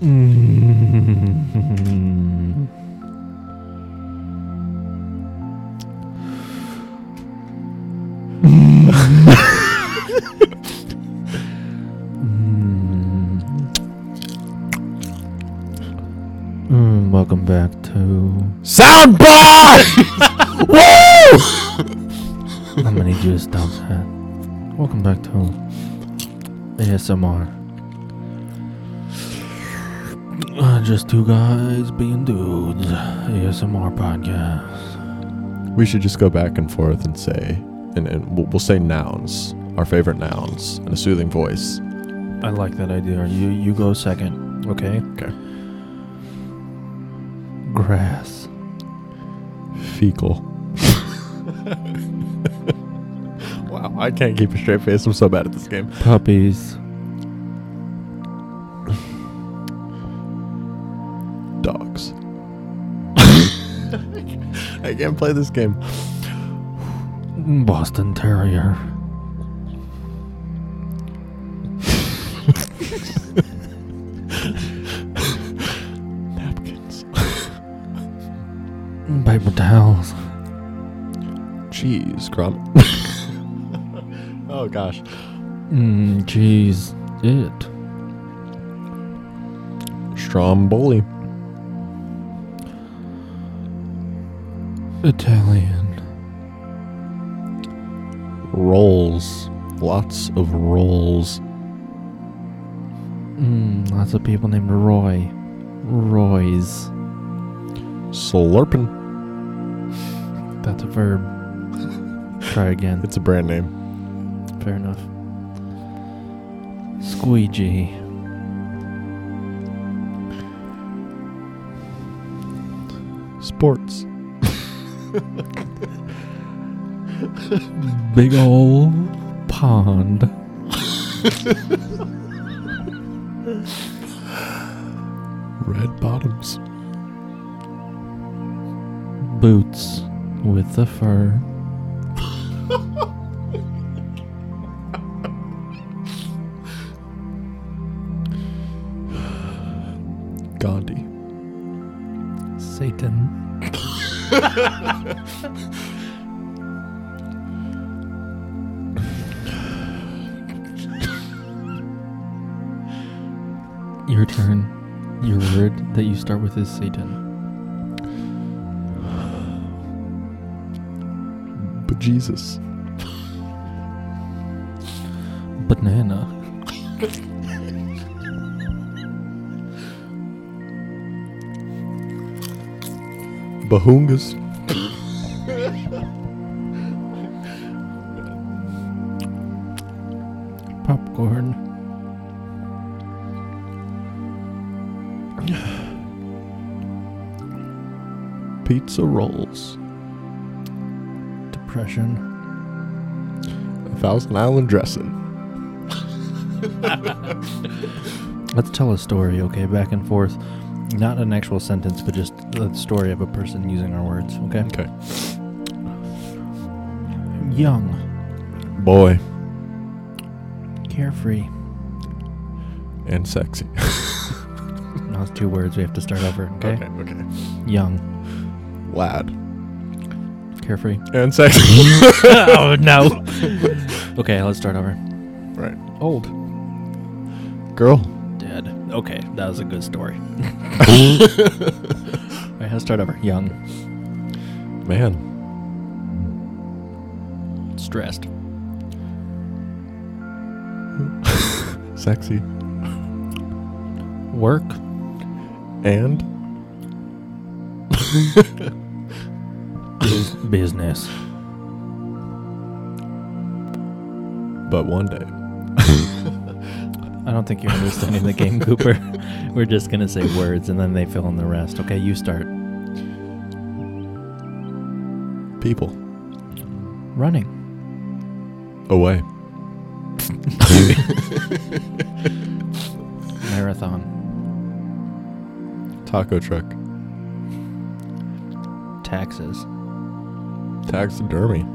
Mm. Mm, welcome back to. Soundbar! Woo! I'm gonna need you to stop that. Welcome back to ASMR. Just two guys being dudes. ASMR podcast. We should just go back and forth and say, and, and we'll, we'll say nouns, our favorite nouns, in a soothing voice. I like that idea. You you go second, okay? Okay. Grass. Fecal. wow, I can't keep a straight face. I'm so bad at this game. Puppies. Can't play this game. Boston Terrier. Napkins. Paper towels. Cheese. Grommet. oh gosh. Mm, jeez. It. Stromboli. Italian. Rolls. Lots of rolls. Mm, lots of people named Roy. Roy's. Slurpin. That's a verb. Try again. It's a brand name. Fair enough. Squeegee. Sports. Big old pond. Red bottoms. Boots with the fur. is Satan. But Jesus. Banana. Bahungas. Pizza rolls. Depression. A Thousand Island dressing. Let's tell a story, okay? Back and forth. Not an actual sentence, but just the story of a person using our words, okay? Okay. Young. Boy. Carefree. And sexy. Now it's two words. We have to start over, okay? okay. okay. Young. Lad. Carefree. And sexy. oh, no. okay, let's start over. right. Old. Girl. Dead. Okay, that was a good story. All right, let's start over. Young. Man. Stressed. Sexy. Work. And Bus- business. but one day. I don't think you're understanding the game, Cooper. We're just gonna say words and then they fill in the rest. Okay, you start. People. Running. Away. Marathon. Taco truck. Taxes. Taxidermy.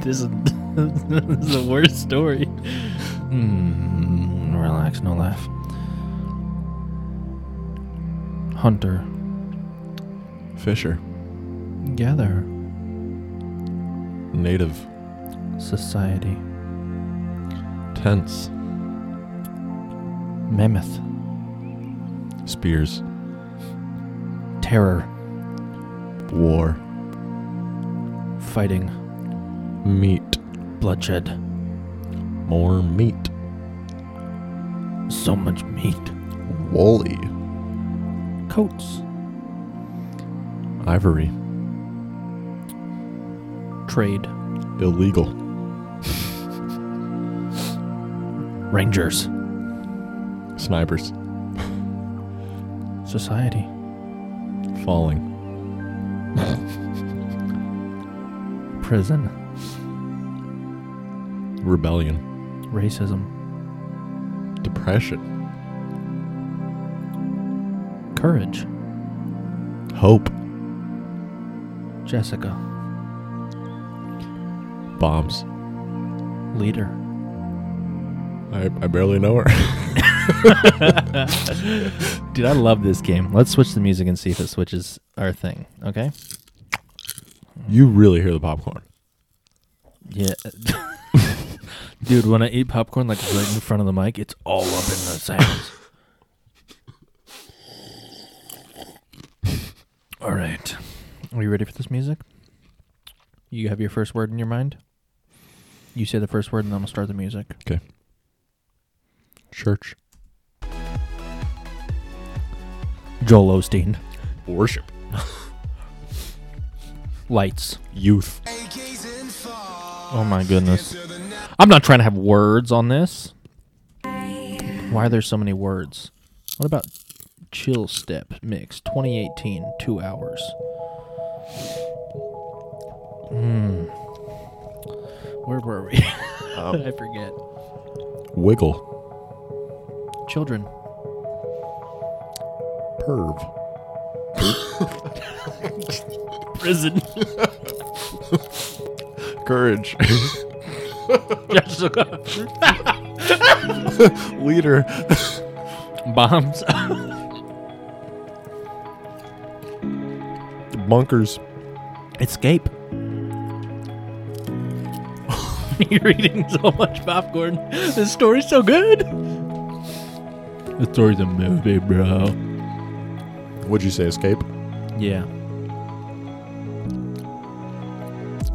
this is this is the worst story. Hmm. Relax, no laugh. Hunter. Fisher. Gather. Native. Society. Tense. Mammoth. Spears. Terror. War. Fighting. Meat. Bloodshed. More meat. So much meat. Woolly. Coats. Ivory. Trade. Illegal. Rangers. Snipers. Society. Falling. Prison. Rebellion. Racism. Depression. Courage. Hope. Jessica. Bombs. Leader. I, I barely know her. Dude, I love this game. Let's switch the music and see if it switches our thing. Okay? You really hear the popcorn. Yeah. Dude, when I eat popcorn like right in front of the mic, it's all up in the sounds. all right. Are you ready for this music? You have your first word in your mind? You say the first word and then we'll start the music. Okay. Church. Joel Osteen. Worship. Lights. Youth. Oh my goodness. I'm not trying to have words on this. Why are there so many words? What about Chill Step Mix 2018, two hours? Hmm. Where were we? Um, I forget. wiggle. Children. Perv. Prison. Courage. Leader. Bombs. Bunkers. Escape. You're eating so much popcorn. This story's so good. The story's a movie, bro. Would you say escape? Yeah.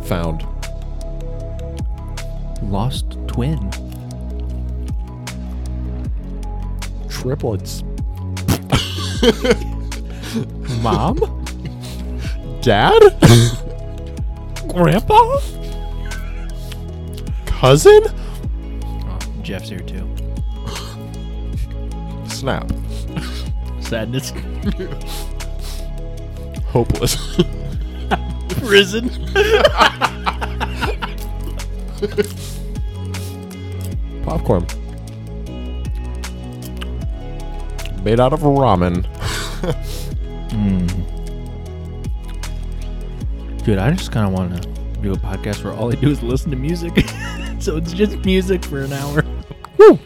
Found. Lost twin. Triplets. Mom? Dad? Grandpa? Cousin? Oh, Jeff's here too. Snap. Sadness. Hopeless. Prison. Popcorn. Made out of ramen. Hmm. Dude, I just kind of want to do a podcast where all I do is listen to music. so it's just music for an hour. Woo!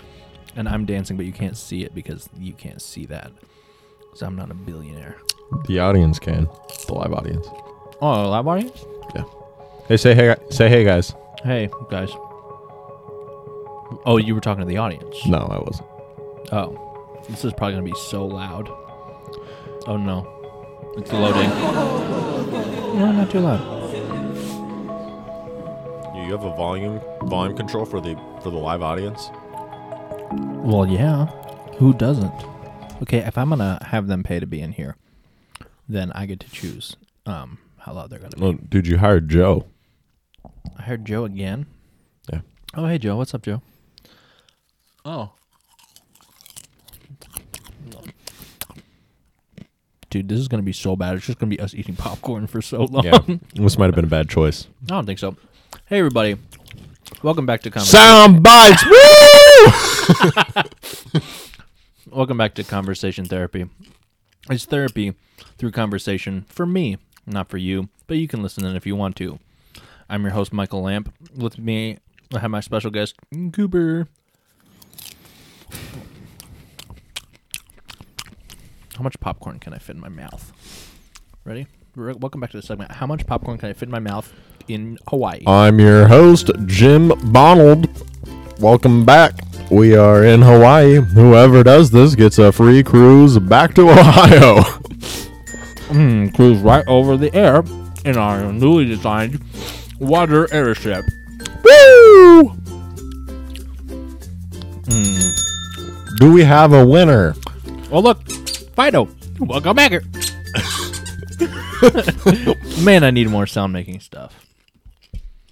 And I'm dancing, but you can't see it because you can't see that. So I'm not a billionaire. The audience can. The live audience. Oh, live audience? Hey, say hey, say hey, guys. Hey, guys. Oh, you were talking to the audience. No, I wasn't. Oh, this is probably gonna be so loud. Oh no, it's loading. No, not too loud. You have a volume volume control for the for the live audience. Well, yeah. Who doesn't? Okay, if I'm gonna have them pay to be in here, then I get to choose um how loud they're gonna be. Oh, dude, you hired Joe. I heard Joe again. Yeah. Oh, hey Joe, what's up, Joe? Oh. Dude, this is gonna be so bad. It's just gonna be us eating popcorn for so long. Yeah, this might have been a bad choice. I don't think so. Hey, everybody. Welcome back to Conversation. Sound bites. Woo! Welcome back to Conversation Therapy. It's therapy through conversation for me, not for you, but you can listen in if you want to. I'm your host, Michael Lamp. With me, I have my special guest, Cooper. How much popcorn can I fit in my mouth? Ready? Re- Welcome back to the segment. How much popcorn can I fit in my mouth in Hawaii? I'm your host, Jim Bonald. Welcome back. We are in Hawaii. Whoever does this gets a free cruise back to Ohio. Mm, cruise right over the air in our newly designed water airship. Woo! Do we have a winner? Oh look, Fido, welcome back here. Man, I need more sound making stuff.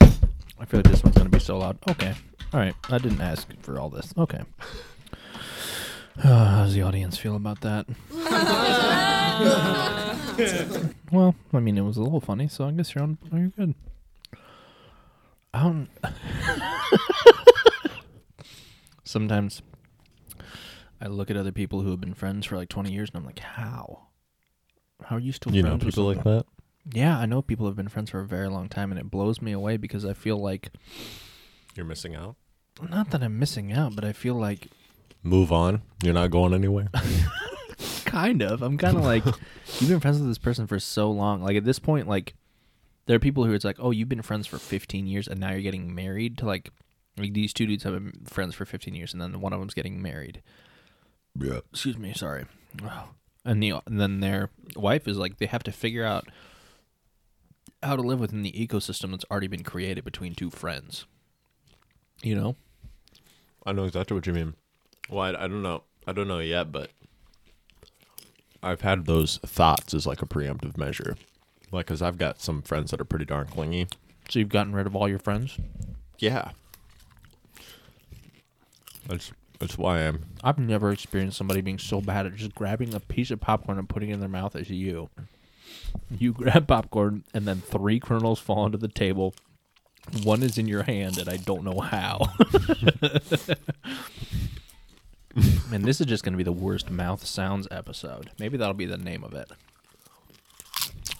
I feel like this one's gonna be so loud. Okay, all right. I didn't ask for all this. Okay. Uh, how does the audience feel about that? well, I mean, it was a little funny, so I guess you're on. Are You're good. I um, don't. Sometimes I look at other people who have been friends for like 20 years and I'm like, how? How are you still You friends know with people like someone? that? Yeah, I know people have been friends for a very long time and it blows me away because I feel like, You're missing out. not that I'm missing out, but I feel like, Move on. You're not going anywhere. kind of. I'm kind of like, you've been friends with this person for so long. Like at this point, like, there are people who it's like, oh, you've been friends for 15 years and now you're getting married to like, like these two dudes have been friends for 15 years and then one of them's getting married. yeah. excuse me, sorry. And the and then their wife is like they have to figure out how to live within the ecosystem that's already been created between two friends. You know? I know exactly what you mean. Well, I, I don't know. I don't know yet, but I've had those thoughts as like a preemptive measure. Like, because I've got some friends that are pretty darn clingy. So you've gotten rid of all your friends? Yeah. That's that's why I'm. I've never experienced somebody being so bad at just grabbing a piece of popcorn and putting it in their mouth as you. You grab popcorn and then three kernels fall onto the table. One is in your hand and I don't know how. and this is just going to be the worst mouth sounds episode. Maybe that'll be the name of it.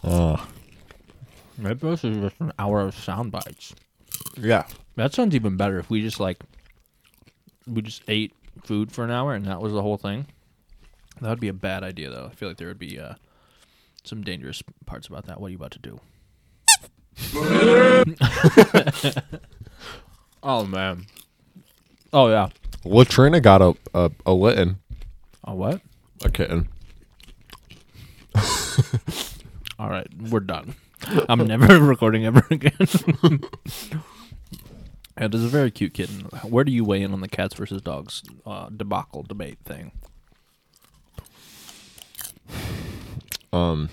Uh, Maybe this is just an hour of sound bites. yeah. That sounds even better if we just like we just ate food for an hour and that was the whole thing. That would be a bad idea though. I feel like there would be uh, some dangerous parts about that. What are you about to do? oh man. Oh yeah. Latrina got a a, a litten, Oh what? a kitten. All right, we're done. I'm never recording ever again. it is a very cute kitten. Where do you weigh in on the cats versus dogs uh, debacle debate thing? Um.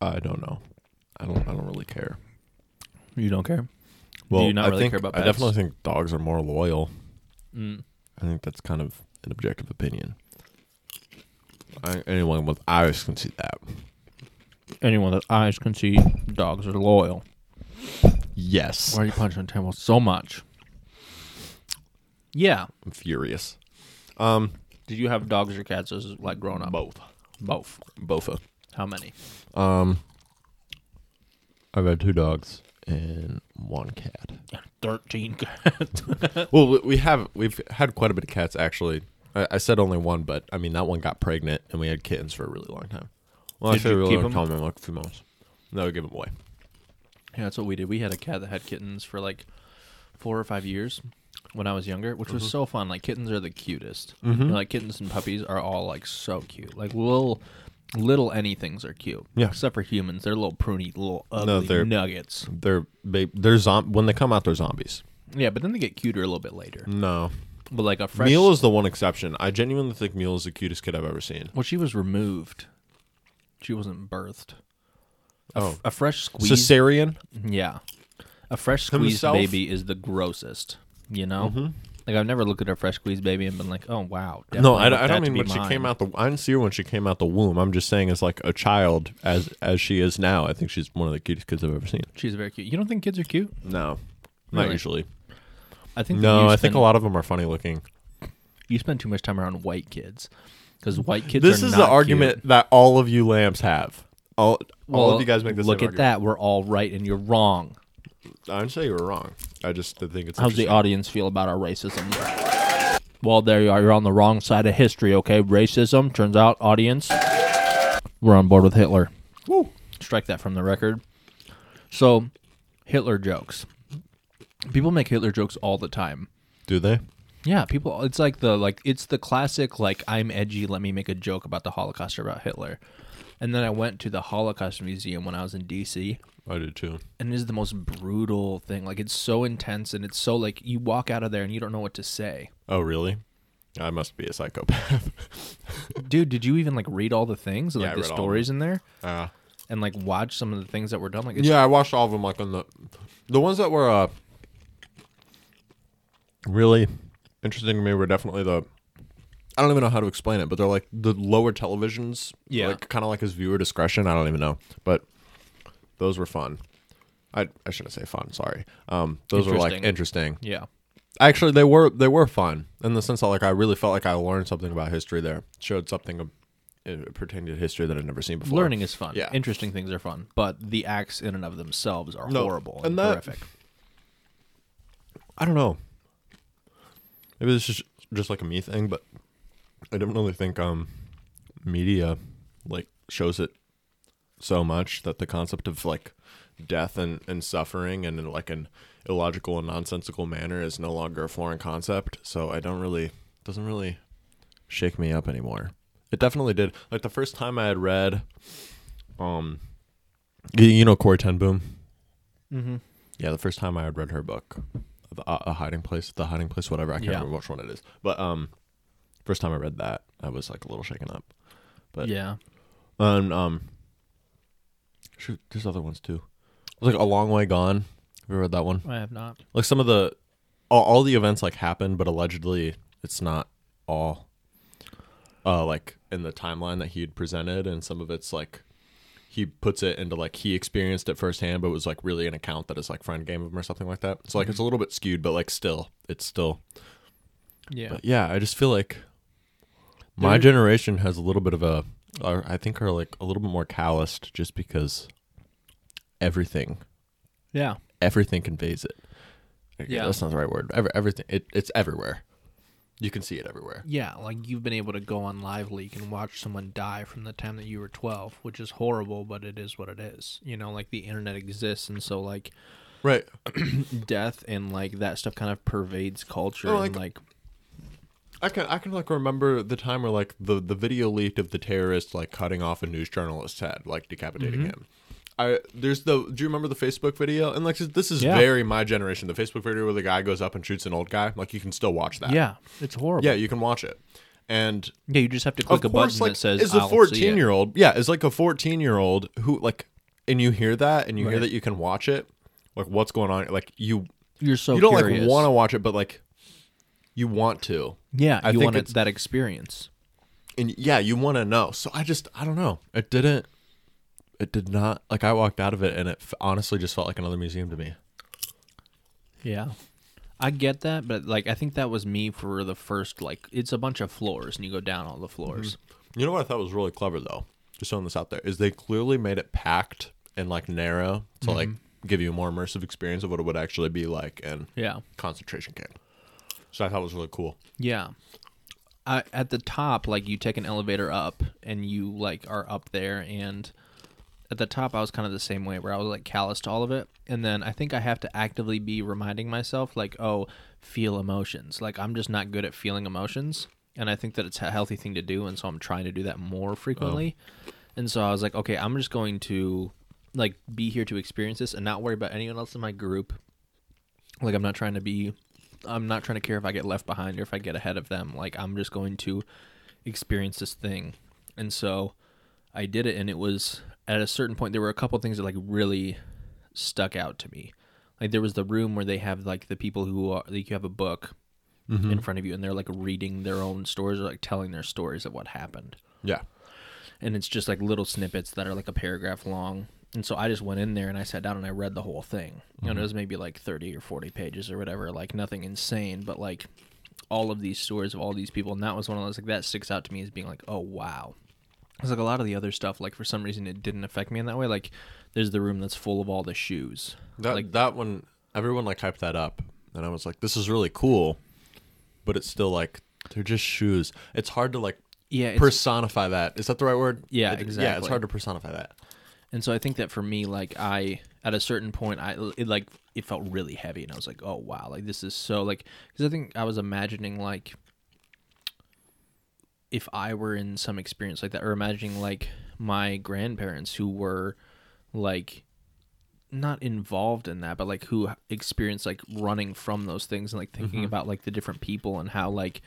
I don't know. I don't. I don't really care. You don't care. Well, do you not I really think, care about I definitely think dogs are more loyal. Mm. I think that's kind of an objective opinion. I, anyone with eyes can see that. Anyone that eyes can see, dogs are loyal. Yes. Why are you punching the table so much? Yeah. I'm furious. Um, Did you have dogs or cats as like growing up? both. Both. Both. Of. How many? Um, I've had two dogs and one cat. Thirteen cats. Well, we- we have we've had quite a bit of cats actually. I, I said only one, but I mean that one got pregnant, and we had kittens for a really long time. Well, Did I say you really keep long 'em? time, like a few months. No, we give them away. Yeah, that's what we did. We had a cat that had kittens for like four or five years when I was younger, which was mm-hmm. so fun. Like kittens are the cutest. Mm-hmm. You know, like kittens and puppies are all like so cute. Like little little anythings are cute. Yeah. Except for humans. They're little pruny little No, ugly they're- nuggets. They're they, they're zom- when they come out, they're zombies. Yeah, but then they get cuter a little bit later. No, But like a fresh Meal is the one exception. I genuinely think Meal is the cutest kid I've ever seen. Well, she was removed. She wasn't birthed. A, f- Oh. a fresh squeeze. Cesarean. yeah, a fresh squeezed Himself? baby is the grossest. You know, mm-hmm. Like I've never looked at a fresh squeezed baby and been like, "Oh wow." No, I, I don't mean when she came out the. I didn't see her when she came out the womb. I'm just saying, as like a child, as as she is now. I think she's one of the cutest kids I've ever seen. She's very cute. You don't think kids are cute? No, not Really? usually. I think. No, you I spend, think a lot of them are funny looking. You spend too much time around white kids because white kids. This are is not the argument cute. that all of you lambs have. All, all Well, of you guys make this. Look at that. We're all right, and you're wrong. I didn't say you were wrong. I just think it's. How's the audience feel about our racism? Well, there you are. You're on the wrong side of history, okay? Racism. Turns out, audience, we're on board with Hitler. Woo. Strike that from the record. So, Hitler jokes. People make Hitler jokes all the time. Do they? Yeah, people. It's like the like it's the classic like I'm edgy. Let me make a joke about the Holocaust or about Hitler. And then I went to the Holocaust Museum when I was in DC, I did too. and it is the most brutal thing. Like it's so intense, and it's so like you walk out of there and you don't know what to say. Oh, really? I must be a psychopath. Dude, did you even like read all the things, Yeah, like I the read all of stories in there, uh, and like watch some of the things that were done? Like it's, yeah, I watched all of them. Like on the the ones that were uh really interesting to me were definitely the. I don't even know how to explain it, but they're like the lower televisions. Yeah. Like kind of like his viewer discretion. I don't even know, but those were fun. I I shouldn't say fun. Sorry. Um, those were like Interesting. yeah, Actually, they were they were fun in the sense that like I really felt like I learned something about history there. Showed something of, uh, pertaining to history that I'd never seen before. learning is fun. Yeah. interesting things are fun, but the acts in and of themselves are No, horrible and, and that- horrific. I don't know. Maybe this is just like a me thing, but I don't really think um media like shows it so much that the concept of like death and, and suffering and in like an illogical and nonsensical manner is no longer a foreign concept. So I don't really doesn't really shake me up anymore. It definitely did. Like the first time I had read um you, know Corrie Ten Boom? Mm-hmm. Yeah, the first time I had read her book, the, uh, a hiding place, the hiding place, whatever. I can't Yeah. remember which one it is, but um, first time I read that, I was like a little shaken up. But yeah, and um, shoot, there's other ones too. Like a long way gone. Have you read that one? I have not. Like some of the, all, all the events like happened, but allegedly it's not all. Uh, like in the timeline that he had presented, and some of it's like he puts it into like he experienced it firsthand, but it was like really an account that his like friend gave him or something like that. So like it's a little bit skewed, but like still, it's still. Yeah, But yeah, I just feel like my generation has a little bit of a, I think are like a little bit more calloused, just because everything, yeah. everything conveys it. Yeah. that's not the right word. Every, everything, it, it's everywhere. You can see it everywhere. Yeah, like you've been able to go on Live Leak and watch someone die from the time that you were 12, which is horrible, but it is what it is. You know, like the internet exists, and so like Right. death and like that stuff kind of pervades culture. Oh, and like- like, I can I can like remember the time where like the the video leaked of the terrorist like cutting off a news journalist's head, like decapitating Mm-hmm. him. I there's the do you remember the Facebook video? And like this is Yeah. very my generation. The Facebook video where the guy goes up and shoots an old guy. Like you can still watch that. yeah, it's horrible. Yeah, you can watch it. And yeah, you just have to click a course, button like that says is a it." 14 year old. Yeah, is like a 14 year old who like, and you hear that and you hear that you can watch it. Like what's going on? Like you You're so you don't curious. like want to watch it, but like you want to. Yeah, I you want it's- that experience. and yeah, you want to know. So I just, I don't know. It didn't. It did not. Like I walked out of it, and it f- honestly just felt like another museum to me. Yeah. I get that, but like I think that was me for the first like it's a bunch of floors and you go down all the floors. Mm-hmm. You know what I thought was really clever though? Just throwing this out there is they clearly made it packed and like narrow to like mm-hmm. give you a more immersive experience of what it would actually be like in Yeah. concentration camp. So I thought it was really cool. Yeah. I, at the top, like you take an elevator up and you like are up there and at the top I was kind of the same way where I was like callous to all of it. And then I think I have to actively be reminding myself like, oh, feel emotions. Like I'm just not good at feeling emotions. And I think that it's a healthy thing to do and so I'm trying to do that more frequently. Oh. And so I was like, okay, I'm just going to like be here to experience this and not worry about anyone else in my group. Like I'm not trying to be I'm not trying to care if I get left behind or if I get ahead of them. Like I'm just going to experience this thing. And so I did it and it was at a certain point there were a couple things that like really stuck out to me. Like there was the room where they have like the people who are like you have a book mm-hmm. in front of you and they're like reading their own stories or like telling their stories of what happened Yeah. and it's just like little snippets that are like a paragraph long. And so I just went in there and I sat down and I read the whole thing. And mm-hmm. it was maybe like 30 or 40 pages or whatever, like nothing insane, but like all of these stories of all these people. And that was one of those, like, that sticks out to me as being like, oh, wow. It's like a lot of the other stuff, like for some reason it didn't affect me in that way. Like there's the room that's full of all the shoes. That like, that one, everyone like hyped that up, and I was like, this is really cool, but it's still like They're just shoes. It's hard to like yeah, personify that. Is that the right word? Yeah, It- Yeah, it's hard to personify that. and so I think that for me, like I at a certain point, I it like it felt really heavy, and I was like, oh wow, like this is so like because I think I was imagining like if I were in some experience like that, or imagining like my grandparents who were like not involved in that, but like who experienced like running from those things and like thinking mm-hmm. about like the different people and how like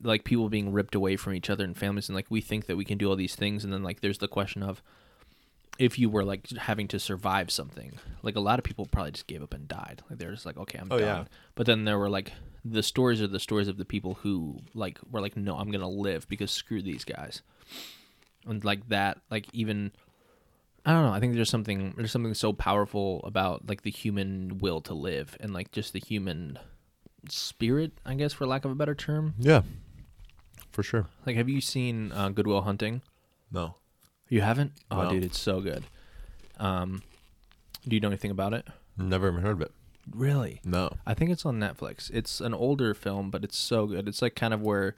like people being ripped away from each other and families and like we think that we can do all these things and then like there's the question of if you were like having to survive something like a lot of people probably just gave up and died. Like they're just like okay i'm Oh, done. Yeah. but then there were like the stories are the stories of the people who like were like no i'm gonna live because screw these guys and like that like even i don't know i think there's something there's something so powerful about like the human will to live and like just the human spirit i guess for lack of a better term Yeah, for sure. like have you seen uh, Good Will Hunting No. you haven't oh No. dude it's so good um do you know anything about it Never even heard of it. Really No. I think it's on Netflix. It's an older film, but it's so good. It's like kind of where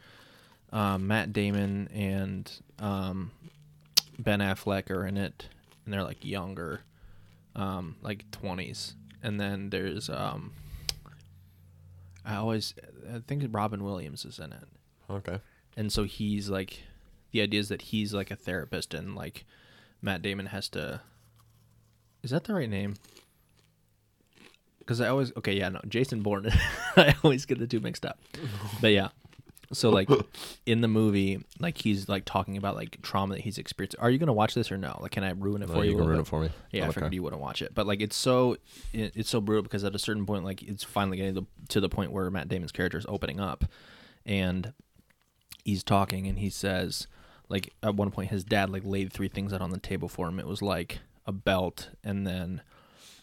um, Matt Damon and um, Ben Affleck are in it, and they're like younger, um, like twenties. And then there's um, I always I think Robin Williams is in it, Okay. and so he's like the idea is that he's like a therapist, and like Matt Damon has to. Is that the right name? Because I always okay, yeah, no, Jason Bourne. I always get the two mixed up, but yeah. So like in the movie, like he's like talking about like trauma that he's experienced. Are you gonna watch this or no? Like, can I ruin it No, for you you? a can little ruin bit? it for me. Yeah, I Okay. figured you wouldn't watch it, but like it's so it, it's so brutal because at a certain point, like it's finally getting to, to the point where Matt Damon's character is opening up, and he's talking, and he says, like at one point, his dad like laid three things out on the table for him. It was like a belt, and then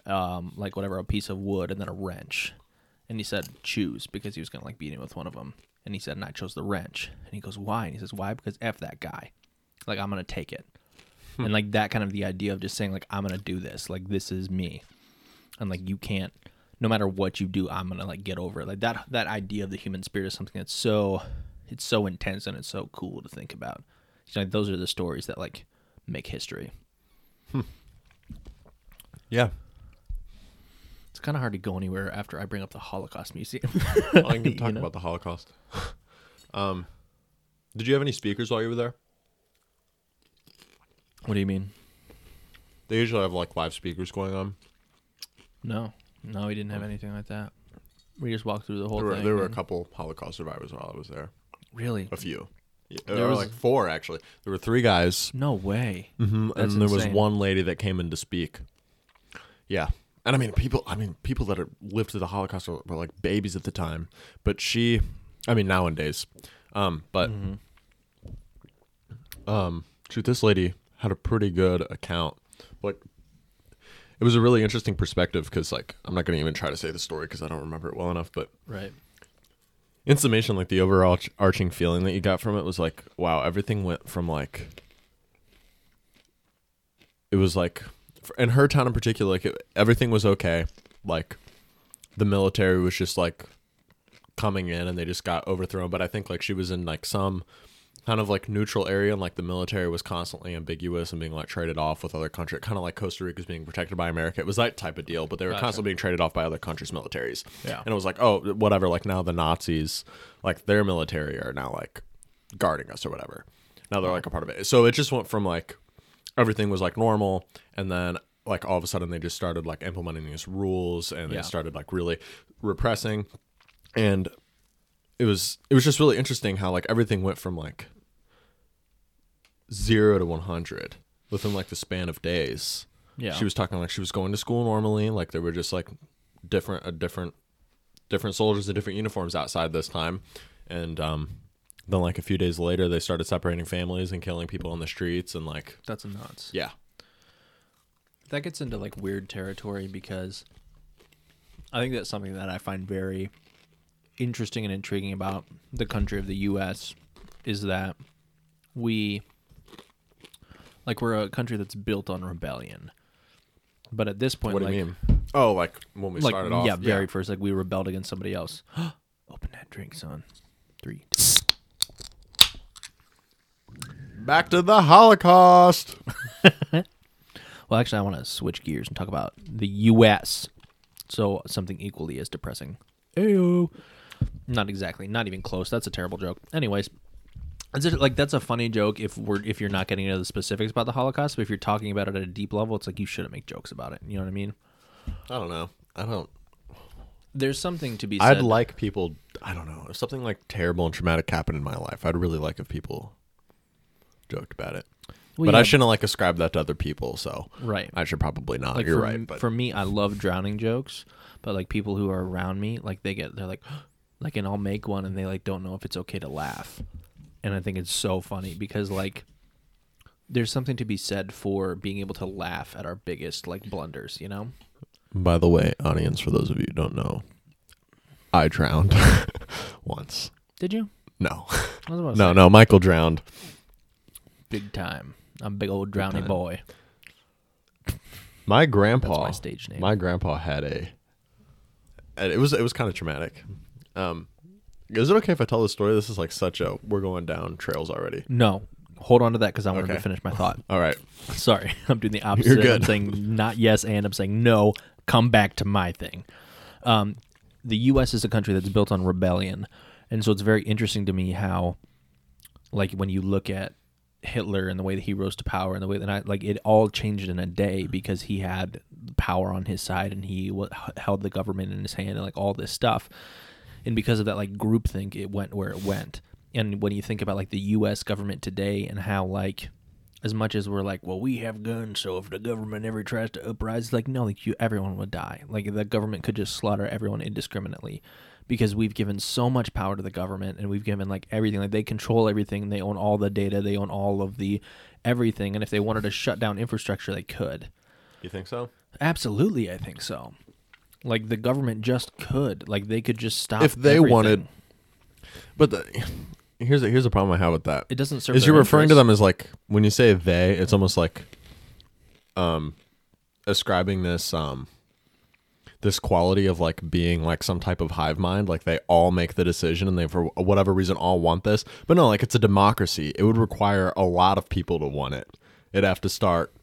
um like whatever a piece of wood, and then a wrench, and he said choose because he was gonna like beat him with one of them, and he said, and I chose the wrench, and he goes why, and he says why? Because f that guy, like I'm gonna take it. And like that kind of the idea of just saying like i'm gonna do this. Like this is me. And like you can't no matter what you do i'm gonna like get over it. Like that that idea of the human spirit is something that's so it's so intense and it's so cool to think about. Like those are the stories that like make history. Yeah. It's kind of hard to go anywhere after i bring up the holocaust museum I can You talk know? about the Holocaust. um, did you have any speakers while you were there? what do you mean They usually have like live speakers going on. no no we didn't have anything like that we just walked through the whole There were, thing there were a couple Holocaust survivors while I was there. really A few. Yeah, There there were was- like four actually. There were three guys, no way mm-hmm, and there was one lady that came in to speak. Yeah, and I mean people. I mean people that are lived through the Holocaust were, were like babies at the time, but she, I mean nowadays, um, but um, shoot, this lady had a pretty good account. Like, it was a really interesting perspective because, like, I'm not gonna even try to say the story because I don't remember it well enough. But right in summation, like the overall arching feeling that you got from it was like, wow, everything went from like, it was like, in her town in particular, like it, everything was okay. Like, the military was just like coming in and they just got overthrown. But I think like she was in like some kind of like neutral area and like the military was constantly ambiguous and being like traded off with other countries kind of like costa rica rica's being protected by america it was that type of deal but they were Gotcha. constantly being traded off by other countries militaries Yeah. and it was like oh whatever like now the nazis like their military are now like guarding us or whatever now they're like a part of it so it just went from like everything was like normal and then like all of a sudden they just started like implementing these rules and Yeah. they started like really repressing. And it was it was just really interesting how like everything went from like zero to 100 within like the span of days. Yeah. She was talking like she was going to school normally like there were just like different a different different soldiers in different uniforms outside this time. And um then like a few days later they started separating families and killing people on the streets and like that's nuts yeah that gets into like weird territory because I think that's something that I find very interesting and intriguing about the country of the US is that we like we're a country that's built on rebellion. But at this point what do like you mean oh like when we like started off yeah, very first like we rebelled against somebody else. Open that drink, son. Three. Two. Back to the Holocaust. Well, actually, I want to switch gears and talk about the U.S. So something equally as depressing. Ayo. Not exactly. Not even close. That's a terrible joke. Anyways, it's just, like that's a funny joke if we're if you're not getting into the specifics about the Holocaust, but if you're talking about it at a deep level, it's like you shouldn't make jokes about it. You know what I mean? I don't know. I don't. There's something to be said. I'd like people. I don't know. If something like terrible and traumatic happened in my life, I'd really like if people joked about it. Well, but yeah, I shouldn't like ascribe that to other people. So Right. I should probably not. like You're for, right. But for me, I love drowning jokes, but like people who are around me, like they get they're like, like, and I'll make one, and they like don't know if it's okay to laugh, and I think it's so funny because like, there's something to be said for being able to laugh at our biggest like blunders, you know? by the way, audience, for those of you who don't know, I drowned once. Did you? No, I was about to no, no. Michael drowned. Big time. I'm a big old drowning boy. My That's grandpa. my stage name. My grandpa had a. And it was it was kind of traumatic. Um, is it okay if I tell the story? This is like such a we're going down trails already. no, hold on to that because I wanted to finish my thought. All right. Sorry, I'm doing the opposite. You're I'm good. saying not yes, and I'm saying no. Come back to my thing. Um, the U.S. is a country that's built on rebellion, and so it's very interesting to me how, like, when you look at Hitler and the way that he rose to power and the way that I like it all changed in a day mm-hmm. because he had power on his side and he w- held the government in his hand and like all this stuff, and because of that like groupthink, it went where it went. And when you think about like the U.S. government today and how like as much as we're like, well, we have guns, so if the government ever tries to uprise, it's like no, like you, everyone would die. Like the government could just slaughter everyone indiscriminately, because we've given so much power to the government, and we've given like everything. Like they control everything. They own all the data. They own all of the everything. And if they wanted to shut down infrastructure, they could. You think so? Absolutely, I think so. Like the government just could. Like they could just stop. If they everything. wanted- But the, here's a, here's a problem I have with that. it doesn't serve. Is you're referring to them as like when you say they, it's almost like um ascribing this um this quality of like being like some type of hive mind, like they all make the decision and they for whatever reason all want this. But no, like it's a democracy. It would require a lot of people to want it. It'd have to start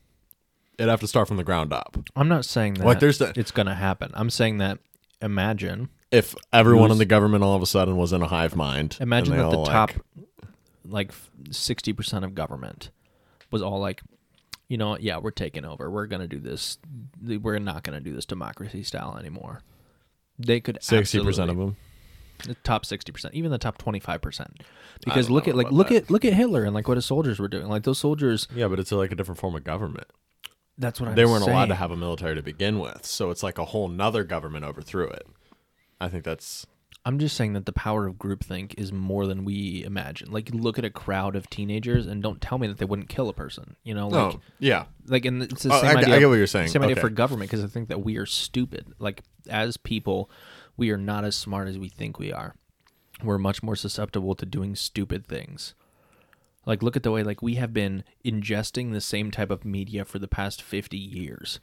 it'd have to start from the ground up. I'm not saying that Like, there's the- it's going to happen. I'm saying that imagine If everyone in the government all of a sudden was in a hive mind. Imagine that the top, like sixty percent of government, was all like, you know, yeah, we're taking over. We're gonna do this. We're not gonna do this democracy style anymore. They could sixty percent of them. the top sixty percent, even the top twenty five percent, because look at like look that. at look at Hitler and like what his soldiers were doing. Like those soldiers, Yeah, but it's like a different form of government. that's what I'm they weren't allowed to have a military to begin with, so it's like a whole nother government overthrew it. I think that's I'm just saying that the power of groupthink is more than we imagine. Like, look at a crowd of teenagers and don't tell me that they wouldn't kill a person. You know, oh, like, no, yeah, like, and it's the Oh, same I, idea. I get what you're saying. Same idea for government because I think that we are stupid. Like, as people, we are not as smart as we think we are. We're much more susceptible to doing stupid things. Like, look at the way like we have been ingesting the same type of media for the past fifty years.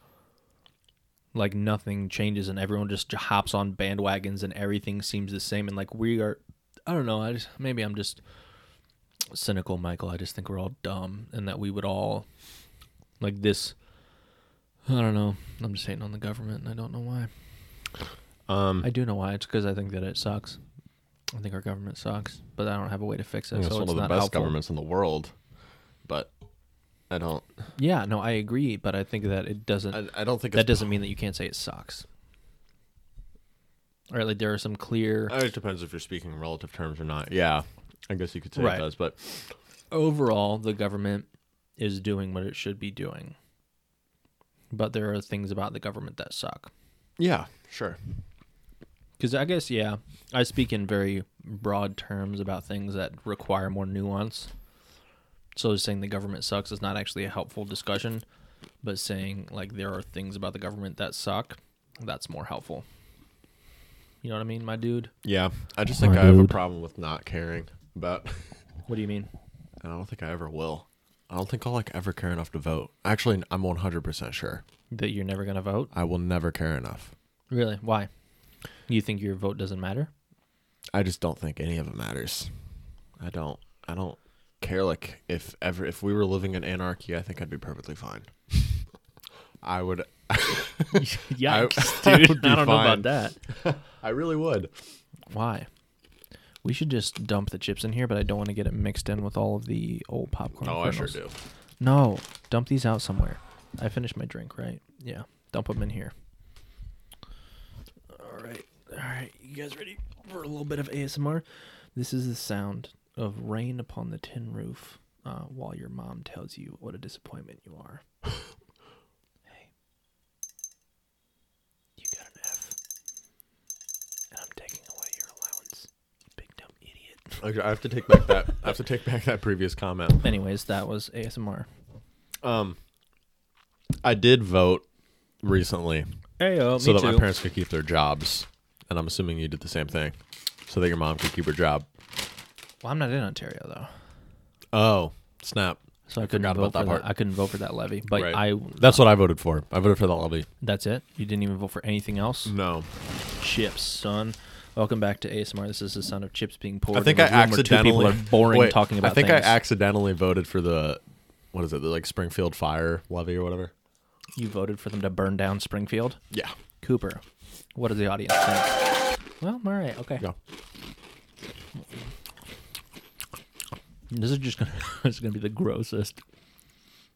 Like nothing changes and everyone just hops on bandwagons and everything seems the same and like we are. I don't know. I just maybe I'm just cynical, Michael. I just think we're all dumb and that we would all like this. I don't know. I'm just hating on the government and I don't know why. um, I do know why. It's because I think that it sucks. I think our government sucks, but I don't have a way to fix it. So it's one it's of the not best helpful. governments in the world, but I don't. Yeah, no, I agree, but I think that it doesn't. I, I don't think that doesn't mean that you can't say it sucks. Or like there are some clear Uh, It depends if you're speaking in relative terms or not. Yeah, I guess you could say Right. it does, but overall the government is doing what it should be doing. But there are things about the government that suck. yeah, sure. Because I guess, yeah, I speak in very broad terms about things that require more nuance. So saying the government sucks is not actually a helpful discussion, but saying like there are things about the government that suck, that's more helpful. You know what I mean, my dude? Yeah, I just think My I have a dude. problem with not caring about. What do you mean? I don't think I ever will. I don't think I'll like ever care enough to vote. Actually, I'm 100% sure. That you're never going to vote? I will never care enough. Really? Why? You think your vote doesn't matter? I just don't think any of it matters. I don't. I don't care. Like if ever if we were living in anarchy, I think I'd be perfectly fine. I would. Yikes, I dude! would be I don't know about that. I really would. Why? We should just dump the chips in here, but I don't want to get it mixed in with all of the old popcorn. Oh, I sure do. No, dump these out somewhere. I finished my drink, right? Yeah, dump them in here. All right, all right. You guys ready for a little bit of ASMR? This is the sound of rain upon the tin roof uh, while your mom tells you what a disappointment you are. hey, you got an F, and I'm taking away your allowance. You Big dumb idiot. Okay, I have to take back that. I have to take back that previous comment. Anyways, that was ASMR. Um, I did vote recently Hey, oh, so that my parents could keep their jobs, and I'm assuming you did the same thing, so that your mom could keep her job. Well, I'm not in Ontario though. Oh, snap! So I, couldn't forgot vote about that for part. that. I couldn't vote for that levy, but Right. I. That's what I voted for. I voted for that levy. That's it. You didn't even vote for anything else. No, Chips, son. Welcome back to ASMR. This is the sound of chips being poured. I think in I a room where two accidentally people are boring Wait, talking about I think things. I accidentally voted for the what is it? The like Springfield Fire levy or whatever. you voted for them to burn down Springfield. Yeah. Cooper, what does the audience think? Well, all right, okay. Yeah. This is just gonna. is gonna be the grossest.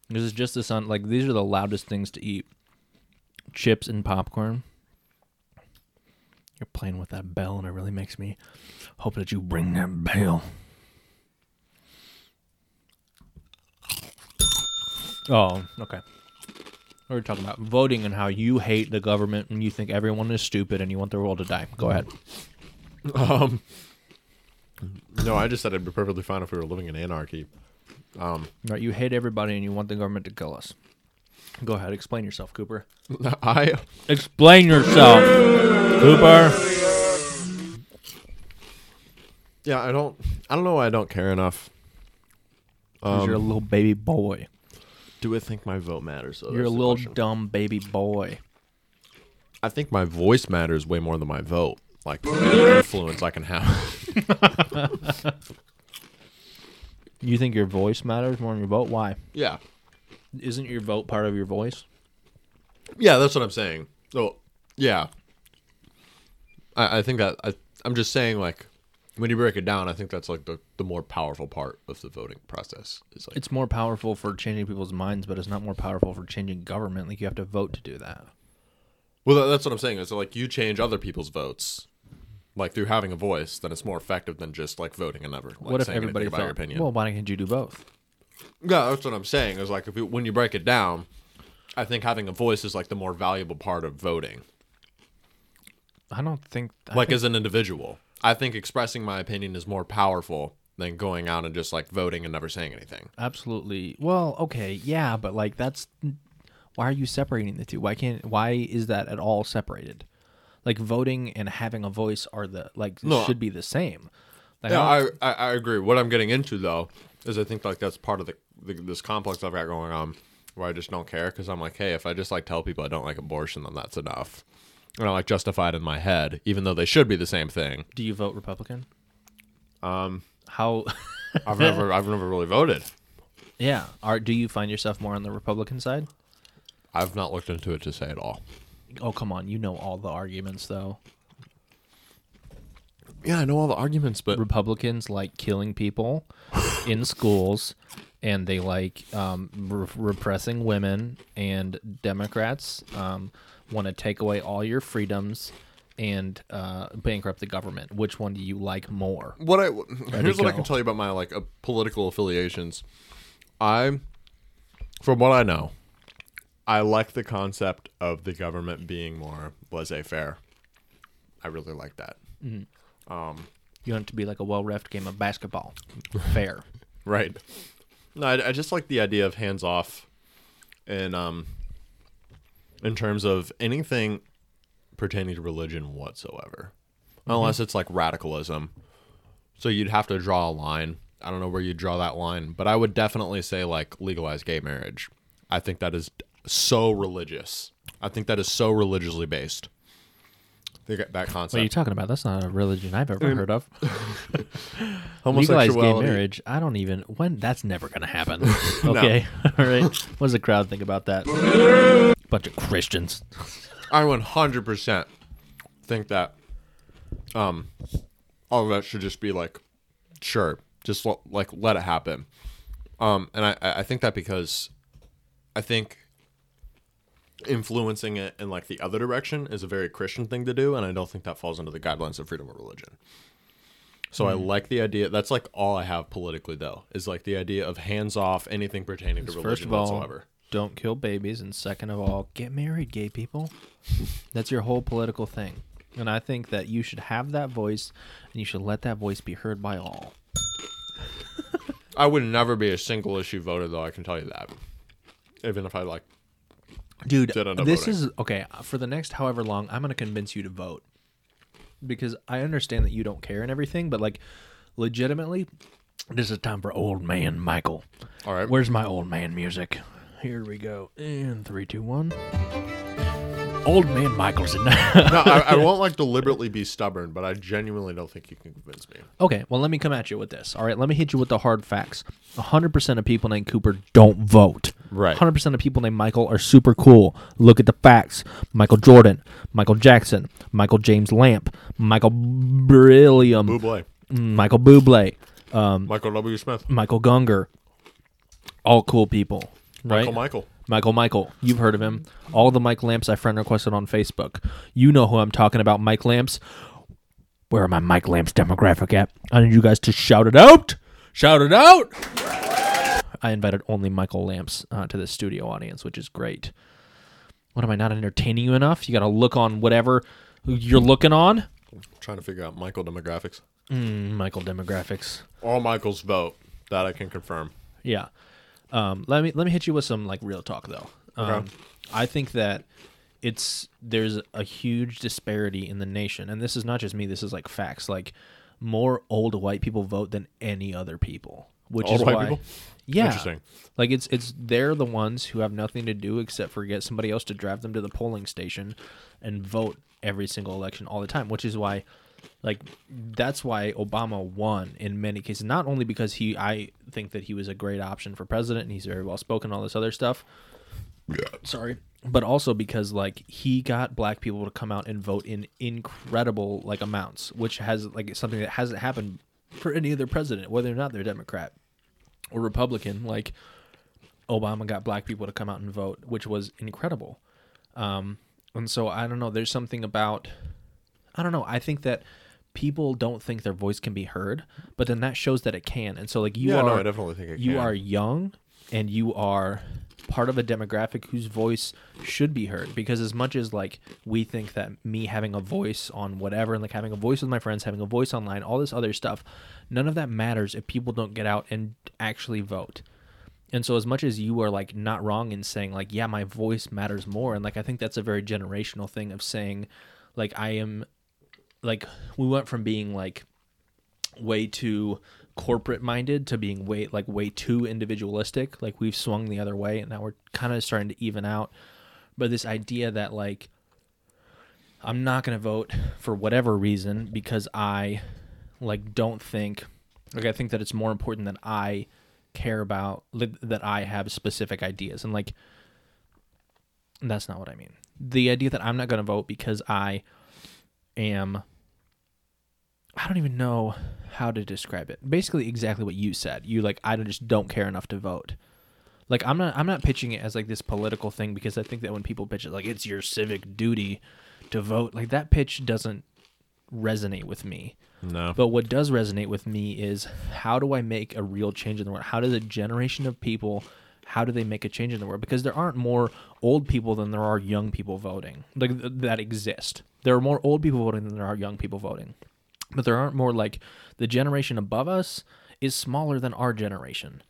This is just the sound. Like these are the loudest things to eat. Chips and popcorn. You're playing with that bell, and it really makes me hope that you bring that bell. Oh, okay. We We're talking about voting and how you hate the government and you think everyone is stupid and you want the world to die. Go ahead. Um. No, I just said it'd be perfectly fine if we were living in anarchy. Um, Right, you hate everybody and you want the government to kill us. Go ahead, explain yourself, Cooper. I Explain yourself, Cooper. yeah, I don't I don't know why I don't care enough. 'Cause you're a Um, little baby boy. do I think my vote matters? though? You're a That's the little question. dumb baby boy. I think my voice matters way more than my vote. Like the influence I can have. You think your voice matters more than your vote? Why? yeah. Isn't your vote part of your voice? Yeah, that's what I'm saying. So, yeah. I, I think that I, I'm just saying, like, when you break it down, I think that's like the, the more powerful part of the voting process. Is like, It's more powerful for changing people's minds, but it's not more powerful for changing government. Like you have to vote to do that. well, that- that's what I'm saying. Is like you change other people's votes, like through having a voice, then it's more effective than just like voting and never. Like, what if everybody about your opinion? Well, why can't you do both? yeah, that's what I'm saying. Is like if you, when you break it down, I think having a voice is like the more valuable part of voting. I don't think. I like think- as an individual. I think expressing my opinion is more powerful than going out and just like voting and never saying anything. Absolutely. Well, okay, yeah, but like that's why are you separating the two? Why can't why is that at all separated? Like voting and having a voice are the like No, should be the same. Like, Yeah, I I, I agree. What I'm getting into though is I think like that's part of the, the this complex I've got going on where I just don't care because I'm like, hey, if I just like tell people I don't like abortion, then that's enough. And I like justify it in my head, even though they should be the same thing. do you vote Republican? Um, How? I've never I've never really voted. yeah. Are do you find yourself more on the Republican side? I've not looked into it to say at all. Oh come on, you know all the arguments though. Yeah, I know all the arguments, but Republicans like killing people in schools, and they like um, re- repressing women. And Democrats um, want to take away all your freedoms and uh, bankrupt the government. Which one do you like more? what I here's what I go. can tell you about my like uh, political affiliations. I, from what I know, I like the concept of the government being more laissez-faire. I really like that. Mm-hmm. Um, you want it to be like a well-refed game of basketball, fair. Right. No, I, I just like the idea of hands off, and um, in terms of anything pertaining to religion whatsoever, mm-hmm. unless it's like radicalism. So you'd have to draw a line. I don't know where you draw that line, but I would definitely say like legalize gay marriage. I think that is so religious. I think that is so religiously based They that What are you talking about? That's not a religion I've ever heard of. Legalized gay Homosexuality. marriage. I don't even when that's never gonna happen. Okay. All right. What does the crowd think about that? Bunch of Christians. I 100% think that um all of that should just be like sure, just l- like let it happen. Um and I I think that because I think influencing it in like the other direction is a very Christian thing to do and I don't think that falls under the guidelines of freedom of religion. So I hmm. like the idea. That's like all I have politically though is like the idea of hands off anything pertaining to religion First of all, whatsoever. don't kill babies, and second of all, get married, gay people. That's your whole political thing. And I think that you should have that voice, and you should let that voice be heard by all. I would never be a single issue voter, though. I can tell you that. Even if I like, Dude, Did end up this voting. is okay. For the next however long, I'm going to convince you to vote because I understand that you don't care and everything, but like, legitimately, this is time for old man Michael. all right, Where's my old man music? Here we go. In three, two, one. Old man Michael's in. no, I, I won't like deliberately be stubborn, but I genuinely don't think you can convince me. Okay, well, let me come at you with this. All right, let me hit you with the hard facts. 100% of people named Cooper don't vote. Right. 100% of people named Michael are super cool. Look at the facts. Michael Jordan, Michael Jackson, Michael James Lamp, Michael Brillium, Buble, Michael Bublé, um, Michael W. Smith, Michael Gunger. All cool people, right? Michael Michael. Michael Michael, you've heard of him. All the Mike Lamps I friend requested on Facebook. You know who I'm talking about, Mike Lamps. Where are my Mike Lamps demographic at? I need you guys to shout it out. Shout it out. I invited only Michael Lamps uh, to the studio audience, which is great. What am I not entertaining you enough? You got to look on whatever you're looking on. trying to figure out Michael demographics. Mm, Michael demographics. All Michaels vote. That I can confirm. Yeah. Um, let me let me hit you with some like real talk though. Um, Okay. I think that it's there's a huge disparity in the nation, and this is not just me. This is like facts. Like more old white people vote than any other people, which Old is white why. people? Yeah, Interesting. Like it's it's they're the ones who have nothing to do except for get somebody else to drive them to the polling station and vote every single election all the time, which is why like that's why Obama won in many cases. Not only because he I think that he was a great option for president and he's very well spoken, all this other stuff. Yeah. Sorry. But also because like he got black people to come out and vote in incredible like amounts, which has like something that hasn't happened for any other president, whether or not they're Democrat or Republican. Like Obama got black people to come out and vote, which was incredible. Um, and so I don't know. There's something about I don't know. I think that people don't think their voice can be heard, but then that shows that it can. And so like you yeah, are no, I definitely think it you can. are young and you are part of a demographic whose voice should be heard because as much as like we think that me having a voice on whatever and like having a voice with my friends having a voice online all this other stuff none of that matters if people don't get out and actually vote. And so as much as you are like not wrong in saying like yeah my voice matters more and like i think that's a very generational thing of saying like i am like we went from being like way too corporate minded to being way like way too individualistic. Like we've swung the other way and now we're kind of starting to even out. But this idea that like i'm not going to vote for whatever reason because i like don't think like i think that it's more important that i care about that i have specific ideas and like that's not what i mean the idea that i'm not going to vote because i am I don't even know how to describe it. Basically exactly what you said. You like I just don't care enough to vote. Like I'm not I'm not pitching it as like this political thing because I think that when people pitch it like it's your civic duty to vote, like that pitch doesn't resonate with me. no. But what does resonate with me is how do I make a real change in the world? How does a generation of people how do they make a change in the world? Because there aren't more old people than there are young people voting. Like th- that exist. There are more old people voting than there are young people voting. But there aren't more like the generation above us is smaller than our generation.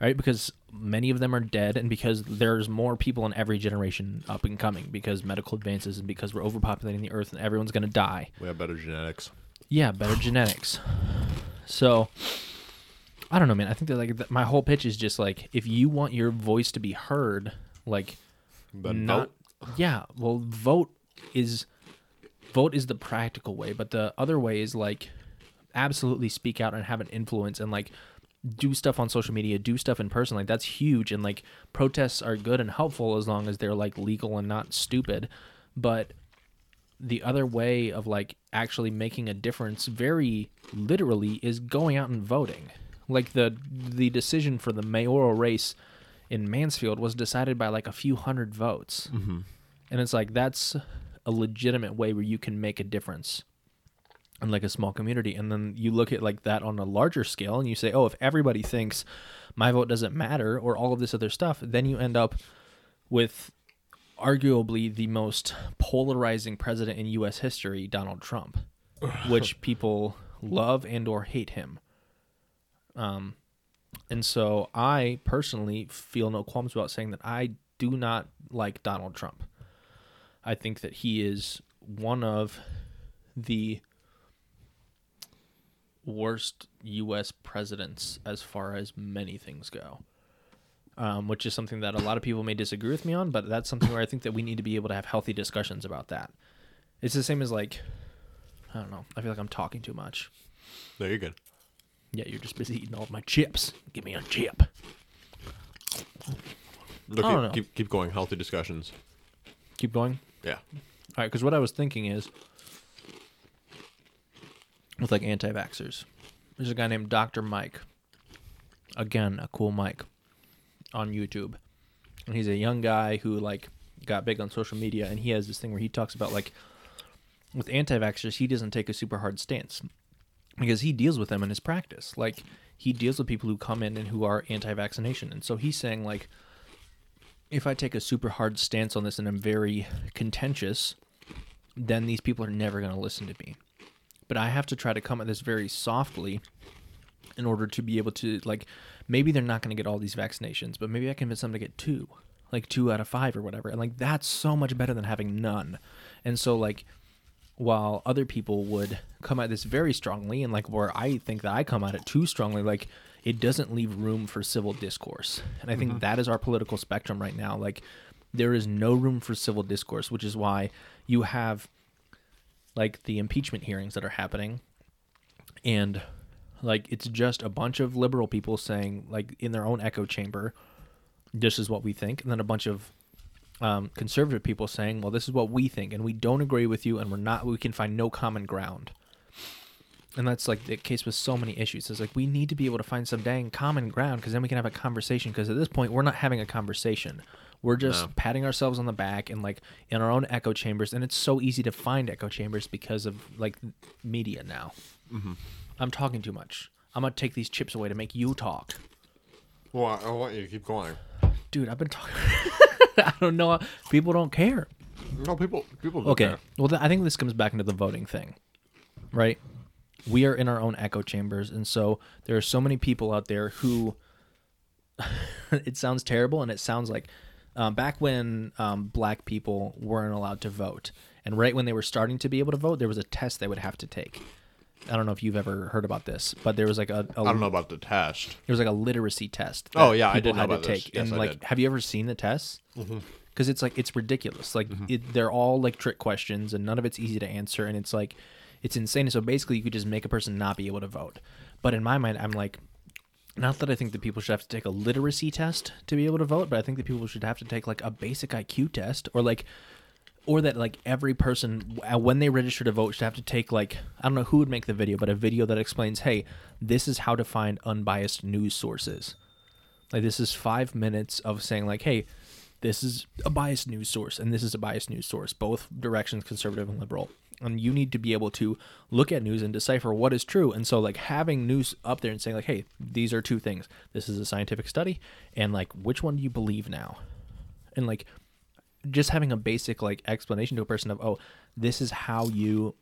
Right? Because many of them are dead and because there's more people in every generation up and coming because medical advances and because we're overpopulating the earth and everyone's going to die. we have better genetics. Yeah, better genetics. So, I don't know, man. I think that like th- my whole pitch is just like if you want your voice to be heard, like Then not vote. yeah, well, vote is vote is the practical way, but the other way is like absolutely speak out and have an influence and like do stuff on social media, do stuff in person. Like that's huge and like protests are good and helpful as long as they're like legal and not stupid. But the other way of like actually making a difference very literally is going out and voting. Like the the decision for the mayoral race in Mansfield was decided by like a few hundred votes. Mm-hmm. And it's like that's a legitimate way where you can make a difference in like a small community. And then you look at like that on a larger scale and you say, oh, if everybody thinks my vote doesn't matter or all of this other stuff, then you end up with arguably the most polarizing president in US history, Donald Trump, which people love and or hate him. Um and so I personally feel no qualms about saying that I do not like Donald Trump. I think that he is one of the worst U.S. presidents as far as many things go. Um, which is something that a lot of people may disagree with me on, but that's something where I think that we need to be able to have healthy discussions about that. It's the same as like, I don't know. I feel like I'm talking too much. No, you're good. Yeah, you're just busy eating all of my chips. Give me a chip. Look, I don't keep, know. keep keep going. Healthy discussions. Keep going. Yeah. All right, because what I was thinking is with like anti vaxxers, there's a guy named Dr. Mike. Again, a cool Mike on YouTube. And he's a young guy who like got big on social media and he has this thing where he talks about like with anti vaxxers, he doesn't take a super hard stance because he deals with them in his practice. Like he deals with people who come in and who are anti vaccination. And so he's saying like if I take a super hard stance on this and I'm very contentious, then these people are never going to listen to me. But I have to try to come at this very softly in order to be able to, like, maybe they're not going to get all these vaccinations, but maybe I can convince them to get two, like two out of five or whatever. And, like, that's so much better than having none. And so, like, while other people would come at this very strongly, and like where I think that I come at it too strongly, like, it doesn't leave room for civil discourse. And I think mm-hmm. that is our political spectrum right now. Like, there is no room for civil discourse, which is why you have like the impeachment hearings that are happening. And like it's just a bunch of liberal people saying like in their own echo chamber this is what we think. And then a bunch of um, conservative people saying well this is what we think and we don't agree with you and we're not we can find no common ground. And that's like the case with so many issues. It's like we need to be able to find some dang common ground because then we can have a conversation because at this point we're not having a conversation we're just No. patting ourselves on the back and like in our own echo chambers and it's so easy to find echo chambers because of like media now mm-hmm. i'm talking too much i'm gonna take these chips away to make you talk Well, I, I want you to keep going. dude i've been talking i don't know people don't care No, people people. okay care. Okay. Well th- i think this comes back into the voting thing right we are in our own echo chambers and so there are so many people out there who it sounds terrible and it sounds like um, back when um, black people weren't allowed to vote and right when they were starting to be able to vote there was a test they would have to take i don't know if you've ever heard about this but there was like a, a I don't know about the test. there was like a literacy test. Oh, yeah, I did know had to about this. take. Yes, and I like, did. have you ever seen the tests? Because it's like it's ridiculous. Like Mm-hmm. it, they're all like trick questions, and none of it's easy to answer, and it's like it's insane. So basically, you could just make a person not be able to vote. But in my mind, I'm like. Not that I think that people should have to take a literacy test to be able to vote, but I think that people should have to take like a basic IQ test or like or that like every person uh, when they register to vote should have to take like I don't know who would make the video, but a video that explains, hey, this is how to find unbiased news sources. Like this is five minutes of saying like, hey, this is a biased news source and this is a biased news source, both directions, conservative and liberal. And you need to be able to look at news and decipher what is true. And so like having news up there and saying like, hey, these are two things. This is a scientific study, and like which one do you believe now? And like just having a basic like explanation to a person of oh this is how you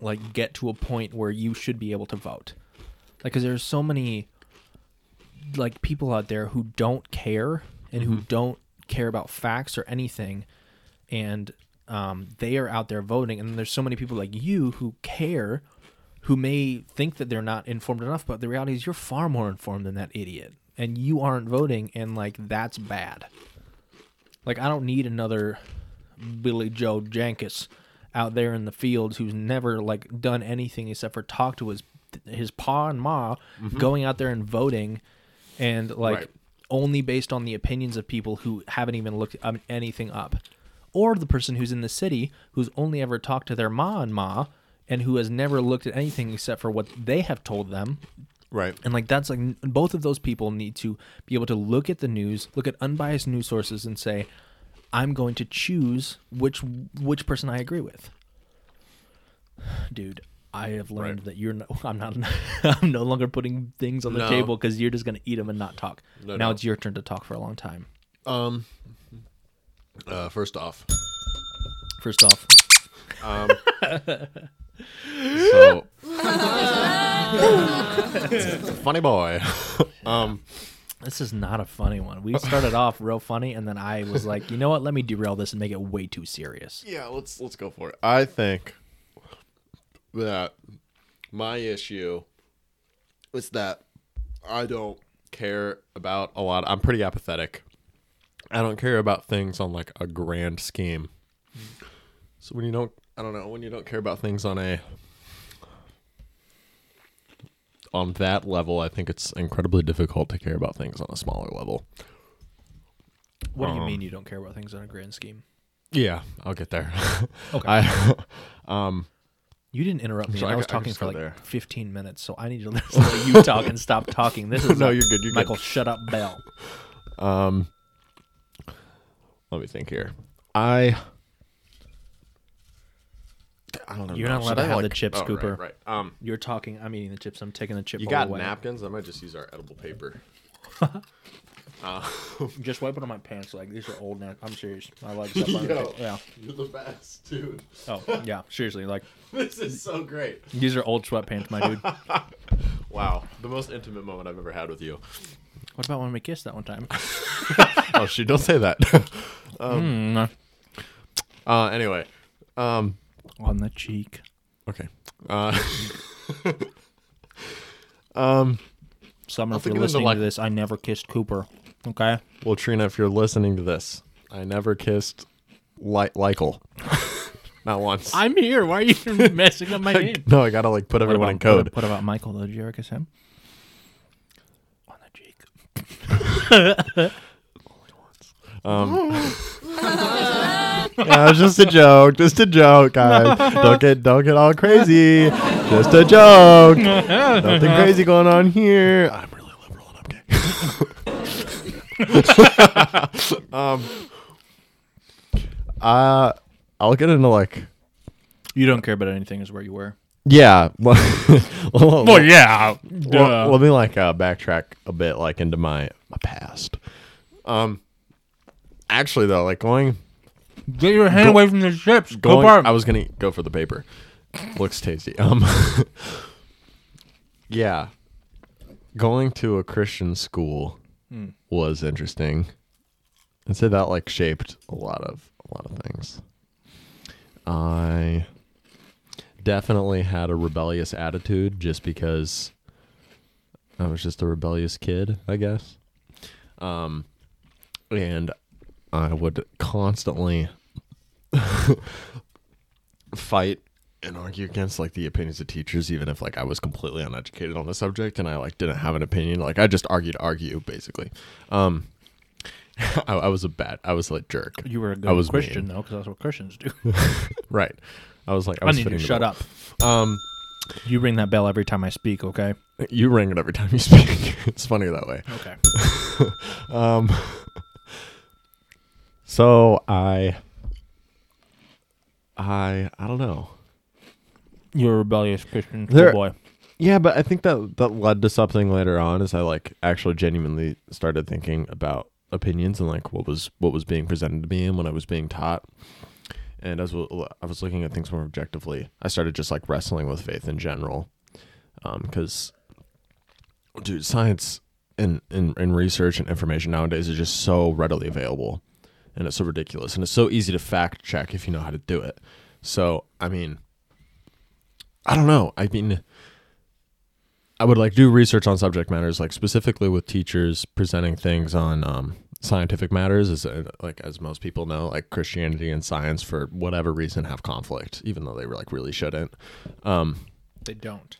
like get to a point where you should be able to vote like because there's so many like people out there who don't care and who mm-hmm. don't care about facts or anything and um, they are out there voting and there's so many people like you who care who may think that they're not informed enough but the reality is you're far more informed than that idiot and you aren't voting and like that's bad. Like I don't need another Billy Joe Jenkins out there in the fields who's never like done anything except for talk to his his pa and ma going out there and voting and like Right. only based on the opinions of people who haven't even looked um, anything up or the person who's in the city who's only ever talked to their ma and ma and who has never looked at anything except for what they have told them Right. and like that's like both of those people need to be able to look at the news, look at unbiased news sources and say I'm going to choose which which person I agree with. Dude, I have learned Right. that you're no, I'm not I'm no longer putting things on the No. table cuz you're just going to eat them and not talk. No, now no. it's your turn to talk for a long time. Um. Uh, first off, First off, so funny boy. um. this is not a funny one. We started off real funny and then I was like, "You know what? Let me derail this and make it way too serious." Yeah, let's let's go for it. I think that my issue is that I don't care about a lot. I'm pretty apathetic. I don't care about things on like a grand scheme. So when you don't, I don't know, when you don't care about things on a on that level, I think it's incredibly difficult to care about things on a smaller level. What do you Um, mean you don't care about things on a grand scheme? Yeah, I'll get there. Okay. I um You didn't interrupt me. So I I was I talking just for like there. 15 minutes, so I need to let let you talk and stop talking. This is No, a you're good, you're good. Michael, shut up, Bell. Um, let me think here. I. I don't know. You're not allowed Should to I, have the chips, oh, Cooper. Right, right. Um, You're talking. I'm eating the chips. I'm taking the chip. you bowl got away. napkins? I might just use our edible paper. Just wipe it on my pants. Like these are old now. I'm serious. I like stuff on Yo. Yeah. You're the best, dude. Oh yeah. Seriously. Like This is so great. these are old sweatpants, my dude. Wow, the most intimate moment I've ever had with you. What about when we kissed that one time? oh, shoot! Don't say that. Mm, uh, anyway, um, on the cheek. okay. Uh, um. Summer, if you're think of it into, listening like- to this, I never kissed Cooper. Okay. Well, Trina, if you're listening to this, I never kissed Li- Lykel. Not once. I'm here. Why are you messing up my name? no, I gotta like put What everyone about, in code. What, what about Michael? Though? Did you ever kiss him? On the cheek. yeah, it was just a joke. Just a joke, guys. don't get don't get all crazy. Just a joke. Nothing crazy going on here. I'm really liberal and I'm gay. um. Uh, I'll get into like You don't care about anything, is where you were. yeah. well, yeah. well, let me like uh, backtrack a bit, like into my my past. Um, actually though, like going Get your hand Go- away from the chips. going, Cooper. I was gonna go for the paper. Looks tasty. Um, yeah, going to a Christian school Hmm. was interesting. I'd say that like shaped a lot of a lot of things. I definitely had a rebellious attitude just because I was just a rebellious kid, I guess. Um, and I would constantly fight and argue against like the opinions of teachers, even if like I was completely uneducated on the subject and I like didn't have an opinion. Like I just argued, argue, basically. Um, I, I was a bad, I was like jerk. you were a I good was Christian, mean. though, because that's what Christians do. Right. I was like, I, I was need you to shut up. Um, You ring that bell every time I speak, okay? you ring it every time you speak. it's funny that way. Okay. Um, so I, I, I don't know. You're a rebellious Christian There- boy. Yeah, but I think that that led to something later on as I like actually genuinely started thinking about opinions and like what was what was being presented to me and what I was being taught. And as I was looking at things more objectively, I started just like wrestling with faith in general. Um, because dude, science and, and, and research and information nowadays is just so readily available and it's so ridiculous and it's so easy to fact check if you know how to do it. So, I mean, I don't know. I mean, I would like do research on subject matters, like specifically with teachers presenting things on um, scientific matters is uh, like as most people know like christianity and science for whatever reason have conflict even though they were like really shouldn't um They don't.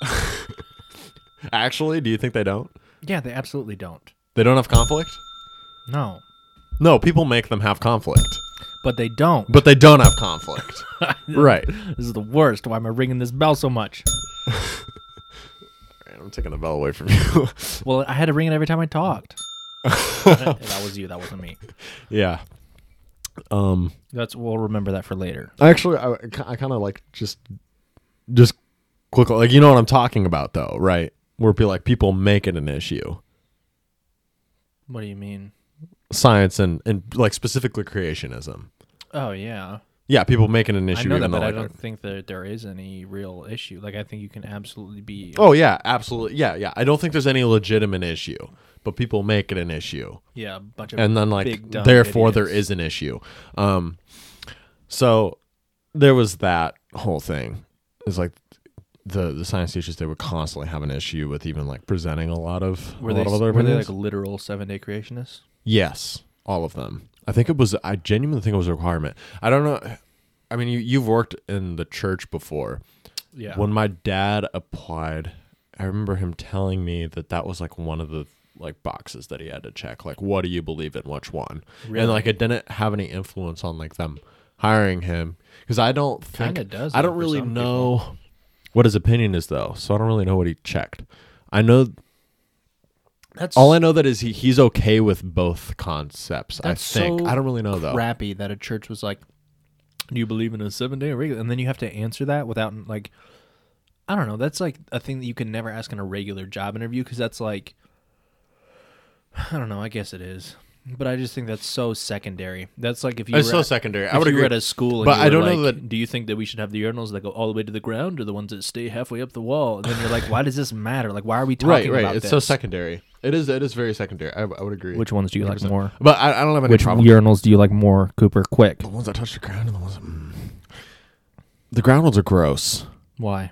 actually do you think they don't Yeah, they absolutely don't. they don't have conflict No, no people make them have conflict but they don't. but they don't have conflict right This is the worst. Why am I ringing this bell so much? All right, i'm taking the bell away from you Well, I had to ring it every time I talked. that was you. That wasn't me. yeah um That's we'll remember that for later. Actually, I, I kind of like just, just quickly, like you know what I'm talking about, though, right? Where people like people make it an issue, What do you mean? Science and and like specifically creationism. Oh yeah, Yeah, people make it an I issue. know that, but I like, don't think that there is any real issue. Like I think you can absolutely be. Oh yeah, absolutely. Yeah, yeah. I don't think there's any legitimate issue, but people make it an issue. yeah, a bunch of and then like big, therefore there idiots. is an issue um so there was that whole thing it's like the the science teachers they would constantly have an issue with even like presenting a lot of Were a they lot of other were they like literal seven day creationists? Yes all of them. I think it was i genuinely think it was a requirement. I don't know i mean you, you've worked in the church before. Yeah. when my dad applied i remember him telling me that that was like one of the like boxes that he had to check. Like what do you believe in? Which one? Really? and like it didn't have any influence on like them hiring him. Because i don't think Kinda does, i don't really know what his opinion is though. So i don't really know what he checked. I know That's all i know that is he, he's okay with both concepts That's i think so i don't really know though crappy that a church was like, "Do you believe in a seven day regular?" And then you have to answer that without like, I don't know. That's like a thing that you can never ask in a regular job interview because that's like, I don't know. I guess it is, but I just think that's so secondary. That's like if you it's were so at- secondary if i would you were agree at a school, and But you I don't know that- Do you think that we should have the urinals that go all the way to the ground, or the ones that stay halfway up the wall? And then you're like, why does this matter? Like, why are we talking about the right right about it's this? so secondary it is it is very secondary i, I would agree Which ones do you like 100%. more? but I, I don't have any Which problem urinals do you like more, Cooper? Quick. the ones that touch the ground and the ones that, mm. the ground ones are gross Why?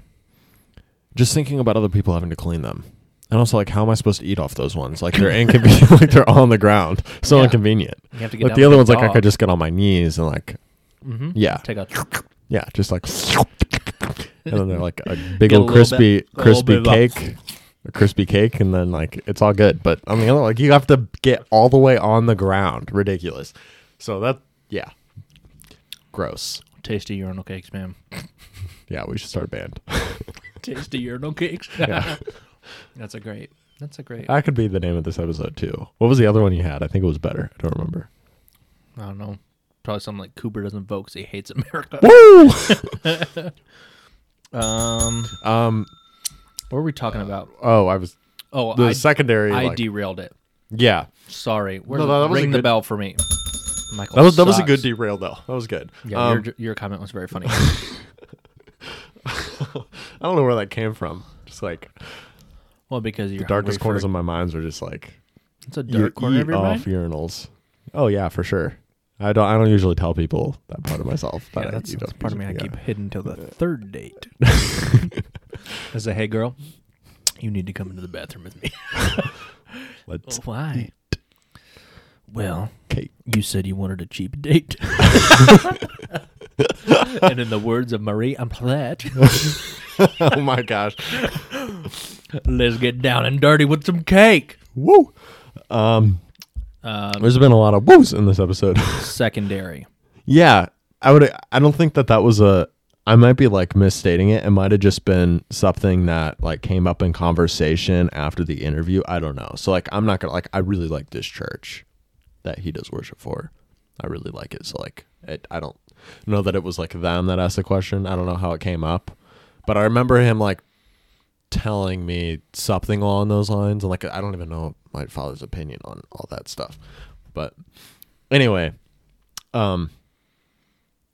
just thinking about other people having to clean them. And also, like, how am I supposed to eat off those ones? Like, they're inconvenient. like, they're on the ground. So Yeah. inconvenient. You have to get Like, down the other ones, like I could just get on my knees and, like, mm-hmm. yeah, take a yeah, just like, and then they're like a big Get a old little crispy, bit- a little crispy bit of cake, a crispy cake, and then, like, it's all good. But on the other, like, you have to get all the way on the ground. Ridiculous. So that, yeah, gross. tasty urinal cakes, man. Yeah, we should start a band. tasty urinal cakes. Yeah. That's a great. That's a great. That could be the name of this episode, too. What was the other one you had? I think it was better. I don't remember. I don't know. Probably something like Cooper doesn't vote because he hates America. Woo! Um, um. what were we talking about? Oh, I was Oh, the I, secondary. I like- derailed it. yeah, Sorry. Where's No, that ring the good- bell for me. Michael that was that was a good derail though. That was good. Yeah, Um, your your comment was very funny. I don't know where that came from. Just like well, because you're the darkest corners for, of my minds are just like It's a you dark corner eat of your off mind. urinals. Oh yeah, for sure. I don't. I don't usually tell people that part of myself. that Yeah, that's, eat that's part of me I usually, keep hidden till the third date. I say, hey girl, you need to come into the bathroom with me. Let's Why? Well, cake. you said you wanted a cheap date. and in the words of Marie Antoinette, oh my gosh. let's get down and dirty with some cake. Woo. Um. Um, There's been a lot of woos in this episode. secondary. Yeah, I would. I don't think that that was a. I might be like misstating it. It might have just been something that like came up in conversation after the interview. I don't know. So like, I'm not gonna like. I really like this church that he does worship for. I really like it. So like, it, I don't know that it was like them that asked the question. I don't know how it came up, but I remember him like telling me something along those lines, and like I don't even know my father's opinion on all that stuff. But anyway, um,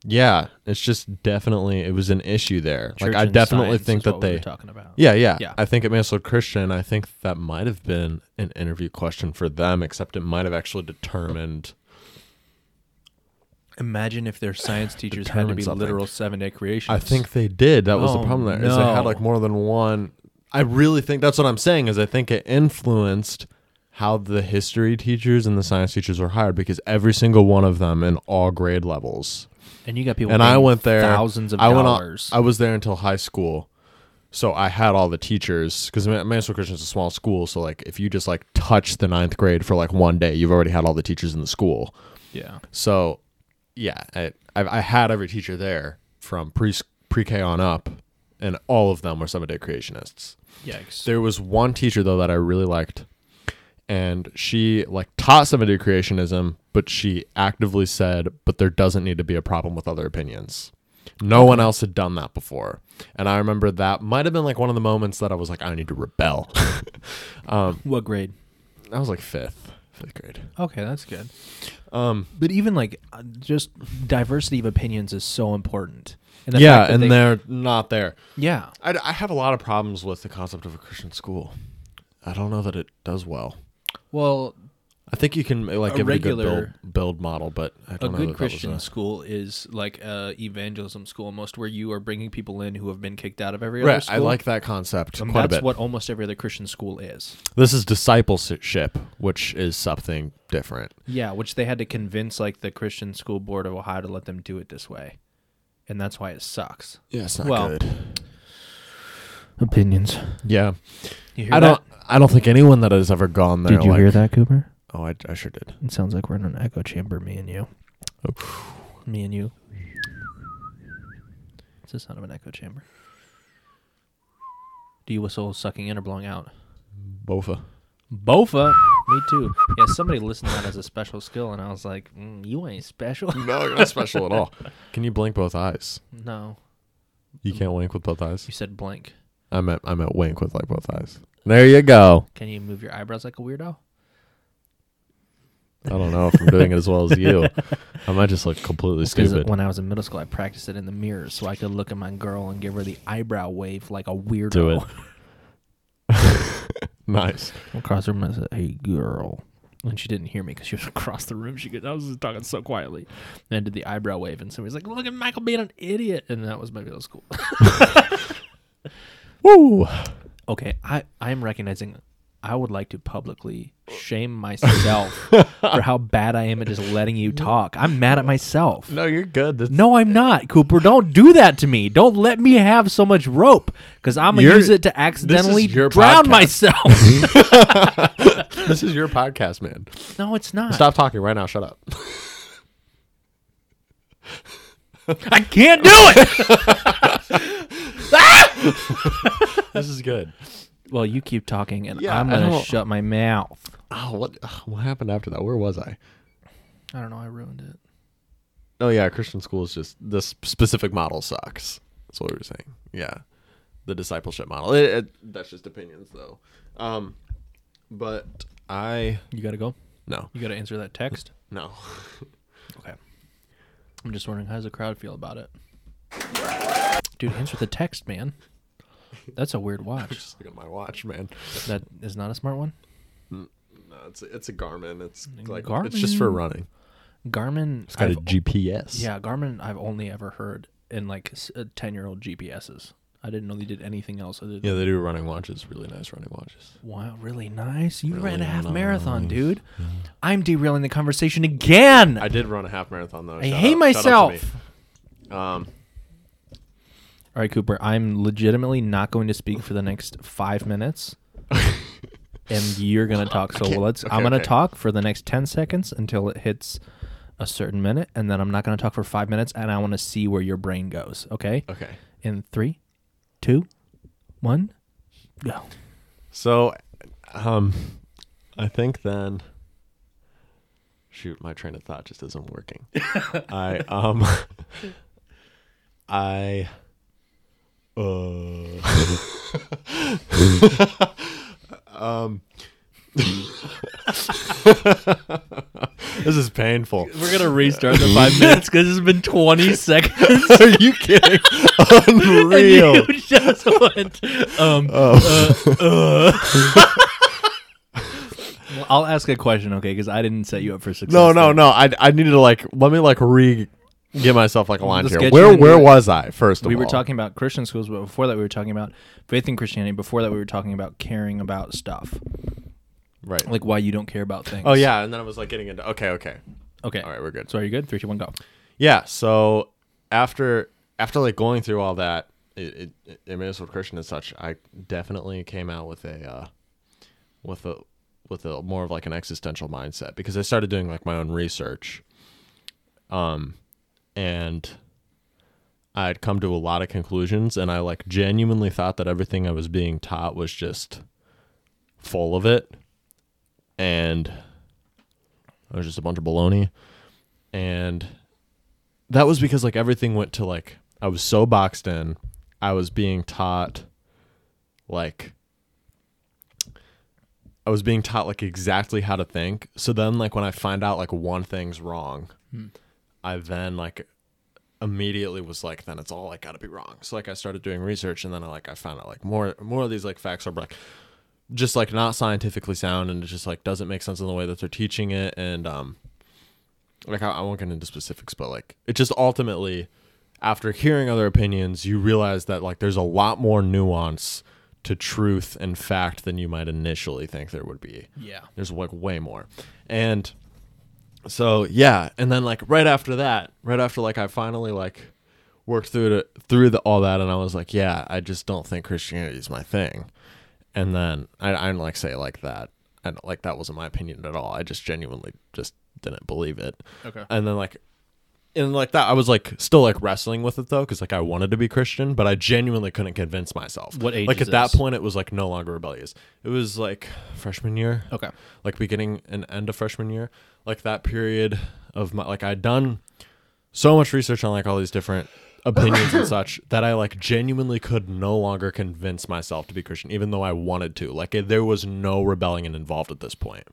yeah, it's just definitely it was an issue there. Church like I definitely think that what we they, talking about. yeah, yeah, Yeah. I think it may have Christian. I think that might have been an interview question for them, except it might have actually determined. Imagine if their science teachers had to be something. literal seven day creations. I think they did. That was the Oh, problem there. Is they had like more than one. I really think that's what I'm saying. Is I think it influenced how the history teachers and the science teachers were hired because every single one of them in all grade levels. And you got people And I went there. thousands of I went dollars. on, I was there until high school. So I had all the teachers because Mansfield Christian is a small school. So like, if you just like touch the ninth grade for like one day, you've already had all the teachers in the school. yeah. So, yeah, I I, I had every teacher there from pre pre K on up, and all of them were seven day creationists. Yikes. There was one teacher though that I really liked, and she like taught seven day creationism, but she actively said, "But there doesn't need to be a problem with other opinions." No one else had done that before, and I remember that might have been like one of the moments that I was like, "I need to rebel." um, what grade? I was like fifth, fifth grade. Okay, that's good. Um, But even like uh, just diversity of opinions is so important. And the yeah, fact that and they- they're not there. yeah, I, I have a lot of problems with the concept of a Christian school. I don't know that it does well. well, I think you can like A give it a good regular- build, build model, but I a don't know good that Christian That school is like a evangelism school almost, where you are bringing people in who have been kicked out of every a, other right. school. I like that concept And quite a that's what almost every other Christian school is. this is discipleship, which is something different. Yeah, which they had to convince like the Christian School Board of Ohio to let them do it this way, and that's why it sucks. Yeah, it's not Well, good. Opinions. Yeah, You hear I don't. I don't think anyone that has ever gone there. Did you like- hear that, Cooper? Oh, I, I sure did. It sounds like we're in an echo chamber, me and you. Oh. Me and you. It's the sound of an echo chamber. Do you whistle sucking in or blowing out? Bofa. Bofa. Me too. Yeah, somebody listened to that as a special skill, and I was like, mm, "You ain't special." No, you're not special at all. Can you blink both eyes? no, You can't wink with both eyes. you said blink. I meant I meant wink with like both eyes. There you go. Can you move your eyebrows like a weirdo? I don't know if I'm doing it as well as you. I might just look completely Because stupid. when I was in middle school, I practiced it in the mirror so I could look at my girl and give her the eyebrow wave like a weirdo. Do it. Nice. across the room. I said, "Hey, girl," and she didn't hear me because she was across the room. She could. I was just talking so quietly, and I did the eyebrow wave, and somebody's like, "Look at Michael being an idiot," and that was my middle school. Woo. okay, I I am recognizing. I would like to publicly shame myself for how bad I am at just letting you talk. I'm mad at myself. No, you're good. That's, No, I'm not, Cooper. Don't do that to me. Don't let me have so much rope because I'm gonna You're- use it to accidentally drown podcast. myself. this is your podcast, man. no, it's not. Stop talking right now. Shut up. I can't do it. this is good. Well, you keep talking, and Yeah, I'm I gonna don't- shut my mouth. Oh, what what happened after that? Where was I? I don't know. I ruined it. Oh yeah, Christian school is just this specific model sucks. That's what we were saying. Yeah, the discipleship model. It, it, that's just opinions, though. Um, but I You gotta go. no You gotta answer that text. no. Okay. I'm just wondering how does the crowd feel about it. Dude, answer the text, man. That's a weird watch. just look at my watch, man. That is not a smart one. No, it's a, it's a Garmin. It's like Garmin? it's just for running. Garmin. It's got a I've- GPS. Yeah, Garmin. I've only ever heard in like ten year old GPSs. I didn't know they did anything else other than. Yeah, they do running watches. Really nice running watches. Wow, really nice. You ran a Really half marathon, nice. dude. I'm derailing the conversation again. I did run a half marathon though. I Shout hate out- shout out to myself. me. Um, All right, Cooper. I'm legitimately not going to speak for the next five minutes, and you're gonna talk. So let's. okay, I'm gonna okay. talk for the next ten seconds until it hits a certain minute, and then I'm not gonna talk for five minutes, and I want to see where your brain goes. Okay. okay. In three, two, one, go. So, um, I think then. Shoot, my train of thought just isn't working. I um, I uh, um. this is painful. We're gonna restart the five minutes because it's been 20 seconds. Are you kidding? Unreal. And you just went. Um, Oh. uh, uh. Well, I'll ask a question, okay? Because I didn't set you up for success. No, no, there. no. I I needed to like let me like re give myself like a line Let's here. get Where into where it. was I first of all? We all? were talking about Christian schools, but before that, we were talking about faith in Christianity. Before that, we were talking about caring about stuff. Right. Like why you don't care about things. oh yeah, and then I was like getting into okay, okay. Okay. All right, we're good. So are you good? Three, two, one, go. Yeah. So after after like going through all that, it, it, it in Minnesota Christian and such, I definitely came out with a uh, with a with a more of like an existential mindset because I started doing like my own research. Um, and I'd come to a lot of conclusions, and I like genuinely thought that everything I was being taught was just full of it, and it was just a bunch of baloney, and that was because like everything went to like I was so boxed in. I was being taught like I was being taught like exactly how to think. So then like when I find out like one thing's wrong, hmm. I then like immediately was like then it's all like got to be wrong. So like I started doing research and then I like I found out like more more of these like facts are like just like not scientifically sound and it just like doesn't make sense in the way that they're teaching it and um like I, I won't get into specifics but like it just ultimately after hearing other opinions you realize that like there's a lot more nuance to truth and fact than you might initially think there would be Yeah. there's like way more and so yeah and then like right after that right after like i finally like worked through it through the, all that and i was like yeah i just don't think christianity is my thing. And then i, I didn't like say it like that i don't like that wasn't my opinion at all. I just genuinely just didn't believe it. Okay. and then like and like that i was like still like wrestling with it though because like i wanted to be christian but i genuinely couldn't convince myself What age like is at that this? point it was like no longer rebellious it was like freshman year Okay. like beginning and end of freshman year like that period of my like i'd done so much research on like all these different opinions and such that i like genuinely could no longer convince myself to be christian even though i wanted to like it, there was no rebellion involved at this point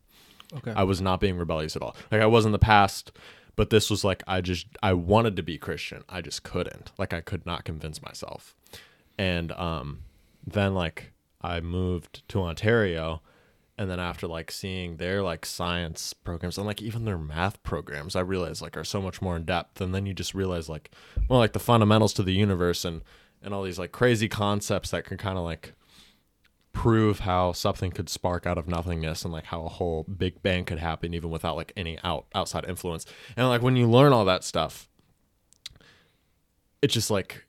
Okay. I was not being rebellious at all. Like I was in the past, but this was like I just I wanted to be Christian. I just couldn't. Like I could not convince myself. And um then like I moved to Ontario and then after like seeing their like science programs and like even their math programs, I realized like are so much more in depth and then you just realize like well like the fundamentals to the universe and and all these like crazy concepts that can kind of like prove how something could spark out of nothingness and like how a whole big bang could happen even without like any out outside influence. And like when you learn all that stuff, it's just like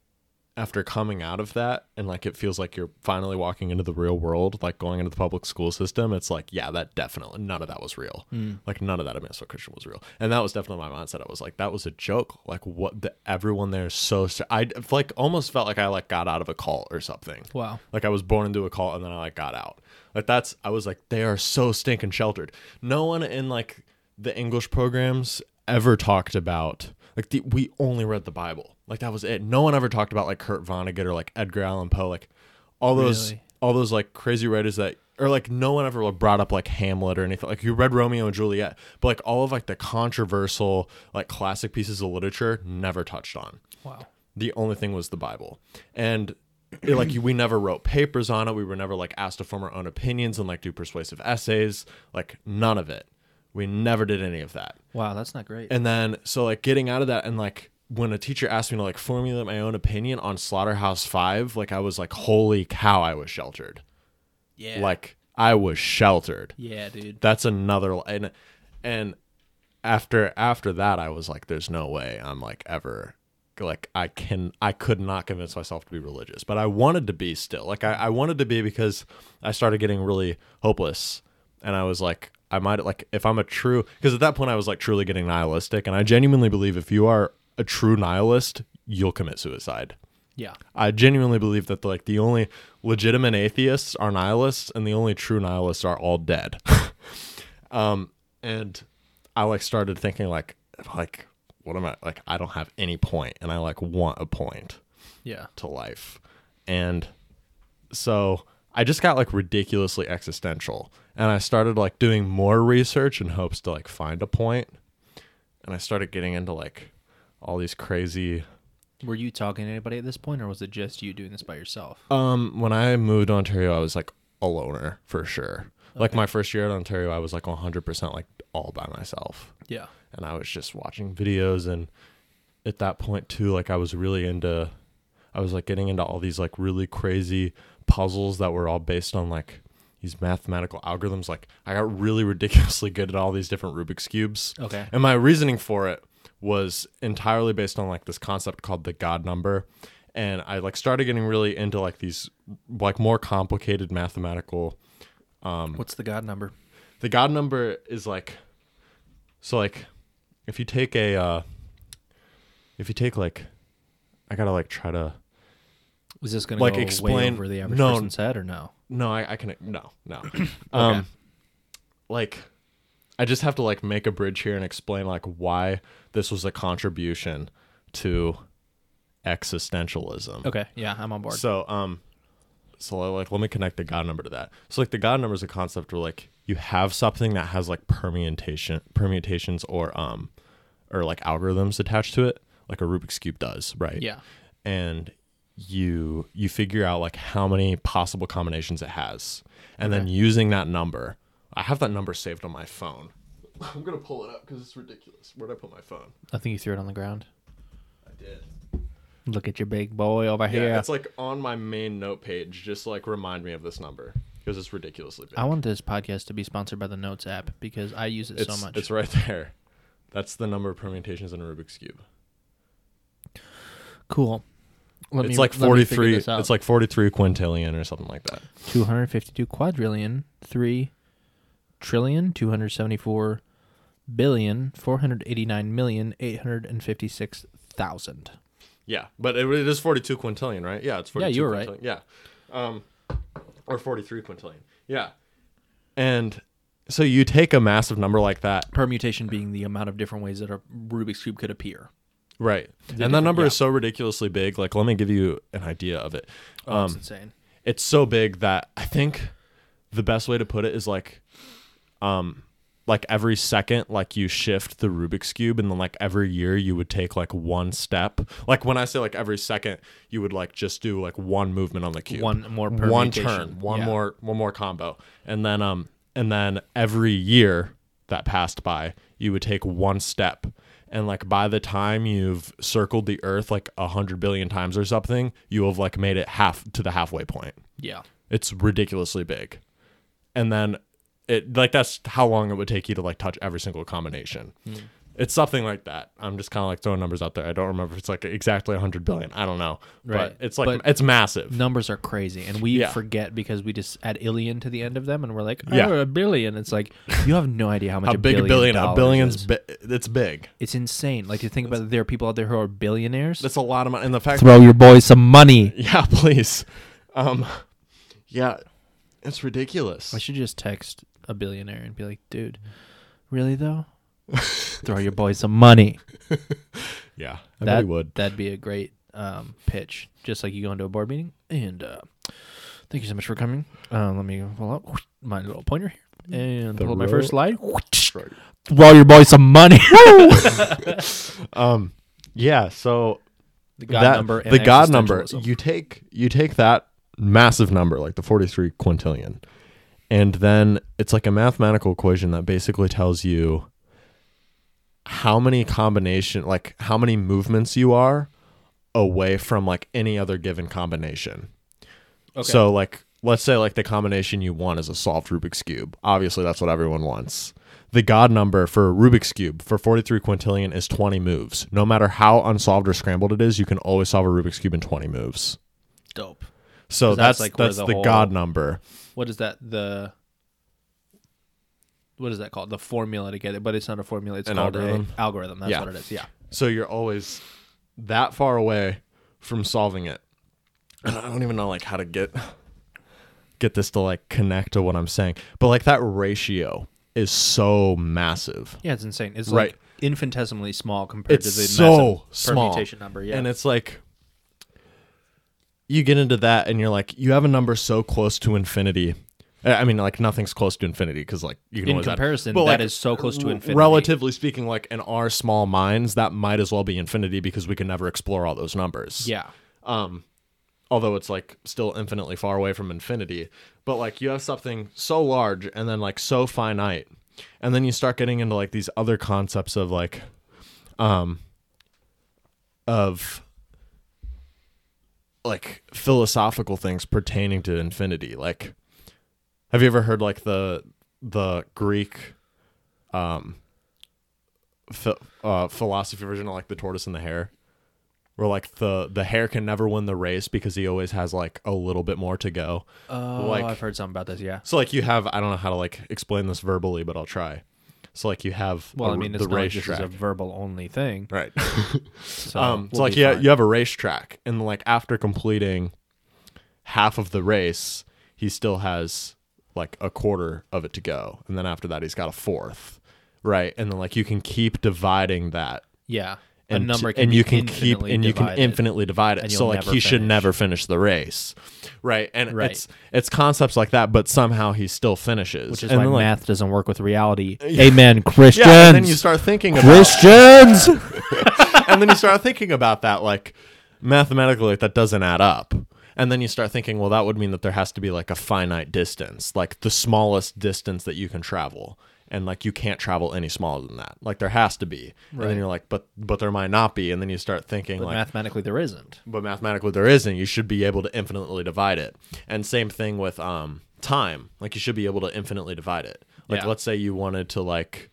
after coming out of that and like it feels like you're finally walking into the real world, like going into the public school system, it's like, yeah, that definitely none of that was real. Mm. Like none of that at Minnesota Christian was real. And that was definitely my mindset. I was like, that was a joke. Like what the everyone there is so st- I like almost felt like I like got out of a cult or something. Wow. Like I was born into a cult and then I like got out. Like that's I was like they are so stinking sheltered. No one in like the English programs ever talked about like the, we only read the Bible. Like that was it. No one ever talked about like Kurt Vonnegut or like Edgar Allan Poe. Like all those Really? all those like crazy writers that or like no one ever like, brought up like Hamlet or anything. Like you read Romeo and Juliet, but like all of like the controversial like classic pieces of literature never touched on Wow. the only thing was the bible and it, like we never wrote papers on it we were never like asked to form our own opinions and like do persuasive essays like none of it we never did any of that Wow, that's not great. and then so like getting out of that and like when a teacher asked me to like formulate my own opinion on slaughterhouse five like i was like holy cow i was sheltered yeah. like i was sheltered Yeah, dude. that's another and and after after that i was like there's no way i'm like ever like i can i could not convince myself to be religious but i wanted to be still like i, I wanted to be because i started getting really hopeless and i was like i might like if i'm a true because at that point i was like truly getting nihilistic and i genuinely believe if you are a true nihilist you'll commit suicide Yeah. I genuinely believe that like the only legitimate atheists are nihilists, and the only true nihilists are all dead. um, and I like started thinking like, like, what am I like? I don't have any point, and I like want a point Yeah. to life, and so I just got like ridiculously existential, and I started like doing more research in hopes to like find a point, and I started getting into like all these crazy Were you talking to anybody at this point, or was it just you doing this by yourself? Um, when I moved to Ontario, I was like a loner for sure. Like my first year at Ontario, I was like 100% like all by myself. Yeah. And I was just watching videos and at that point too, like I was really into I was like getting into all these like really crazy puzzles that were all based on like these mathematical algorithms. Like I got really ridiculously good at all these different Rubik's cubes. Okay. And my reasoning for it was entirely based on like this concept called the God number. And I like started getting really into like these like more complicated mathematical um What's the God number? the God number is like so like if you take a uh if you take like I gotta like try to Was this going Like, go explain- way over the average no. person's head or no? No I, I can no no um like I just have to like make a bridge here and explain like why this was a contribution to existentialism. Okay. Yeah, I'm on board. So um so like let me connect the God number to that. So like the God number is a concept where like you have something that has like permutation permutations or um or like algorithms attached to it, like a Rubik's cube does, right? yeah. And you you figure out like how many possible combinations it has. And then using that number, I have that number saved on my phone. I'm gonna pull it up because it's ridiculous. Where'd I put my phone? I think you threw it on the ground. I did. Look at your big boy over Yeah, here. it's like on my main note page. Just like remind me of this number because it's ridiculously big. I want this podcast to be sponsored by the Notes app because I use it it's, so much. It's right there. That's the number of permutations in a Rubik's cube. cool. Let it's me- like let me forty figure this out. It's like forty three quintillion or something like that. 252 quadrillion, 3 trillion, 274 billion, 489 million, 856,000. Yeah, but it, it is forty two quintillion, right? Yeah, it's 42 Yeah, two. you were right. quintillion. Yeah, um, or forty three quintillion. Yeah, and so you take a massive number like that, Permutation being the amount of different ways that a Rubik's Cube could appear. Right? and that number yeah. is so ridiculously big. Like, let me give you an idea of it. Oh, it's Um, insane. it's so big that I think the best way to put it is like um like every second like you shift the Rubik's cube and then like every year you would take like one step. Like when I say like every second you would like just do like one movement on the cube. One more one turn, one Yeah. more one more combo. And then um and then every year that passed by, you would take one step. And like by the time you've circled the earth like a hundred billion times or something, you have like made it half to the halfway point. Yeah. It's ridiculously big. And then it like that's how long it would take you to like touch every single combination. Hmm. It's something like that. I'm just kind of like throwing numbers out there. I don't remember if it's like exactly 100 billion. I don't know. Right. But it's like But- it's massive. Numbers are crazy, and we Yeah. forget because we just add illion to the end of them, and we're like, oh, Yeah. a billion. It's like you have no idea how much How a big a billion billion? A dollars billion's is. bi- it's big. It's insane. Like to think about, it, there are people out there who are billionaires. That's a lot of money. And the fact Throw your boys some money. Yeah, please. Um yeah, it's ridiculous. I should just text a billionaire and be like, dude, really though? Throw your boy some money. Yeah, I bet That he would. That'd be a great um, pitch. Just like you go into a board meeting. And uh, thank you so much for coming. Uh, let me pull up my little pointer here and pull up my first slide. Right. Throw your boys some money. Um yeah, so the God that- number. And the God number. You take you take that massive number, like the forty three quintillion, and then it's like a mathematical equation that basically tells you how many combination, like how many movements you are away from like any other given combination. Okay. So like let's say like the combination you want is a solved Rubik's cube. Obviously that's what everyone wants. The God number for Rubik's cube for 43 quintillion is 20 moves. No matter how unsolved or scrambled it is, you can always solve a Rubik's cube in 20 moves. dope. So that's that's, that's, like, where the the, whole- God number. What is that? The what is that called? The formula to get it, but it's not a formula. It's An called algorithm? a algorithm. That's Yeah. what it is. Yeah. So you're always that far away from solving it. And I don't even know like how to get get this to like connect to what I'm saying. But like that ratio is so massive. Yeah, it's insane. It's Right. like infinitesimally small compared It's to the so massive small. permutation number. Yeah. And it's like you get into that and you're like you have a number so close to infinity. I I mean like nothing's close to infinity cuz like you can In always add- comparison, but, that like, is so close to infinity. Relatively speaking like in our small minds that might as well be infinity because we can never explore all those numbers. yeah. Um although it's like still infinitely far away from infinity, but like you have something so large and then like so finite. And then you start getting into like these other concepts of like um of like philosophical things pertaining to infinity like Have you ever heard like the the Greek um ph- uh, philosophy version of like the tortoise and the hare? Where like the the hare can never win the race because he always has like a little bit more to go. Oh, Like- I've heard something about this. Yeah. So like you have I don't know how to like explain this verbally, but I'll try. So like you have Well, a- I mean, it's the not like this is a verbal only thing. Right. So, um, we'll like be yeah, fine. you have a racetrack, and like after completing half of the race, he still has like a quarter of it to go, and then after that, he's got a fourth, right? And then like you can keep dividing that, yeah. and a number can and you can keep and you can infinitely divide it. So like he should never finish the race, right? And Right. it's it's concepts like that, but somehow he still finishes, Which is and why like, math doesn't work with reality. Amen, Christians. yeah, and then you start thinking about Christians. and then you start thinking about that like mathematically like, that doesn't add up and then you start thinking well that would mean that there has to be like a finite distance like the smallest distance that you can travel. And like you can't travel any smaller than that. Like there has to be. And then you're like but but there might not be. And then you start thinking but like mathematically, there isn't. but mathematically there isn't. You should be able to infinitely divide it. And same thing with um time. Like you should be able to infinitely divide it. Like Yeah. let's say you wanted to like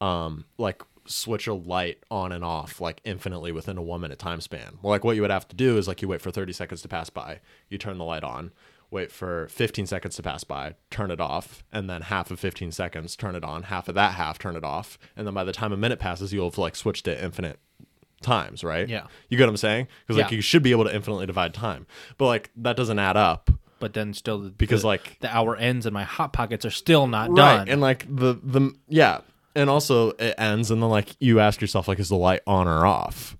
um like switch a light on and off like infinitely within a one minute time span well like what you would have to do is like you wait for 30 seconds to pass by you turn the light on wait for 15 seconds to pass by turn it off and then half of 15 seconds turn it on half of that half turn it off and then by the time a minute passes you'll have like switched it infinite times right Yeah. you get what i'm saying because like Yeah. you should be able to infinitely divide time but like that doesn't add up But then still, the, because the, like the hour ends and my hot pockets are still not right done. and like the the yeah and also it ends and then like you ask yourself like is the light on or off?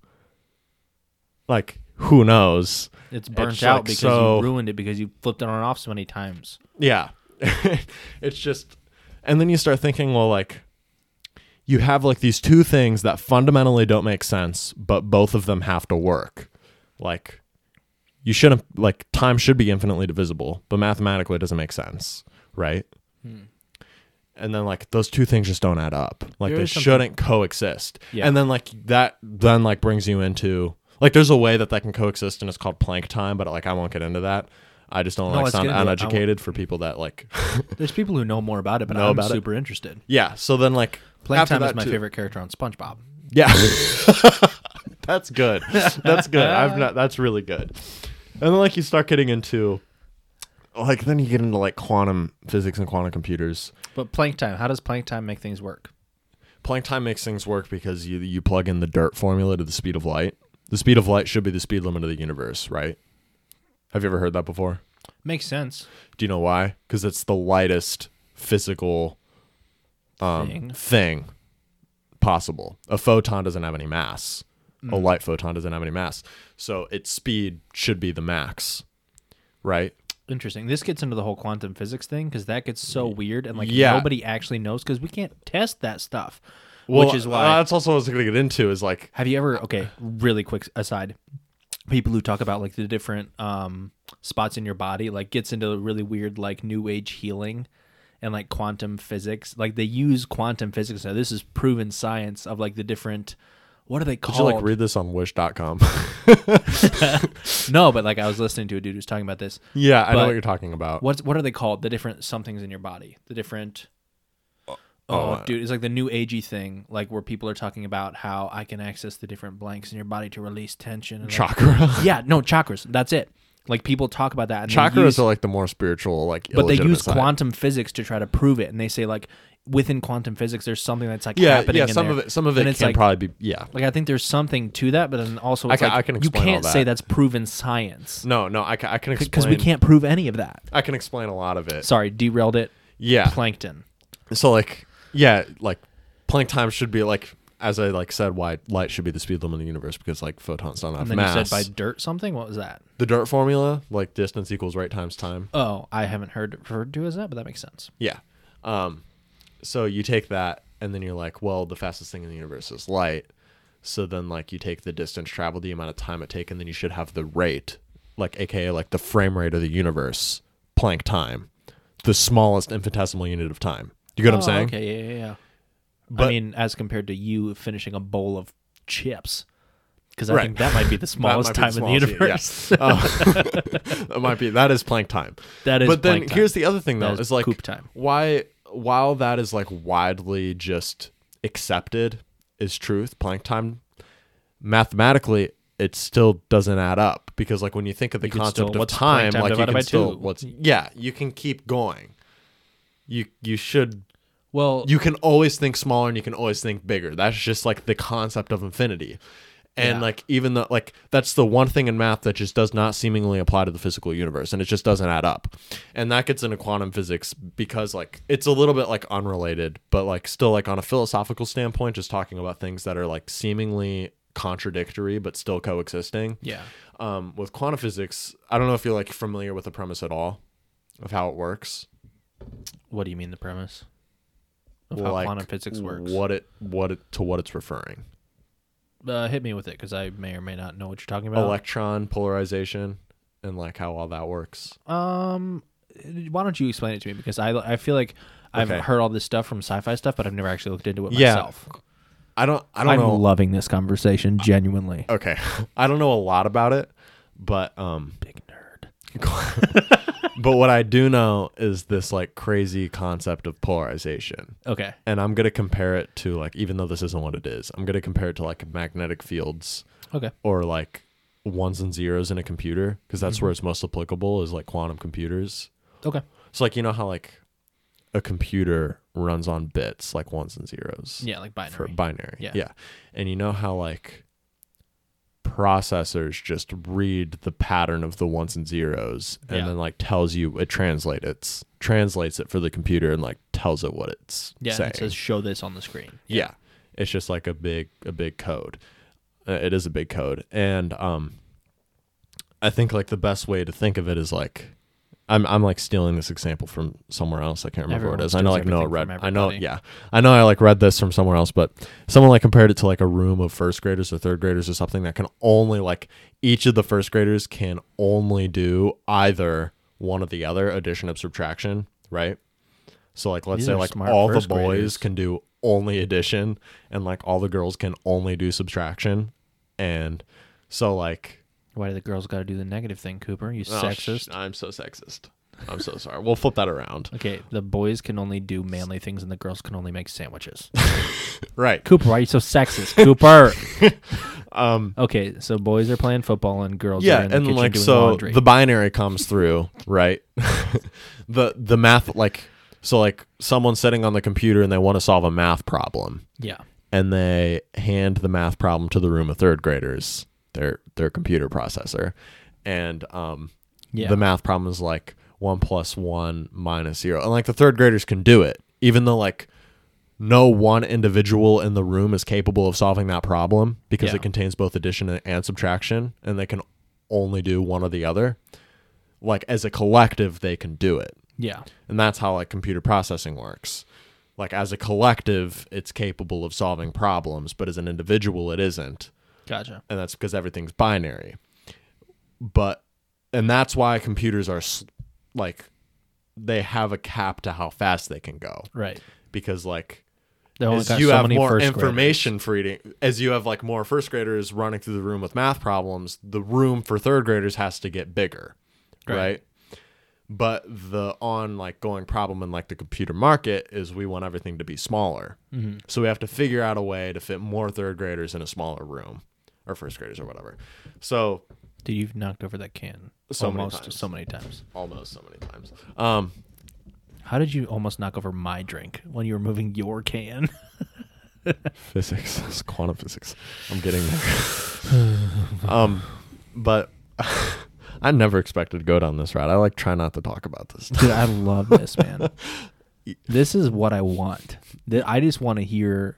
Like who knows? It's burnt it's, out like, because so- you ruined it because you flipped it on and off so many times. yeah. It's just and then you start thinking well like you have like these two things that fundamentally don't make sense but both of them have to work. Like you shouldn't like time should be infinitely divisible but mathematically it doesn't make sense right? Hmm. And then like those two things just don't add up like There they shouldn't coexist Yeah. and then like that then like brings you into like there's a way that that can coexist and it's called Planck time but like i won't get into that i just don't No, like sound get into it. I won't- uneducated for people that like There's people who know more about it, but I'm about it? super interested. yeah so then like Plank Time is my too- favorite character on SpongeBob. yeah that's good that's good i've not that's really good and then like you start getting into like then you get into like quantum physics and quantum computers But Planck Time, how does Planck Time make things work? Planck time makes things work because you you plug in the dirt formula to the speed of light. The speed of light should be the speed limit of the universe, right? Have you ever heard that before? Makes sense. Do you know why? Because it's the lightest physical um, Thing. thing. possible. A photon doesn't have any mass. Mm. A light photon doesn't have any mass, so its speed should be the max, right? Interesting. This gets into the whole quantum physics thing because that gets so weird and like Yeah. nobody actually knows because we can't test that stuff. Well, which is why. uh, that's also what I was going to get into. Is like have you ever? Okay, really quick aside. People who talk about like the different um, spots in your body, like gets into really weird like new age healing and like quantum physics. Like they use quantum physics. Now this is proven science of like the different. What are they called? Did you like read this on wish.com? no, but like I was listening to a dude who's talking about this. yeah, I know what you're talking about. What's what are they called? The different somethings in your body. The different. Oh, uh, dude, it's like the new agey thing, like where people are talking about how I can access the different blanks in your body to release tension. And like- Chakra. yeah, no chakras. That's it. Like people talk about that. And Chakras use, are like the more spiritual, like. but they use side. quantum physics to try to prove it, and they say like within quantum physics, there's something that's like Yeah, happening. yeah. in Some there. of it, some of it And it it's can like- probably be. Yeah. Like I think there's something to that, but then also I can- like I can you can't say that's proven science No, no. I can, I can explain because we can't prove any of that. I can explain a lot of it. Sorry, derailed it. Yeah. Plankton. So like, yeah, like Planck time should be like, as I like said, why light should be the speed limit of the universe because like photons don't have And then mass. you said by dirt something. What was that? the dirt formula, like distance equals rate times time. Oh, I haven't heard referred to as that, but that makes sense. Yeah. Um, so you take that, and then you're like, well, the fastest thing in the universe is light. So then, like, you take the distance traveled, the amount of time it take, and then you should have the rate, like, aka like the frame rate of the universe, Planck time, the smallest infinitesimal unit of time. You get what I'm Oh, saying? Okay, yeah, yeah, yeah. I mean, as compared to you finishing a bowl of chips. because I Right. think that might be the smallest time be in the universe. yeah. Oh. that might be that is Planck time. that is. but then here's the other thing though That is is like time. why while that is like widely just accepted as truth Planck time mathematically it still doesn't add up because like when you think of the concept still- of time time like you can still two? what's yeah you can keep going you you should well, you can always think smaller and you can always think bigger. That's just like the concept of infinity. And Yeah. like even though like that's the one thing in math that just does not seemingly apply to the physical universe and it just doesn't add up. And that gets into quantum physics because like it's a little bit like unrelated, but like still like on a philosophical standpoint just talking about things that are like seemingly contradictory but still coexisting. yeah. Um with quantum physics, I don't know if you're like familiar with the premise at all of how it works. What do you mean the premise of Well, how like, quantum physics works? What it what it to what it's referring. Uh, hit me with it because I may or may not know what you're talking about. electron polarization and like how all that works. Um, why don't you explain it to me? Because I I feel like I've Okay. heard all this stuff from sci-fi stuff, but I've never actually looked into it Yeah. myself. I don't I don't I'm know loving this conversation genuinely. Okay. I don't know a lot about it, but um Big. but what I do know is this like crazy concept of polarization. Okay. And I'm going to compare it to like even though this isn't what it is. I'm going to compare it to like magnetic fields Okay. or like ones and zeros in a computer because that's where mm-hmm. it's most applicable is like quantum computers. Okay. So like you know how like a computer runs on bits like ones and zeros. Yeah, like binary. for binary. Yeah. Yeah. And you know how like processors just read the pattern of the ones and zeros and Yeah. then like tells you it translates it's translates it for the computer and like tells it what it's yeah, saying. it says show this on the screen. yeah. It's just like a big a big code. Uh, it is a big code. And um I think like the best way to think of it is like I'm I'm like stealing this example from somewhere else. I can't remember Everyone what it is. I know like no read I know yeah. I know I like read this from somewhere else, but someone like compared it to like a room of first graders or third graders or something that can only like each of the first graders can only do either one or the other, addition of subtraction, right? So like let's These say like all the boys graders. can do only addition and like all the girls can only do subtraction. And so like Why do the girls got to do the negative thing, Cooper? You Oh, sh- sexist. I'm so sexist. I'm so sorry. We'll flip that around. okay, the boys can only do manly things, and the girls can only make sandwiches. Right. Cooper, why are you so sexist, Cooper? Um okay, so boys are playing football, and girls yeah, are in the and kitchen like doing so laundry. the binary comes through, right? the the math like so like someone's sitting on the computer and they want to solve a math problem yeah, and they hand the math problem to the room of third graders, their their computer processor. And um yeah, the math problem is like one plus one minus zero. And like the third graders can do it, even though like no one individual in the room is capable of solving that problem because Yeah. it contains both addition and- and subtraction, and they can only do one or the other. Like as a collective, they can do it. yeah, And that's how like computer processing works. Like as a collective, it's capable of solving problems, but as an individual, it isn't gotcha. and that's because everything's binary. But and that's why computers are like they have a cap to how fast they can go Right. because like as you so have more information for eating as you have like more first graders running through the room with math problems the room for third graders has to get bigger right, Right. but the on like going problem in like the computer market is we want everything to be smaller graders. Mhm. so we have to figure out a way to fit more third graders in a smaller room or first graders or whatever so Dude, you've knocked over that can So many times. so many times. almost so many times um How did you almost knock over my drink when you were moving your can? physics it's quantum physics i'm getting there um but i never expected to go down this route i like try not to talk about this Dude, I love this, man. This is what I want. I just want to hear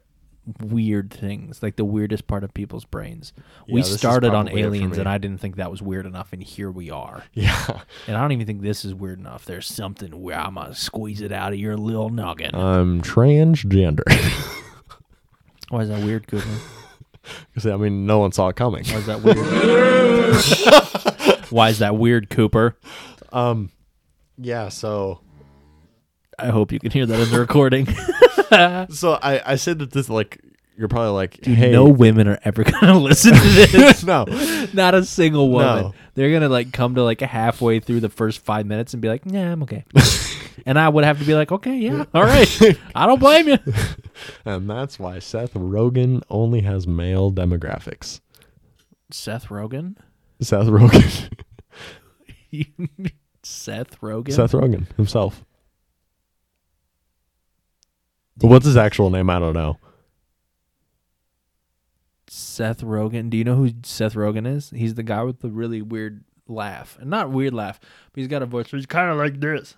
weird things, like the weirdest part of people's brains. we Yeah, is started on probably it for aliens, and I didn't think that was weird enough, and here we are. yeah And I don't even think this is weird enough. There's something where I'm gonna squeeze it out of your little noggin. i'm transgender Why is that weird, Cooper? 'Cause, i mean no one saw it coming Why is that weird? Why is that weird, Cooper? um yeah so I hope you can hear that in the recording. so I, I said that this like you're probably like, Dude, hey, no women are ever gonna listen to this. no, Not a single woman. No. They're gonna like come to like halfway through the first five minutes and be like, "Yeah, I'm okay," and I would have to be like, "Okay, yeah, all right, I don't blame you." and that's why Seth Rogen only has male demographics. Seth Rogen. Seth Rogen, Seth Rogen. Seth Rogen himself. But what's his actual name? I don't know. Seth Rogen. Do you know who Seth Rogen is? He's the guy with the really weird laugh. And not weird laugh, but he's got a voice where he's kind of like this.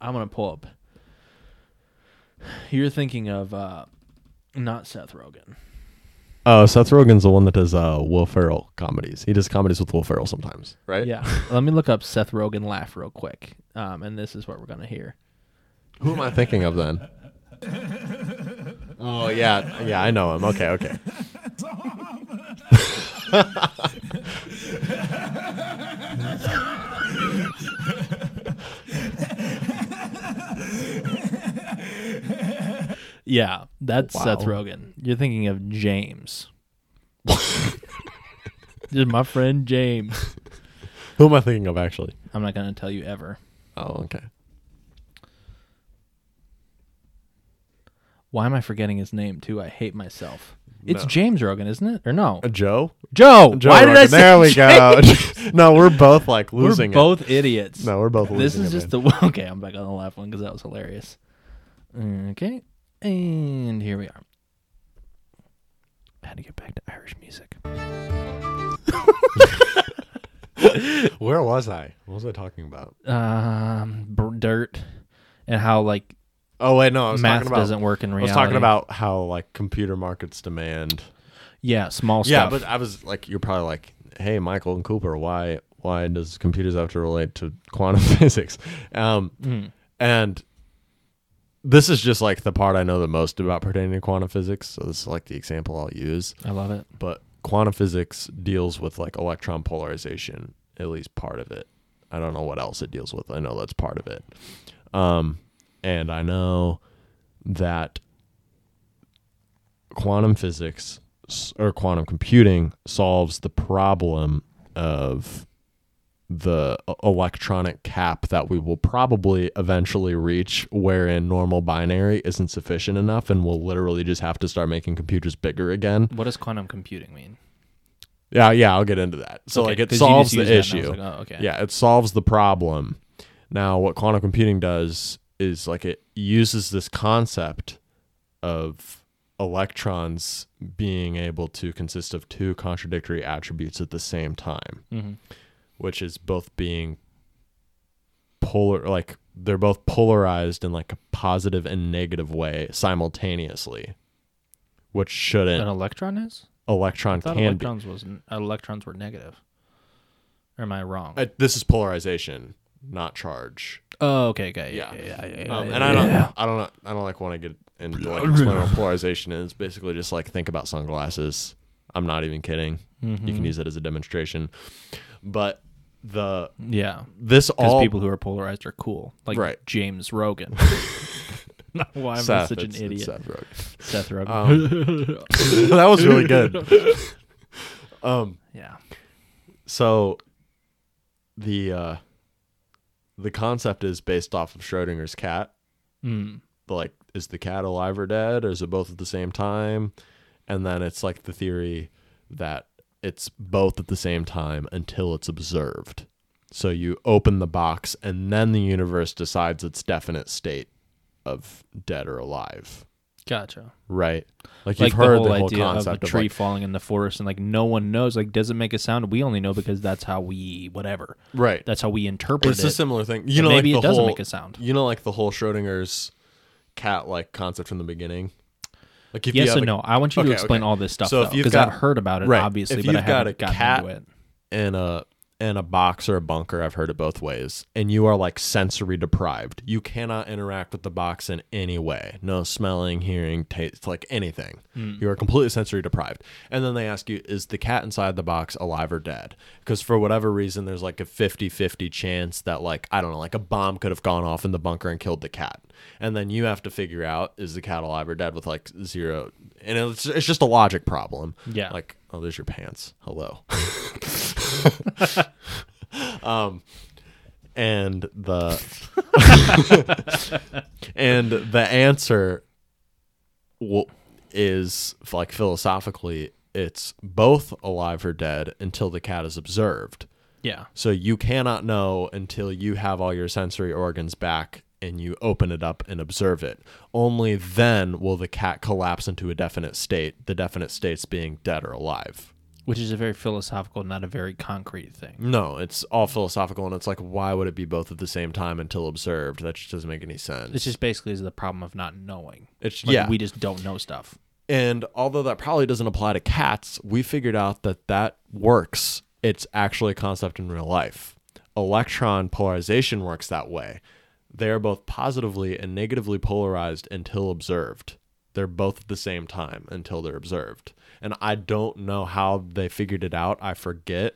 I'm going to pull up. You're thinking of uh not Seth Rogen. Oh, Seth Rogen's the one that does uh, Will Ferrell comedies. He does comedies with Will Ferrell sometimes, right? Yeah. Let me look up Seth Rogen laugh real quick. Um, and this is what we're going to hear. Who am I thinking of then? oh yeah, yeah, I know him. Okay, okay. Yeah, that's Wow. Seth Rogen. You're thinking of James. Just my friend James. Who am I thinking of actually? I'm not going to tell you ever. Oh, okay. Why am I forgetting his name too? I hate myself. It's No. James Rogan, isn't it? Or no? Uh, Joe. Joe. Joe Why did I Rogan. say There we James? go. no, we're both like losing We're both idiots. it. No, we're both losing. this losing is it, just man. the okay. I'm back on the last one because that was hilarious. Okay, and here we are. Had to get back to Irish music. Where was I? What was I talking about? Um, br- dirt, and how like Oh wait, no, I was math talking about. doesn't work in reality. I was talking about how like computer markets demand. yeah, small Yeah, stuff. but I was like, you're probably like, hey, Michael and Cooper, why why does computers have to relate to quantum physics? Um, Mm. and this is just like the part I know the most about pertaining to quantum physics. So this is like the example I'll use. I love it. But quantum physics deals with like electron polarization, at least part of it. I don't know what else it deals with. I know that's part of it. Um, and I know that quantum physics or quantum computing solves the problem of the electronic cap that we will probably eventually reach wherein normal binary isn't sufficient enough and we'll literally just have to start making computers bigger again. What does quantum computing mean? Yeah, yeah, I'll get into that. So Okay, like it solves the used that and I issue. like, oh, okay. Yeah, it solves the problem. Now, what quantum computing does is like it uses this concept of electrons being able to consist of two contradictory attributes at the same time, hmm which is both being polar like they're both polarized in like a positive and negative way simultaneously. Which shouldn't An electron is? electron I can be electrons was electrons were negative. Or am I wrong? Uh, this is polarization, not charge. oh, okay, okay, Yeah. yeah, yeah, yeah. Um, yeah, and I don't, yeah. I don't, I don't like want to get into like what polarization is. Basically, just like think about sunglasses. I'm not even kidding. You can Mhm. use it as a demonstration. But the Yeah, this all people who are polarized are cool, like Right. James Rogan. Why am I such an idiot? Seth Rogen. Seth Rogen. Um, that was really good. Um, yeah. so the uh, the concept is based off of Schrodinger's cat. Mm. like is the cat alive or dead or is it both at the same time and then it's like the theory that it's both at the same time until it's observed so you open the box and then the universe decides its definite state of dead or alive Gotcha. right like Like you've the heard whole the whole idea of a concept of, tree like, falling in the forest and like no one knows. Like, does it make a sound? We only know because that's how we whatever. right That's how we interpret it's it. It's a similar thing you But know maybe like it the doesn't whole, make a sound. you know like the whole schrodinger's cat like concept from the beginning like if Yes have and a- no. I want you to explain okay. all this stuff So if you've because got- I've heard about it, right. obviously, If but I you've got haven't a gotten cat- into it. and a in a box or a bunker, I've heard it both ways, and you are like sensory deprived. You cannot interact with the box in any way. No smelling, hearing, taste, like anything. Hmm. You are completely sensory deprived. And then they ask you, is the cat inside the box alive or dead? Because for whatever reason, there's like a 50 50 chance that, like, I don't know, like a bomb could have gone off in the bunker and killed the cat. And then you have to figure out, is the cat alive or dead with like zero. And it's, it's just a logic problem. Yeah. Like, oh, there's your pants. Hello. um, and the and the answer is like philosophically, it's both alive or dead until the cat is observed. Yeah. So you cannot know until you have all your sensory organs back and you open it up and observe it. Only then will the cat collapse into a definite state, the definite states being dead or alive. Which is a very philosophical, not a very concrete thing. No, it's all philosophical and it's like why would it be both at the same time until observed? That just doesn't make any sense. It's just basically is the problem of not knowing. It's Like, yeah. we just don't know stuff. And although that probably doesn't apply to cats, we figured out that that works. It's actually a concept in real life. Electron polarization works that way. They are both positively and negatively polarized until observed. They're both at the same time until they're observed. And I don't know how they figured it out. I forget,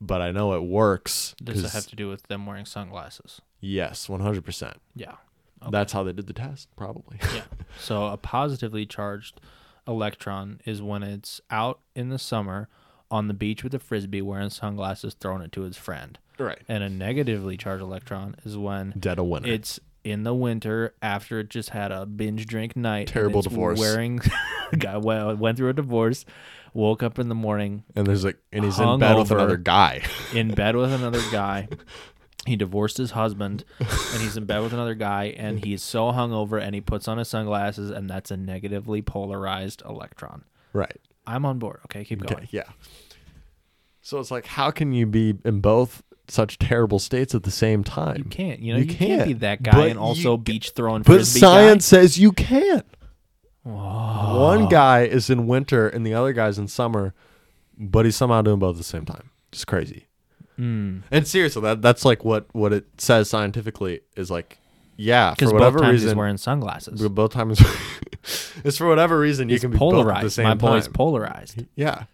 but I know it works. Does it have to do with them wearing sunglasses? yes, 100%. Yeah. That's how they did the test, probably. Yeah. So a positively charged electron is when it's out in the summer on the beach with a frisbee wearing sunglasses throwing it to his friend. right. And a negatively charged electron is when Dead of winter. it's in the winter after it just had a binge drink night. and Terrible divorce. Wearing guy went went through a divorce, woke up in the morning and there's like, and he's in bed with another guy. in bed with another guy. He divorced his husband and he's in bed with another guy and he's so hungover and he puts on his sunglasses and that's a negatively polarized electron. right. I'm on board. Okay, keep going. Okay, yeah. So it's like, how can you be in both such terrible states at the same time? You can't. You know, You you, can't, be can't, that guy and also you- beach throwing But science says you can't. One guy is in winter and the other guy's in summer, but he's somehow doing both at the same time. It's crazy. Mm. And seriously, that that's like what what it says scientifically is like, yeah, Because for both whatever times reason, he's wearing sunglasses. both times, it's for whatever reason you He's can be both at the polarized. same My boy's time. polarized. yeah.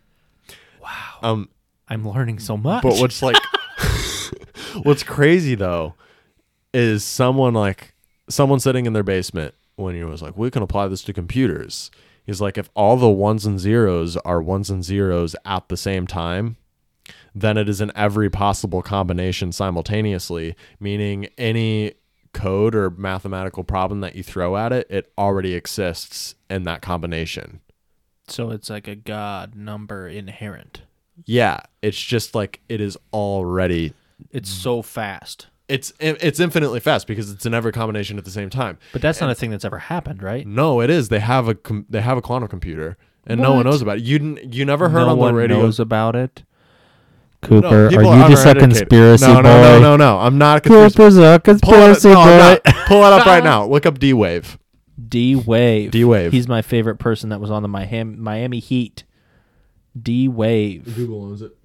Wow. Um, I'm learning so much. But what's like what's crazy though is someone like someone sitting in their basement when he was like, We can apply this to computers. He's like, if all the ones and zeros are ones and zeros at the same time, then it is in every possible combination simultaneously, meaning any code or mathematical problem that you throw at it, it already exists in that combination. so it's like a god number inherent. Yeah, it's just like it is already It's Mm. so fast. it's it's infinitely fast because it's in every combination at the same time. But that's not a thing that's ever happened, right? No, it is. They have a com- they have a quantum computer, and no one What? knows about it. You didn't- you never heard no on the one radio. knows about it. Cooper, people are you just a conspiracy no, boy? No, no, no, no. I'm not a conspiracy. Cooper's a Pull it, conspiracy no, I'm boy. not. Pull it up right now. Look up D Wave. D Wave. D Wave. He's my favorite person that was on the Miami, Miami Heat. D Wave. Google owns it.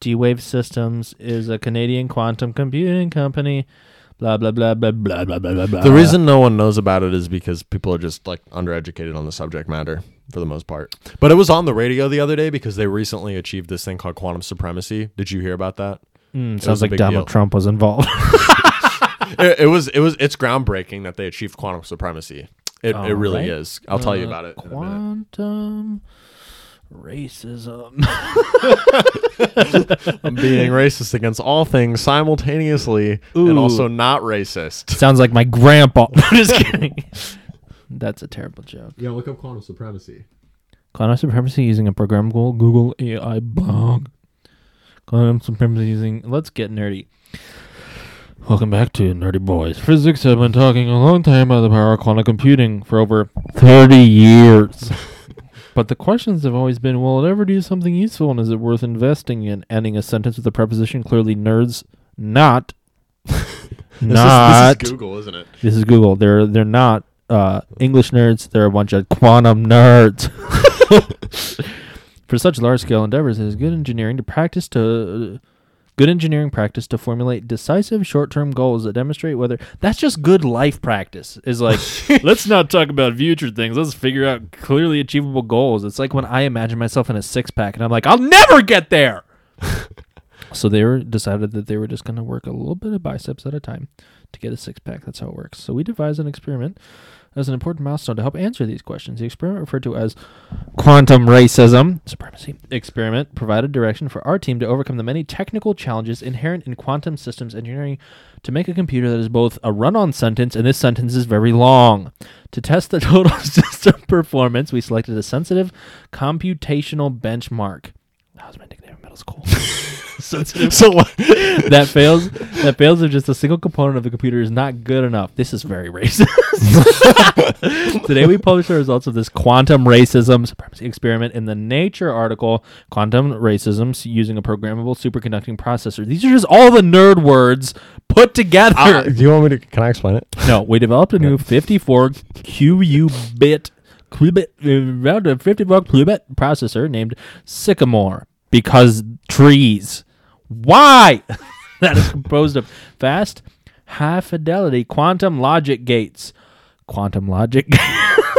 D Wave Systems is a Canadian quantum computing company. Blah blah blah blah blah blah blah blah. blah. The reason no one knows about it is because people are just like undereducated on the subject matter for the most part. But it was on the radio the other day because they recently achieved this thing called quantum supremacy. Did you hear about that? Mm, sounds like Donald deal. Trump was involved. it, it was it was it's groundbreaking that they achieved quantum supremacy. It it really Alright. is. I'll tell you Uh, about it. in a. Quantum racism. I'm being racist against all things simultaneously Ooh. and also not racist. Sounds like my grandpa. Just kidding. That's a terrible joke. Yeah, look up quantum supremacy. Quantum supremacy using a program called Google AI blog. Quantum supremacy using. Let's get nerdy. Welcome back to Nerdy Boys. Physics have been talking a long time about the power of quantum computing for over 30 years. But the questions have always been will it ever do something useful and is it worth investing in? Ending a sentence with a preposition clearly nerds not. not. This is, this is Google, isn't it? This is Google. They're they're not uh, English nerds. They're a bunch of quantum nerds. For such large scale endeavors, it is good engineering to practice to good engineering practice to formulate decisive short term goals that demonstrate whether that's just good life practice. Is like let's not talk about future things. Let's figure out clearly achievable goals. It's like when I imagine myself in a six pack and I'm like, I'll never get there. so they were decided that they were just gonna work a little bit of biceps at a time to get a six pack. That's how it works. So we devised an experiment as an important milestone to help answer these questions. The experiment referred to as quantum racism supremacy experiment provided direction for our team to overcome the many technical challenges inherent in quantum systems engineering to make a computer that is both a run-on sentence and this sentence is very long. To test the total system performance, we selected a sensitive computational benchmark. That was my nickname in middle school. sensitive So that fails that fails if just a single component of the computer is not good enough. This is very racist. Today we published the results of this quantum racism supremacy experiment in the Nature article Quantum Racism using a programmable superconducting processor. These are just all the nerd words put together. Uh, do you want me to? Can I explain it? no, we developed a new 54 qubit qubit uh, around a 54 qubit processor named Sycamore because trees. Why? that is composed of fast, high fidelity quantum logic gates. Quantum logic.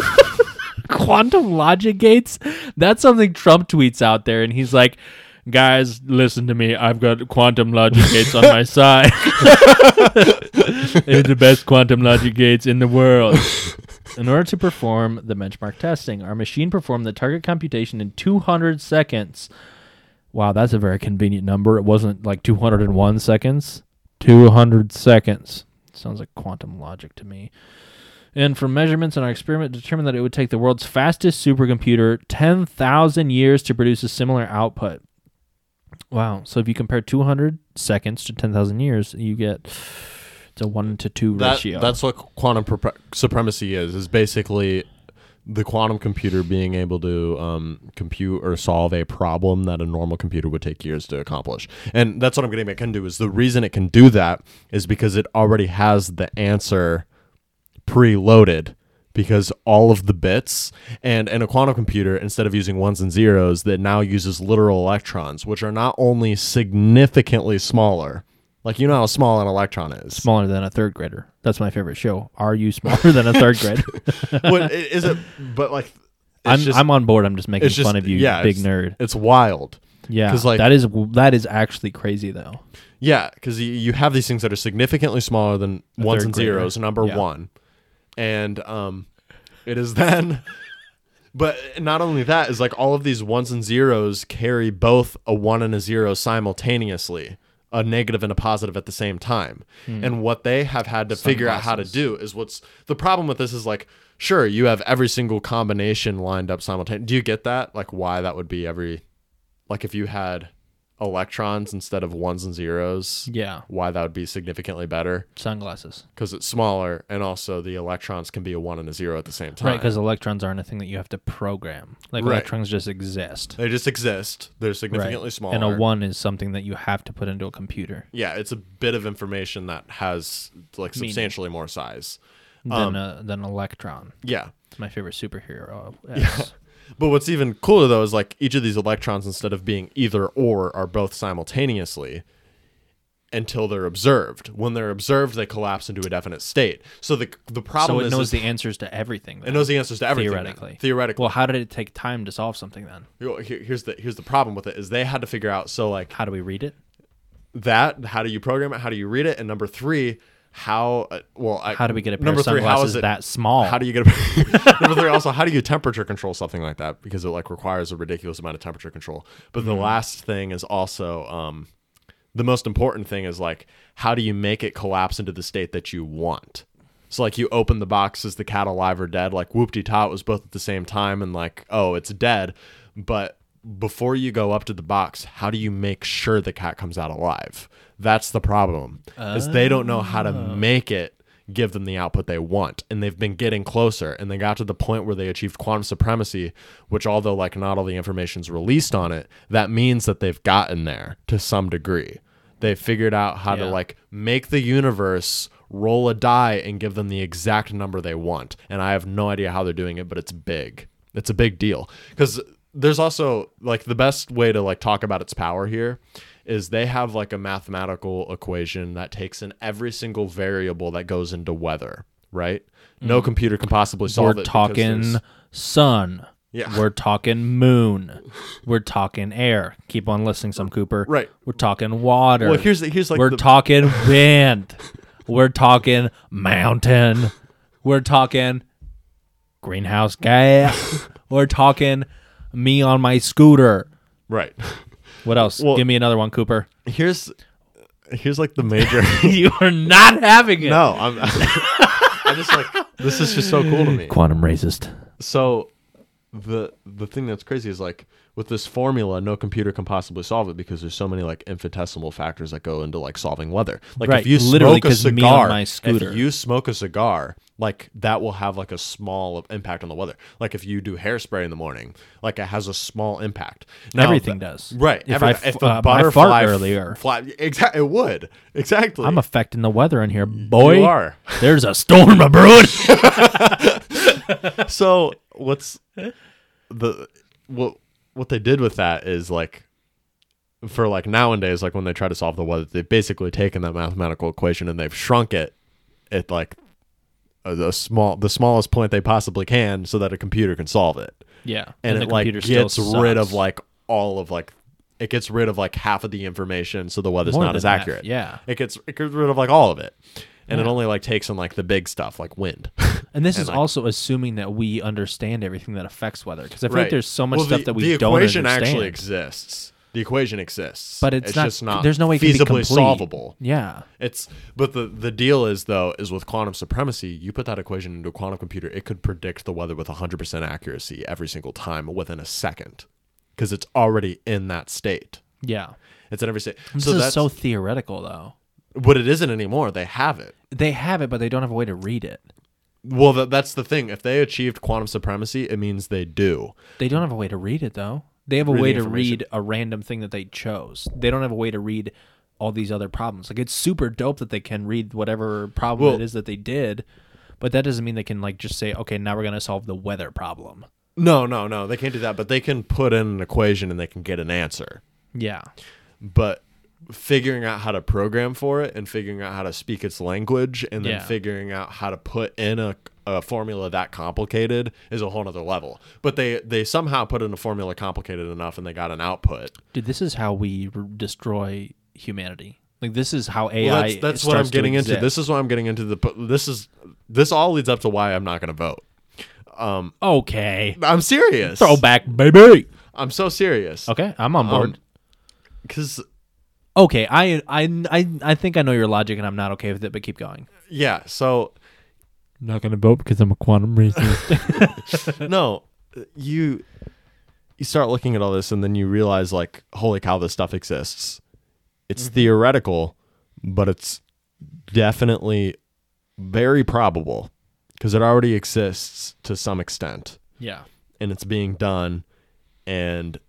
quantum logic gates? That's something Trump tweets out there, and he's like, guys, listen to me. I've got quantum logic gates on my side. They're the best quantum logic gates in the world. In order to perform the benchmark testing, our machine performed the target computation in 200 seconds. Wow, that's a very convenient number. It wasn't like 201 seconds. 200 seconds. Sounds like quantum logic to me. And from measurements in our experiment, determined that it would take the world's fastest supercomputer 10,000 years to produce a similar output. Wow. So if you compare 200 seconds to 10,000 years, you get it's a 1 to 2 That, ratio. that's what quantum pre- supremacy is. Is basically the quantum computer being able to um, compute or solve a problem that a normal computer would take years to accomplish. And that's what I'm getting at. Can do is the reason it can do that is because it already has the answer preloaded because all of the bits and in a quantum computer instead of using ones and zeros that now uses literal electrons which are not only significantly smaller like you know how small an electron is smaller than a third grader. That's my favorite show. Are you smaller than a third grader? what is it but like it's I'm just, I'm on board. I'm just making just- fun of you, yeah, big it's- nerd. it's wild Yeah, 'cause, like- that is that is actually crazy though. yeah because you, you have these things that are significantly smaller than A ones and grader. zeros number Yeah. one and um it is then but not only that is like all of these ones and zeros carry both a one and a zero simultaneously a negative and a positive at the same time. Hmm. And what they have had to figure out how to do is what's the problem with this is like sure you have every single combination lined up simultaneously. Do you get that? Like why that would be every like if you had electrons instead of ones and zeros Yeah, why that would be significantly better sunglasses. because it's smaller and also the electrons can be a one and a zero at the same time Right, because electrons aren't a thing that you have to program. Like Right. electrons just exist. they just exist they're significantly Right. smaller And a one is something that you have to put into a computer yeah it's a bit of information that has like Meaning. substantially more size than Um, a, than an electron. yeah It's my favorite superhero. Yes. But what's even cooler though is like each of these electrons instead of being either or are both simultaneously until they're observed when they're observed they collapse into a definite state so the the problem so it is, knows is the answers to everything. it knows the answers to everything then, theoretically. theoretically Well, how did it take time to solve something then? Here- here's the here's the problem with it is they had to figure out so like How do we read it? that how do you program it how do you read it and number three how uh, well I, How do we get a pair number of three how sunglasses is it that small? how do you get a number three also how do you temperature control something like that? Because it like requires a ridiculous amount of temperature control. But Mm-hmm. the last thing is also um the most important thing is like how do you make it collapse into the state that you want? So like you open the box is the cat alive or dead? Like whoop-de tot was both at the same time and like oh it's dead. But before you go up to the box how do you make sure the cat comes out alive that's the problem is they don't know how to oh. make it give them the output they want. And they've been getting closer. And they got to the point where they achieved quantum supremacy which although like not all the information's released on it that means that they've gotten there to some degree. They've figured out how to like make the universe roll a die and give them the exact number they want. And i have no idea how they're doing it but it's big. It's a big deal. Because there's also like the best way to like talk about its power here is they have like a mathematical equation that takes in every single variable that goes into weather, right? No mm-hmm. computer can possibly solve We're it. because talking sun. Yeah. We're talking moon. We're talking air. Keep on listening, some Cooper. Right. We're talking water. Well, here's the, here's like We're the, talking wind. We're talking mountain. We're talking greenhouse gas. We're talking me on my scooter. right. What else? Well- Give me another one, Cooper. Here's here's like the major. you are not having it. no, I'm. I'm just like this is just so cool to me. Quantum racist. So the the thing that's crazy is like with this formula, no computer can possibly solve it because there's so many like infinitesimal factors that go into like solving weather. Like Right, if you literally, smoke a cigar, if you smoke a cigar, like that will have like a small impact on the weather. Like if you do hairspray in the morning, like it has a small impact. Now, Everything does. Right. If every- I if a uh, butterfly earlier. fly, exactly, it would exactly. I'm affecting the weather in here, boy. You are. There's a storm brewing. so what's the what what they did with that is like for like nowadays like when they try to solve the weather they've basically taken that mathematical equation and they've shrunk it at like a, the small the smallest point they possibly can so that a computer can solve it. Yeah, and, the it like gets rid of like all of like it gets rid of like half of the information so the weather's More not as that, accurate. yeah. it gets it gets rid of like all of it and it only like takes in like the big stuff like wind And this and, is like- also assuming that we understand everything that affects weather, because I feel like Right. there's so much Well, stuff the, that we the don't equation understand. actually exists. The equation exists, but it's, not, just not. There's no way it can be feasibly solvable. Yeah, It's but the the deal is though is with quantum supremacy, you put that equation into a quantum computer, it could predict the weather with 100% accuracy every single time within a second because it's already in that state. yeah. It's in every state. This so is that's so theoretical, though. but it isn't anymore. They have it. They have it, but they don't have a way to read it. Well, that, that's the thing. If they achieved quantum supremacy, it means they do. They don't have a way to read it, though. They have a Read the way to information. read a random thing that they chose. They don't have a way to read all these other problems. Like it's super dope that they can read whatever problem Well- it is that they did, but that doesn't mean they can like just say, okay, now we're gonna solve the weather problem. No, no, no. They can't do that, but they can put in an equation and they can get an answer. Yeah, but figuring out how to program for it and figuring out how to speak its language and then Yeah. figuring out how to put in a, a formula that complicated is a whole nother level but they they somehow put in a formula complicated enough and they got an output dude, this is how we r- destroy humanity. Like this is how AI. well, that's, that's what i'm getting into this is what i'm getting into the this is this all leads up to why i'm not going to vote um okay. i'm serious Throwback, baby. i'm so serious Okay, I'm on board. Um, because okay, I, I, I, I think I know your logic, and I'm not okay with it. But keep going. yeah so I'm not gonna vote because I'm a quantum racist. no, you you start looking at all this and then you realize like, holy cow, this stuff exists. It's theoretical, but it's definitely very probable because it already exists to some extent yeah. and it's being done and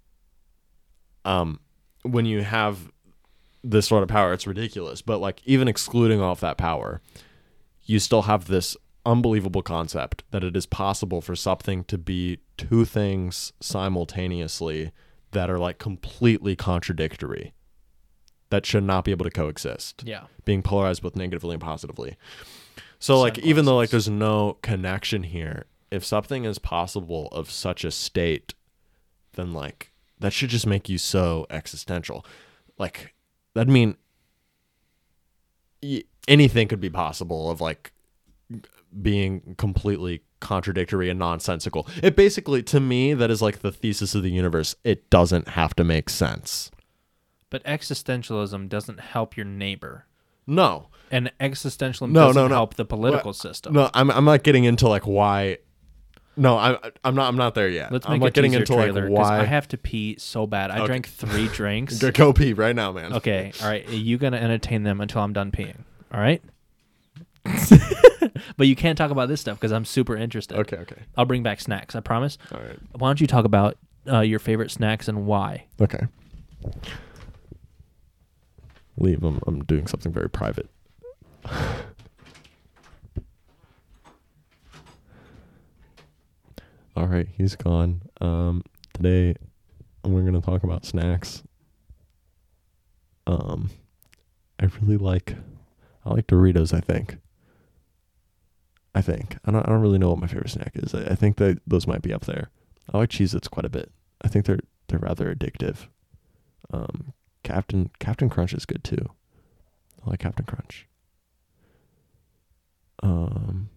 um when you have this sort of power it's ridiculous but like even excluding off that power you still have this unbelievable concept that it is possible for something to be two things simultaneously that are like completely contradictory that should not be able to coexist Yeah. being polarized both negatively and positively. So like even though like there's no connection here, if something is possible of such a state, then like that should just make you so existential. Like that'd mean anything could be possible of like being completely contradictory and nonsensical. It basically to me that is like the thesis of the universe. It doesn't have to make sense. But existentialism doesn't help your neighbor, No. and existentialism No, doesn't no, no. help the political Well, system. No, I'm I'm not getting into like why. No, I'm I'm not I'm not there yet. Let's I'm make like a getting teaser into trailer like 'cause why. I have to pee so bad. I Okay. drank three drinks. Go- Go pee right now, man. Okay, all right. You gonna entertain them until I'm done peeing. All right. but you can't talk about this stuff because I'm super interested. Okay. Okay. I'll bring back snacks. I promise. All right. Why don't you talk about uh, your favorite snacks and why? Okay. Leave. I'm I'm doing something very private. All right, he's gone. Um, today we're gonna talk about snacks. Um, I really like, I like Doritos. I think. I think I don't. I don't really know what my favorite snack is. I, I think that those might be up there. I like Cheez-Its quite a bit. I think they're they're rather addictive. Um, Captain Captain Crunch is good too. I like Captain Crunch. Um,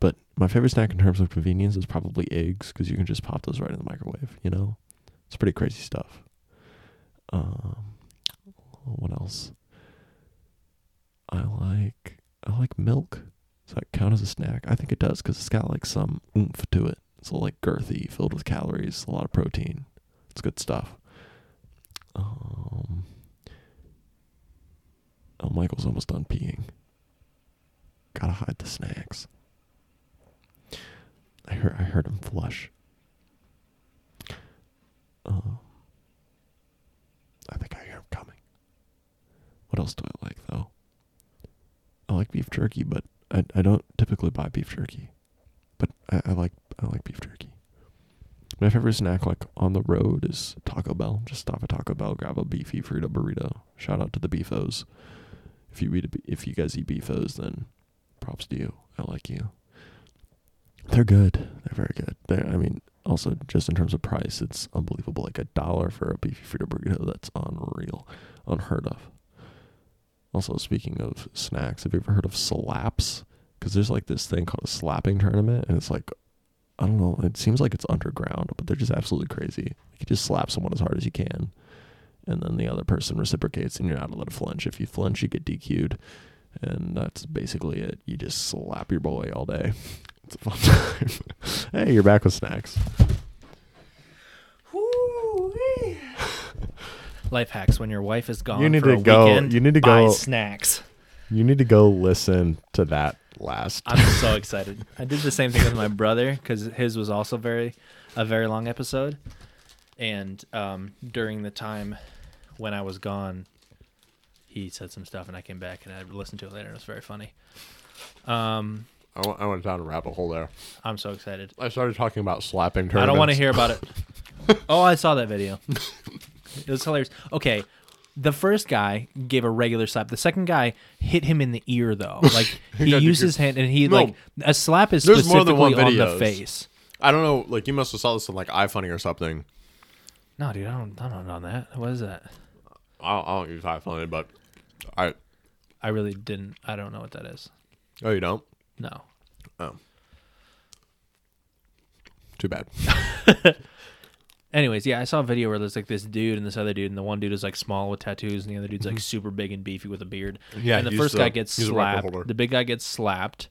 but my favorite snack in terms of convenience is probably eggs because you can just pop those right in the microwave. You know, it's pretty crazy stuff. Um, what else? I like I like milk. Does that count as a snack? I think it does because it's got like some oomph to it. It's a little like girthy, filled with calories, a lot of protein. It's good stuff. Um, oh, Michael's almost done peeing. Gotta hide the snacks. I heard I heard him flush. Uh, I think I hear him coming. What else do I like though? I like beef jerky, but I I don't typically buy beef jerky. But I, I like I like beef jerky. My favorite snack, like on the road, is Taco Bell. Just stop at Taco Bell, grab a beefy Frito burrito. Shout out to the beefos. If you eat a, if you guys eat beefos, then props to you. I like you. They're good. They're very good. They're, I mean, also just in terms of price, it's unbelievable. Like a dollar for a beefy Frito burrito. That's unreal, unheard of. Also, speaking of snacks, have you ever heard of slaps? Because there's like this thing called a slapping tournament, and it's like, I don't know, it seems like it's underground, but they're just absolutely crazy. You just slap someone as hard as you can, and then the other person reciprocates, and you're not allowed to flinch. If you flinch, you get DQ'd, and that's basically it. You just slap your boy all day. It's a fun time. hey, you're back with snacks. Life hacks when your wife is gone You need for to a go- weekend. you need to buy go- snacks. You need to go listen to that last. I'm so excited. I did the same thing with my brother because his was also very a very long episode, and um, during the time when I was gone, he said some stuff, and I came back and I listened to it later. and It was very funny. Um, I went, I went down a rabbit hole there. I'm so excited. I started talking about slapping I don't want to hear about it. oh, I saw that video. it was hilarious. Okay, the first guy gave a regular slap. The second guy hit him in the ear though. Like he got used his hand and he No. like a slap is There's specifically more than one on the videos. face. I don't know. Like you must have saw this on like iFunny or something. No, dude, I don't. I don't know that. What is that? I don't, I don't use iFunny, but I. I really didn't. I don't know what that is. Oh, you don't? No. Oh. Too bad. Anyways, yeah, I saw a video where there's like this dude and this other dude, and the one dude is like small with tattoos, and the other dude's like super big and beefy with a beard. Mm-hmm. Yeah, and the he's first the- guy gets he's a record slapped. holder. The big guy gets slapped.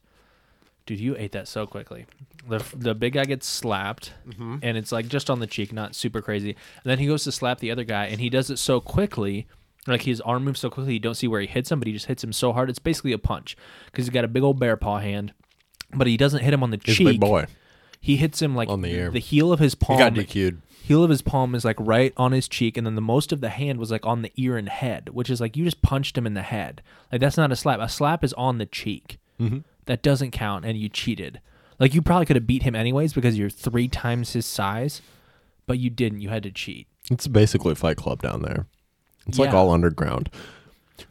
Dude, you ate that so quickly. The the big guy gets slapped, Mm-hmm. and it's like just on the cheek, not super crazy. And then he goes to slap the other guy, and he does it so quickly, like his arm moves so quickly, you don't see where he hits him, but he just hits him so hard. It's basically a punch because he's got a big old bear paw hand, but he doesn't hit him on the He's cheek. a big boy. He hits him like On the ear. The heel of his He palm. got DQ'd. Heel of his palm is like right on his cheek, and then the most of the hand was like on the ear and head, which is like you just punched him in the head. Like that's not a slap. A slap is on the cheek. Mm-hmm. That doesn't count, and you cheated. Like you probably could have beat him anyways because you're three times his size, but you didn't. You had to cheat. It's basically Fight Club down there. It's like Yeah. all underground.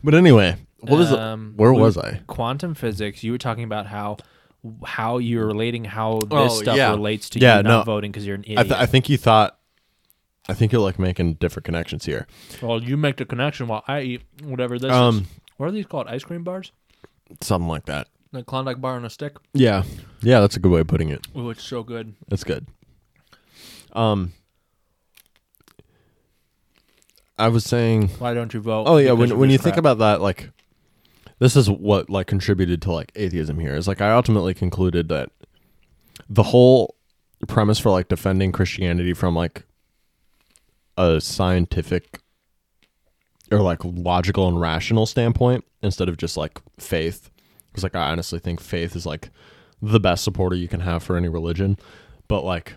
But anyway, what is Um, it? Where we- was I? Quantum physics. You were talking about how how you're relating how this Oh, stuff yeah. relates to Yeah, you no. not voting because you're an idiot. I, th- I think you thought. I think you're like making different connections here. well, you make the connection while I eat whatever this is. Um, What are these called? Ice cream bars? something like that. The Klondike bar on a stick. Yeah, yeah, that's a good way of putting it. Oh, it's so good. That's good. Um, I was saying. Why don't you vote? Oh yeah, when when this you think about that, like, this is what like contributed to like atheism here. Is like I ultimately concluded that the whole premise for like defending Christianity from like a scientific or like logical and rational standpoint instead of just like faith because like i honestly think faith is like the best supporter you can have for any religion but like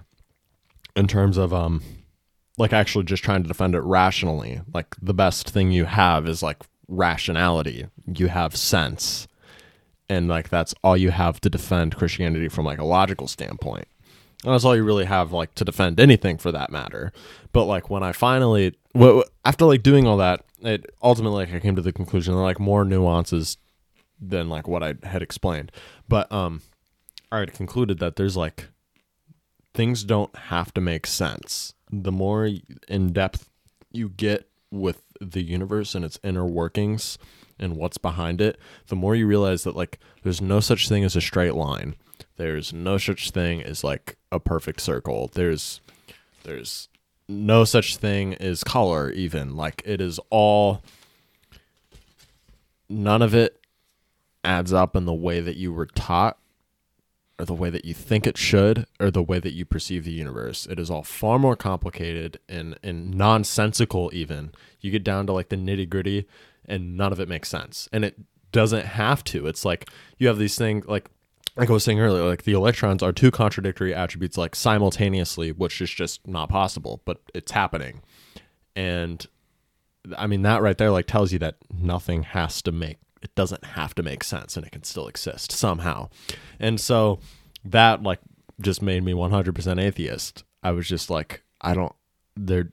in terms of um like actually just trying to defend it rationally like the best thing you have is like rationality you have sense and like that's all you have to defend christianity from like a logical standpoint And that's all you really have like to defend anything for that matter. But like when I finally, after like doing all that, it ultimately like I came to the conclusion are like more nuances than like what I had explained. But um, I had concluded that there's like things don't have to make sense. The more in depth you get with the universe and its inner workings and what's behind it, the more you realize that like there's no such thing as a straight line. There's no such thing as like a perfect circle. There's there's no such thing as color even. Like it is all none of it adds up in the way that you were taught or the way that you think it should or the way that you perceive the universe. It is all far more complicated and, and nonsensical even. You get down to like the nitty gritty and none of it makes sense. And it doesn't have to. It's like you have these things like like I was saying earlier, like the electrons are two contradictory attributes like simultaneously, which is just not possible, but it's happening. And I mean that right there like tells you that nothing has to make it doesn't have to make sense and it can still exist somehow. And so that like just made me 100% atheist. I was just like I don't there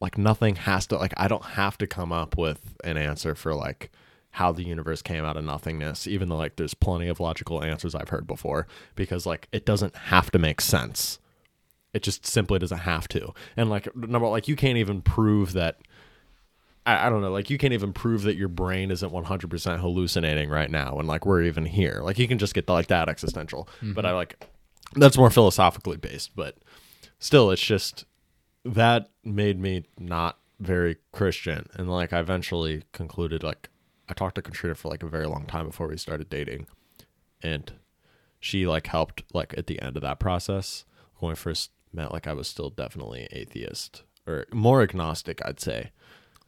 like nothing has to like I don't have to come up with an answer for like how the universe came out of nothingness even though like there's plenty of logical answers I've heard before because like it doesn't have to make sense. It just simply doesn't have to. And like number like you can't even prove that I, I don't know, like you can't even prove that your brain isn't 100% hallucinating right now and like we're even here. Like you can just get like that existential. Mm-hmm. But I like that's more philosophically based, but still it's just that made me not very Christian. And like I eventually concluded like I talked to Katrina for like a very long time before we started dating. And she like helped like at the end of that process. When we first met, like I was still definitely atheist or more agnostic, I'd say.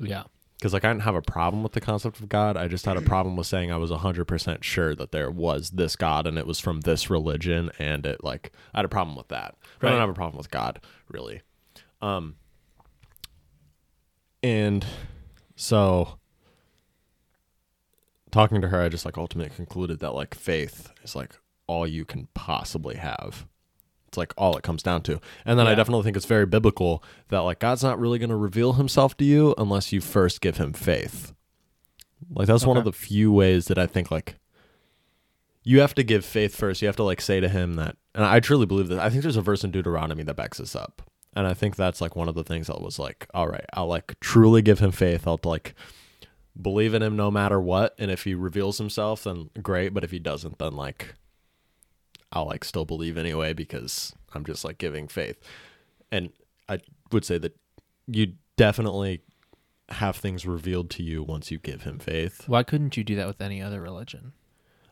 Yeah. Because like I didn't have a problem with the concept of God. I just had a problem with saying I was hundred percent sure that there was this God and it was from this religion, and it like I had a problem with that. But I don't have a problem with God really. Um. And so, talking to her, I just like ultimately concluded that like faith is like all you can possibly have. It's like all it comes down to. And then I definitely think it's very biblical that like God's not really going to reveal himself to you unless you first give him faith. Like that's one of the few ways that I think like you have to give faith first. You have to like say to him that and I truly believe that. I think there's a verse in Deuteronomy that backs this up. And I think that's like one of the things that was like, all right, I'll like truly give him faith. I'll like believe in him no matter what. And if he reveals himself, then great. But if he doesn't, then like I'll like still believe anyway because I'm just like giving faith. And I would say that you definitely have things revealed to you once you give him faith. Why couldn't you do that with any other religion?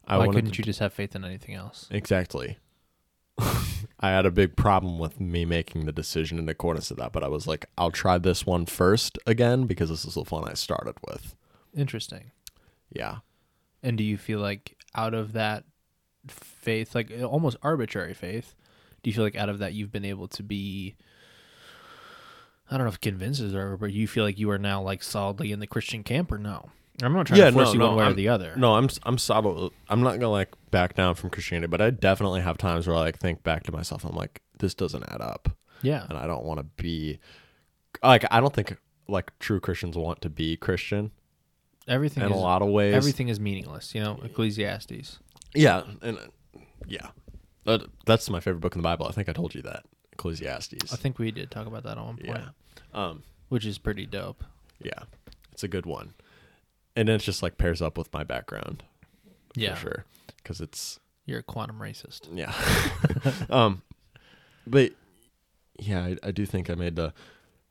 I Why couldn't to you just have faith in anything else? Exactly. I had a big problem with me making the decision in accordance to that, but I was like, I'll try this one first again because this is the one I started with. Interesting. Yeah. And do you feel like out of that faith, like uh, almost arbitrary faith, do you feel like out of that you've been able to be I don't know if convinces or but you feel like you are now like solidly in the Christian camp or no? I'm not trying Yeah, to force no, you no, one way or I'm- the other. No, I'm I'm solid. I'm not gonna like back down from Christianity, but I definitely have times where I like think back to myself. I'm like, this doesn't add up, Yeah. and I don't want to be like I don't think like true Christians want to be Christian Everything in is a lot of ways. everything is meaningless, you know, Ecclesiastes. Yeah, and uh, yeah, that, that's my favorite book in the Bible. I think I told you that Ecclesiastes. I think we did talk about that at one point, yeah, um, which is pretty dope. yeah, it's a good one, and it just like pairs up with my background Yeah. for sure because it's You're a quantum racist. yeah, um, but yeah, I, I do think I made the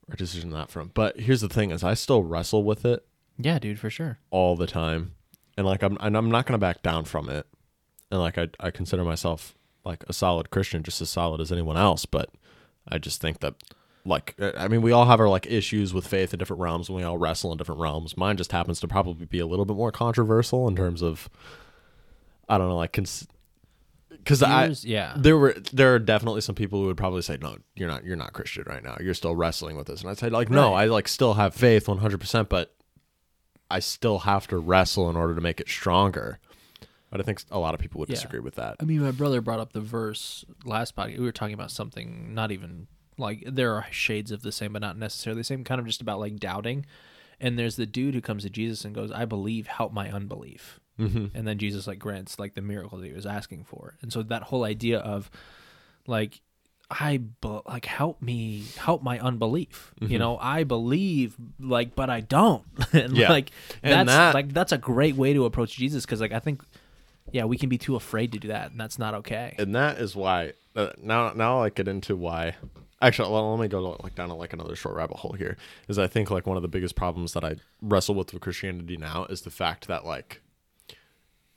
right decision on that front. But here's the thing: is I still wrestle with it Yeah, dude, for sure. all the time, and like I'm and I'm not gonna back down from it, and like I I consider myself like a solid Christian, just as solid as anyone else, but I just think that like uh, I mean we all have our like issues with faith in different realms, and we all wrestle in different realms. Mine just happens to probably be a little bit more controversial in terms of I don't know like cons- because I yeah. there were there are definitely some people who would probably say no you're not you're not christian right now you're still wrestling with this and i'd say like no Right. i like still have faith 100% but i still have to wrestle in order to make it stronger But I think a lot of people would Yeah. disagree with that. I mean, my brother brought up the verse last podcast. We were talking about something not even like there are shades of the same, but not necessarily the same. Kind of just about like doubting. And there's the dude who comes to Jesus and goes, "I believe, help my unbelief." Mm-hmm. And then Jesus like grants like the miracle that he was asking for. And so that whole idea of like I be- like help me help my unbelief. You know, I believe like but I don't. and Yeah. like And that's that- like that's a great way to approach Jesus cuz like I think yeah, we can be too afraid to do that and that's not okay. and that is why uh, now now I get into why. Actually, well, let me go like down to like another short rabbit hole here. Is I think like one of the biggest problems that I wrestle with with Christianity now is the fact that like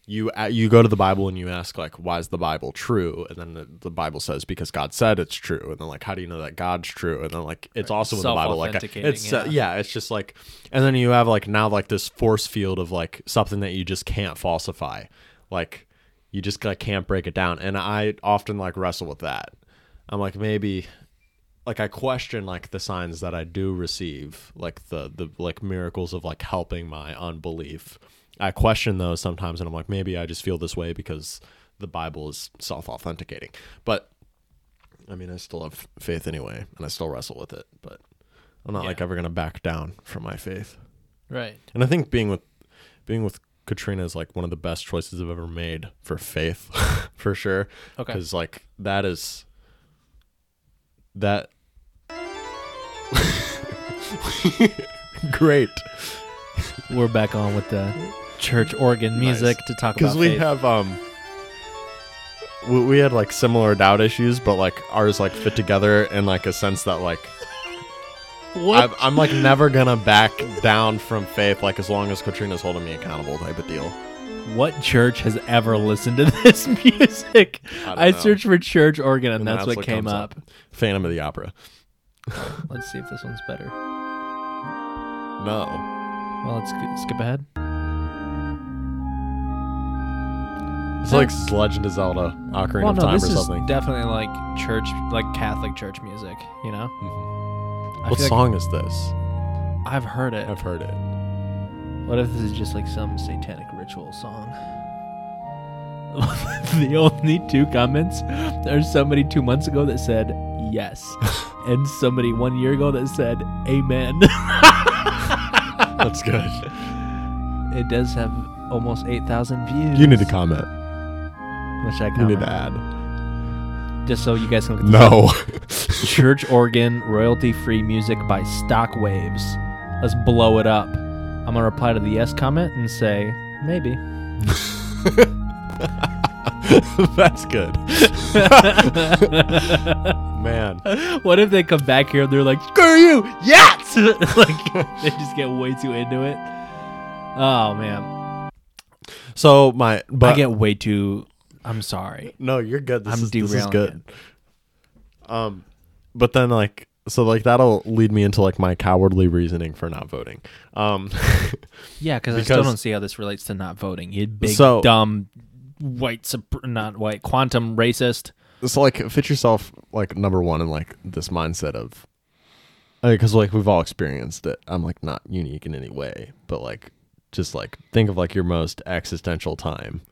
you uh, you go to the Bible and you ask like why is the Bible true, and then the, the Bible says because God said it's true, and then like how do you know that God's true, and then like it's also in the Bible like it's uh, yeah. yeah it's just like and then you have like now like this force field of like something that you just can't falsify like you just like can't break it down. And i often like wrestle with that. I'm like maybe like i question like the signs that i do receive like the the like miracles of like helping my unbelief. I question those sometimes and i'm like maybe i just feel this way because the bible is self-authenticating. But i mean i still have faith anyway and i still wrestle with it but i'm not Yeah. like ever gonna back down from my faith. Right. and I think being with being with Katrina is like one of the best choices I've ever made for faith, for sure. Okay. Because like that is that great We're back on with the church organ Nice. music to talk because we faith. have um we, we had like similar doubt issues, but like ours like fit together in like a sense that like? I'm, I'm like never gonna back down from faith like as long as Katrina's holding me accountable type of deal. what church has ever listened to this music? I I, know. searched for church organ and, And that's, that's what what came up. up. Phantom of the Opera. Let's see if this one's better. No. Well, let's skip ahead. It's like Legend of Zelda, Ocarina well, of no, Time or this is something. definitely like church, like Catholic church music. You know, Mhm. I What feel like song is this? I've heard it. I've heard it. What if this is just like some satanic ritual song? the only two comments there's somebody two months ago that said yes, and somebody one year ago that said amen. That's good. it does have almost eight thousand views. You need to comment. Which I You comment. need to add. Just so you guys can look at this No. up. Church organ royalty free music by Stock Waves. Let's blow it up. I'm gonna reply to the yes comment and say maybe. That's good. Man. what if they come back here and they're like, screw you, yes! like, they just get way too into it. Oh, man. So my but I get way too. I'm sorry. no, you're good. This I'm is, this is derailing good. Um, but then like so like that'll lead me into like my cowardly reasoning for not voting. Um, Yeah, because I still Because- don't see how this relates to not voting. You big, So- dumb, white, sup- not white, quantum racist. so like fit yourself like number one in like this mindset of because like we've all experienced it i'm like not unique in any way but like just like think of like your most existential time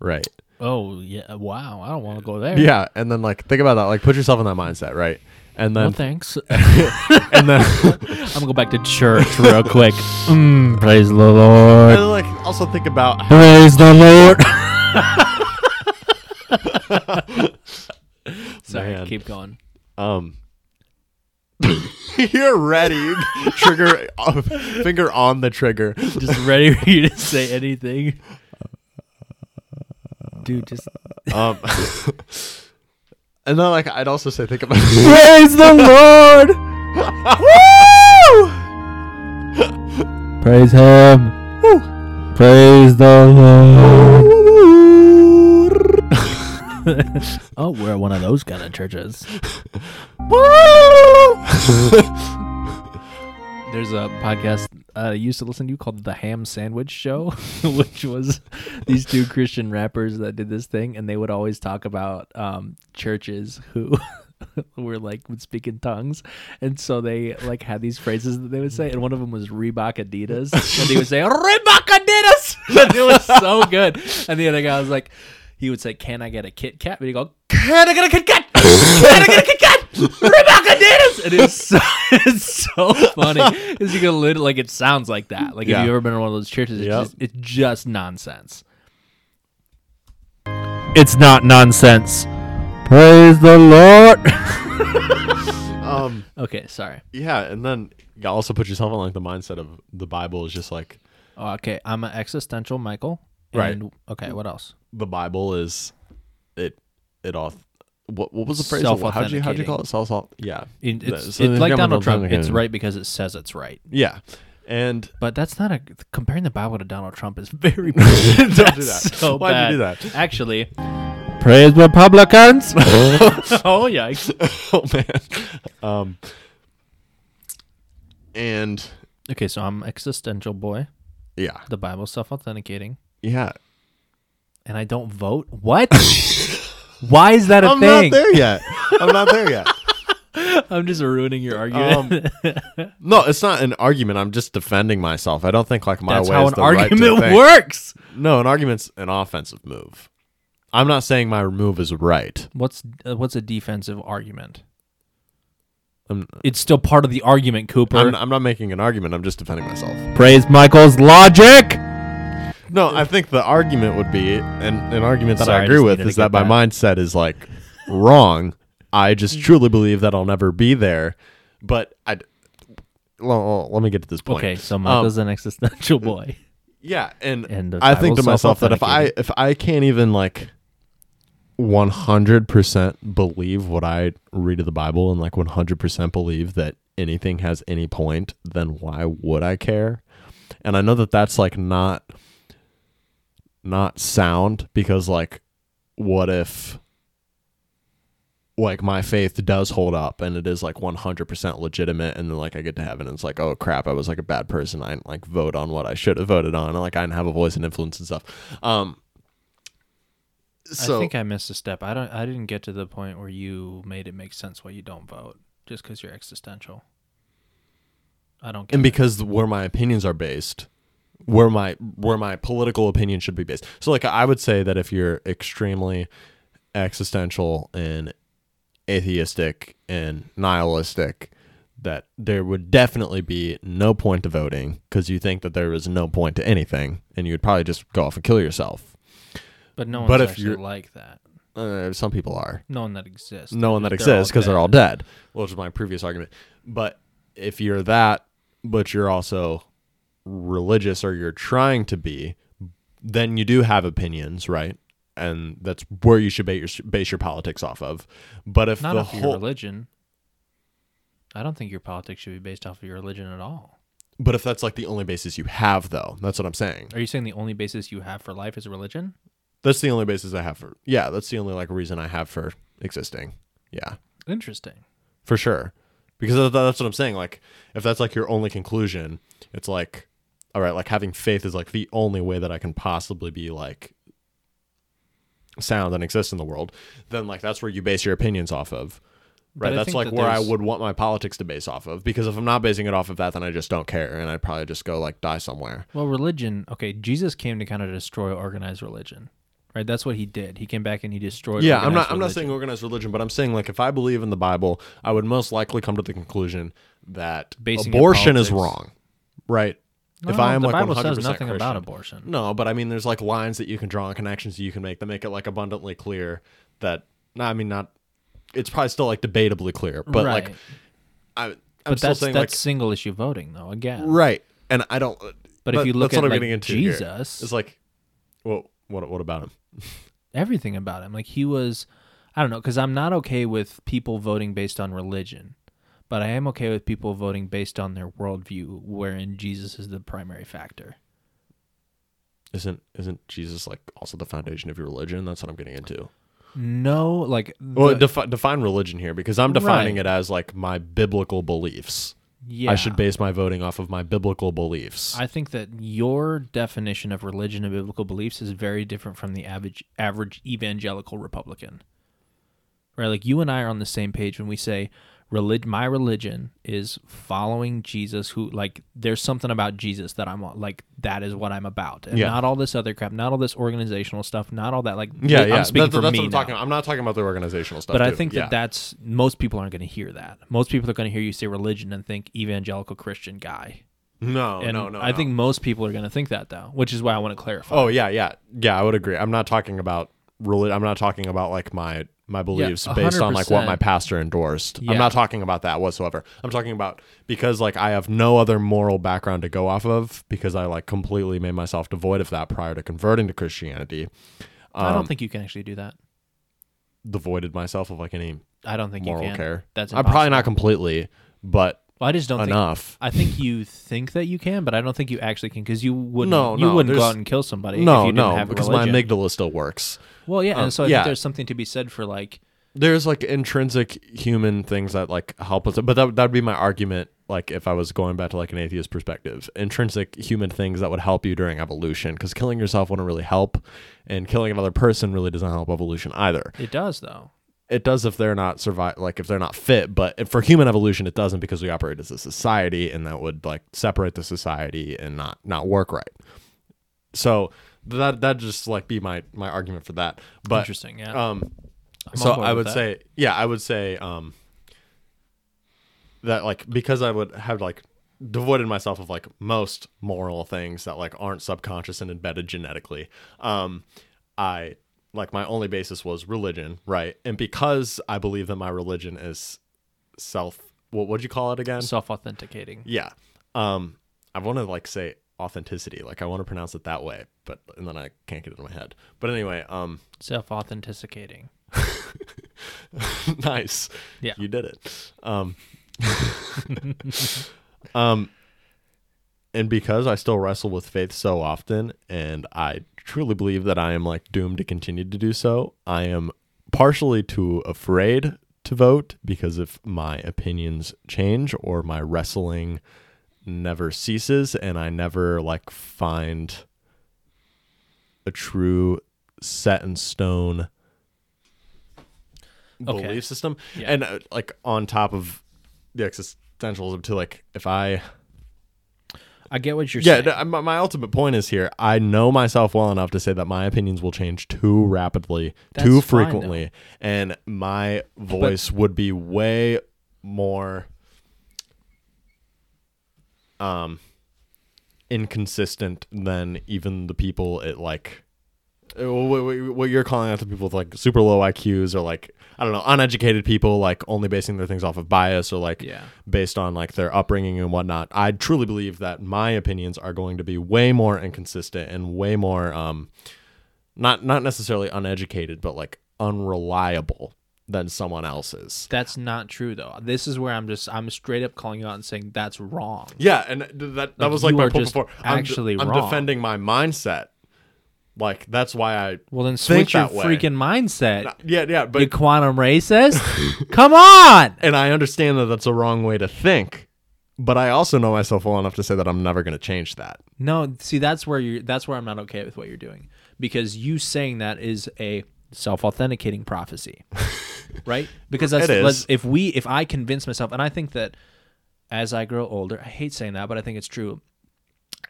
right Oh, yeah. Wow. I don't want to go there. yeah and then like think about that like put yourself in that mindset right and No then thanks. and then I'm gonna go back to church real quick. Mm, praise the and Lord. then, like also think about Praise the Lord. Sorry, Man. keep going. um you're ready trigger uh, finger on the trigger Just ready for you to say anything. Dude, just um and then like i'd also say think about praise the Lord. Praise Him. Praise the Lord. oh, we're one of those kind of churches. There's a podcast uh, I used to listen to called The Ham Sandwich Show, which was these two Christian rappers that did this thing, and they would always talk about um, churches who were like would speak in tongues, and so they like had these phrases that they would say, and one of them was Reebok Adidas, and they would say Reebok Adidas. it was so good. And the other guy was like, he would say, "Can I get a Kit Kat?" But he go, "Can I get a Kit Kat? Can I get a Kit Kat?" Rebecca did it. It's so it's so funny because you can literally like it sounds like that. Like Yeah. if you've ever been in one of those churches, it's Yep. just it's just nonsense. It's not nonsense. Praise the Lord. Um, okay, sorry. yeah, and then you also put yourself in like the mindset of the Bible is just like Oh, okay, I'm an existential Michael. Right. Okay, what else? The Bible is it it all. What what was the phrase? How'd you how'd you call it? Self self. Yeah, It- it's so it's like government Donald Trump. It's right because it says it's right. yeah, and But that's not a comparing the Bible to Donald Trump is very Don't do that. So Why'd bad. you do that? Actually, praise Republicans. oh yikes! oh man, um, and Okay, so I'm existential boy. yeah, The Bible self authenticating, yeah. And I don't vote. What? Why is that a I'm thing? not there yet. I'm not there yet. I'm just ruining your argument. No, it's not an argument. I'm just defending myself. I don't think like my That's way how is an the right to argument think. works. No, an argument's an offensive move. I'm not saying my move is right. What's uh, what's a defensive argument? I'm, It's still part of the argument, Cooper. I'm, I'm not making an argument. I'm just defending myself. Praise Michael's logic. No, I think the argument would be, and an argument that Sorry, I I agree just with, needed to is that get my that. mindset is like wrong. I just mm. truly believe that I'll never be there. But I, well, let me get to this point. Okay, so Michael's um, an existential boy. Yeah, and, And the I think to Bible's myself that if I if I can't even like one hundred percent believe what I read of the Bible and like one hundred percent believe that anything has any point, then why would I care? And I know that that's like not not sound because like what if like my faith does hold up and it is like 100% legitimate and then like I get to heaven and it's like oh crap I was like a bad person I didn't like vote on what I should have voted on and like I didn't have a voice and influence and stuff um so I think I missed a step. I don't. I didn't get to the point where you made it make sense why you don't vote, just because you're existential. I don't. Get and it. because where my opinions are based where my where my political opinion should be based so like i would say that if you're extremely existential and atheistic and nihilistic that there would definitely be no point to voting because you think that there is no point to anything and you would probably just go off and kill yourself but no one's but if actually you're- like that. uh, some people are No one that exists. no one that exists because they're all dead, which is my previous argument. But if you're that, but you're also religious or you're trying to be, then you do have opinions, right? And that's where you should base your, base your politics off of. But if Not the off of your religion. I don't think your politics should be based off of your religion at all. but if that's like the only basis you have, though, that's what I'm saying. Are you saying the only basis you have for life is religion? That's the only basis I have for. Yeah, that's the only like reason I have for existing. Yeah. Interesting. for sure because that's what i'm saying like if that's like your only conclusion it's like all right like having faith is like the only way that i can possibly be like sound and exist in the world then like that's where you base your opinions off of right that's like that where i would want my politics to base off of because if i'm not basing it off of that then i just don't care and i'd probably just go like die somewhere Well, religion. Okay, Jesus came to kind of destroy organized religion, right? That's what he did. He came back and he destroyed. yeah i'm not i'm not saying organized religion but i'm saying like if i believe in the bible i would most likely come to the conclusion that Basing abortion is wrong right No, if I am the like Bible 100% says nothing about Christian. abortion. No, but I mean, there's like lines that you can draw and connections that you can make that make it like abundantly clear that. No, I mean not. It's probably still like debatably clear, but right. like I, I'm but still that's saying that's like single issue voting though. Again, right, and I don't. Uh, but if you look at like into here. Jesus, it's like, well, what what about him? everything about him. Like he was, I don't know, because I'm not okay with people voting based on religion, but I am okay with people voting based on their worldview, wherein Jesus is the primary factor. Isn't isn't Jesus like also the foundation of your religion? That's what I'm getting into. No, like Well, defi- define religion here because I'm defining Right. it as like my biblical beliefs. yeah, I should base my voting off of my biblical beliefs. I think that your definition of religion and biblical beliefs is very different from the average average evangelical Republican. Right? Like you and I are on the same page when we say relig- my religion is following Jesus who like there's something about Jesus that I'm like that is what I'm about. And Yeah. not all this other crap, not all this organizational stuff, not all that like Yeah, I'm yeah. speaking That's, for that's me what I'm talking. I'm not talking about the organizational stuff. But I think yeah. that that's most people aren't going to hear that. Most people are going to hear you say religion and think evangelical Christian guy. no, and no, no. I no. think most people are going to think that though, which is why I want to clarify. Oh yeah, yeah, yeah. I would agree. I'm not talking about really. I'm not talking about like my my beliefs based on like what my pastor endorsed. Yeah. I'm not talking about that whatsoever. I'm talking about because like I have no other moral background to go off of because I like completely made myself devoid of that prior to converting to Christianity. I Um, don't think you can actually do that. devoided myself of like any I don't think moral you can. care. That's I'm probably not completely, but Well, I just don't think enough. I think you think that you can, but I don't think you actually can because you wouldn't. No, you no, wouldn't go out and kill somebody. if no, you didn't no, because my amygdala still works. Well, yeah, um, and so I yeah. think there's something to be said for like there's like intrinsic human things that like help us but that that'd be my argument like if i was going back to like an atheist perspective intrinsic human things that would help you during evolution because killing yourself wouldn't really help and killing another person really doesn't help evolution either it does though. It does if they're not survive like if they're not fit but if for human evolution it doesn't because we operate as a society and that would like separate the society and not not work right so that that just like be my my argument for that but Interesting. Yeah. um I'm so I would say, yeah, I would say um, that like because I would have like devoided myself of like most moral things that like aren't subconscious and embedded genetically. Um, I like my only basis was religion, right? And because I believe that my religion is self, what would you call it again? self-authenticating. yeah. Um, I want to like say authenticity, like I want to pronounce it that way, but and then I can't get it in my head. But anyway, um, Self-authenticating. nice. Yeah. You did it. Um, um, and because I still wrestle with faith so often, and I truly believe that I am like doomed to continue to do so, I am partially too afraid to vote because if my opinions change or my wrestling never ceases and I never like find a true set in stone Okay. belief system Yeah. and uh, like on top of the existentialism to like if i I get what you're yeah saying. th- my, my ultimate point is here i know myself well enough to say that my opinions will change too rapidly That's too fine, frequently and my voice would be way more um inconsistent than even the people at like uh, what, you're calling out the people with like super low IQs or like I don't know uneducated people like only basing their things off of bias or like yeah. based on like their upbringing and whatnot. I truly believe that my opinions are going to be way more inconsistent and way more um not not necessarily uneducated but like unreliable than someone else's. That's not true though. This is where I'm just I'm straight up calling you out and saying that's wrong. Yeah, and that that Like, was like my point before. I'm, actually I'm defending my mindset. Like that's why I Well then Think switch your freaking mindset. yeah yeah you but quantum racist? Come on. and I understand that that's a wrong way to think. But I also know myself well enough to say that I'm never going to change that. No, see that's where you that's where I'm not okay with what you're doing. Because you saying that is a self-authenticating prophecy. right? Because that's It is. let's- if we if I convince myself and I think that as I grow older, I hate saying that, but I think it's true.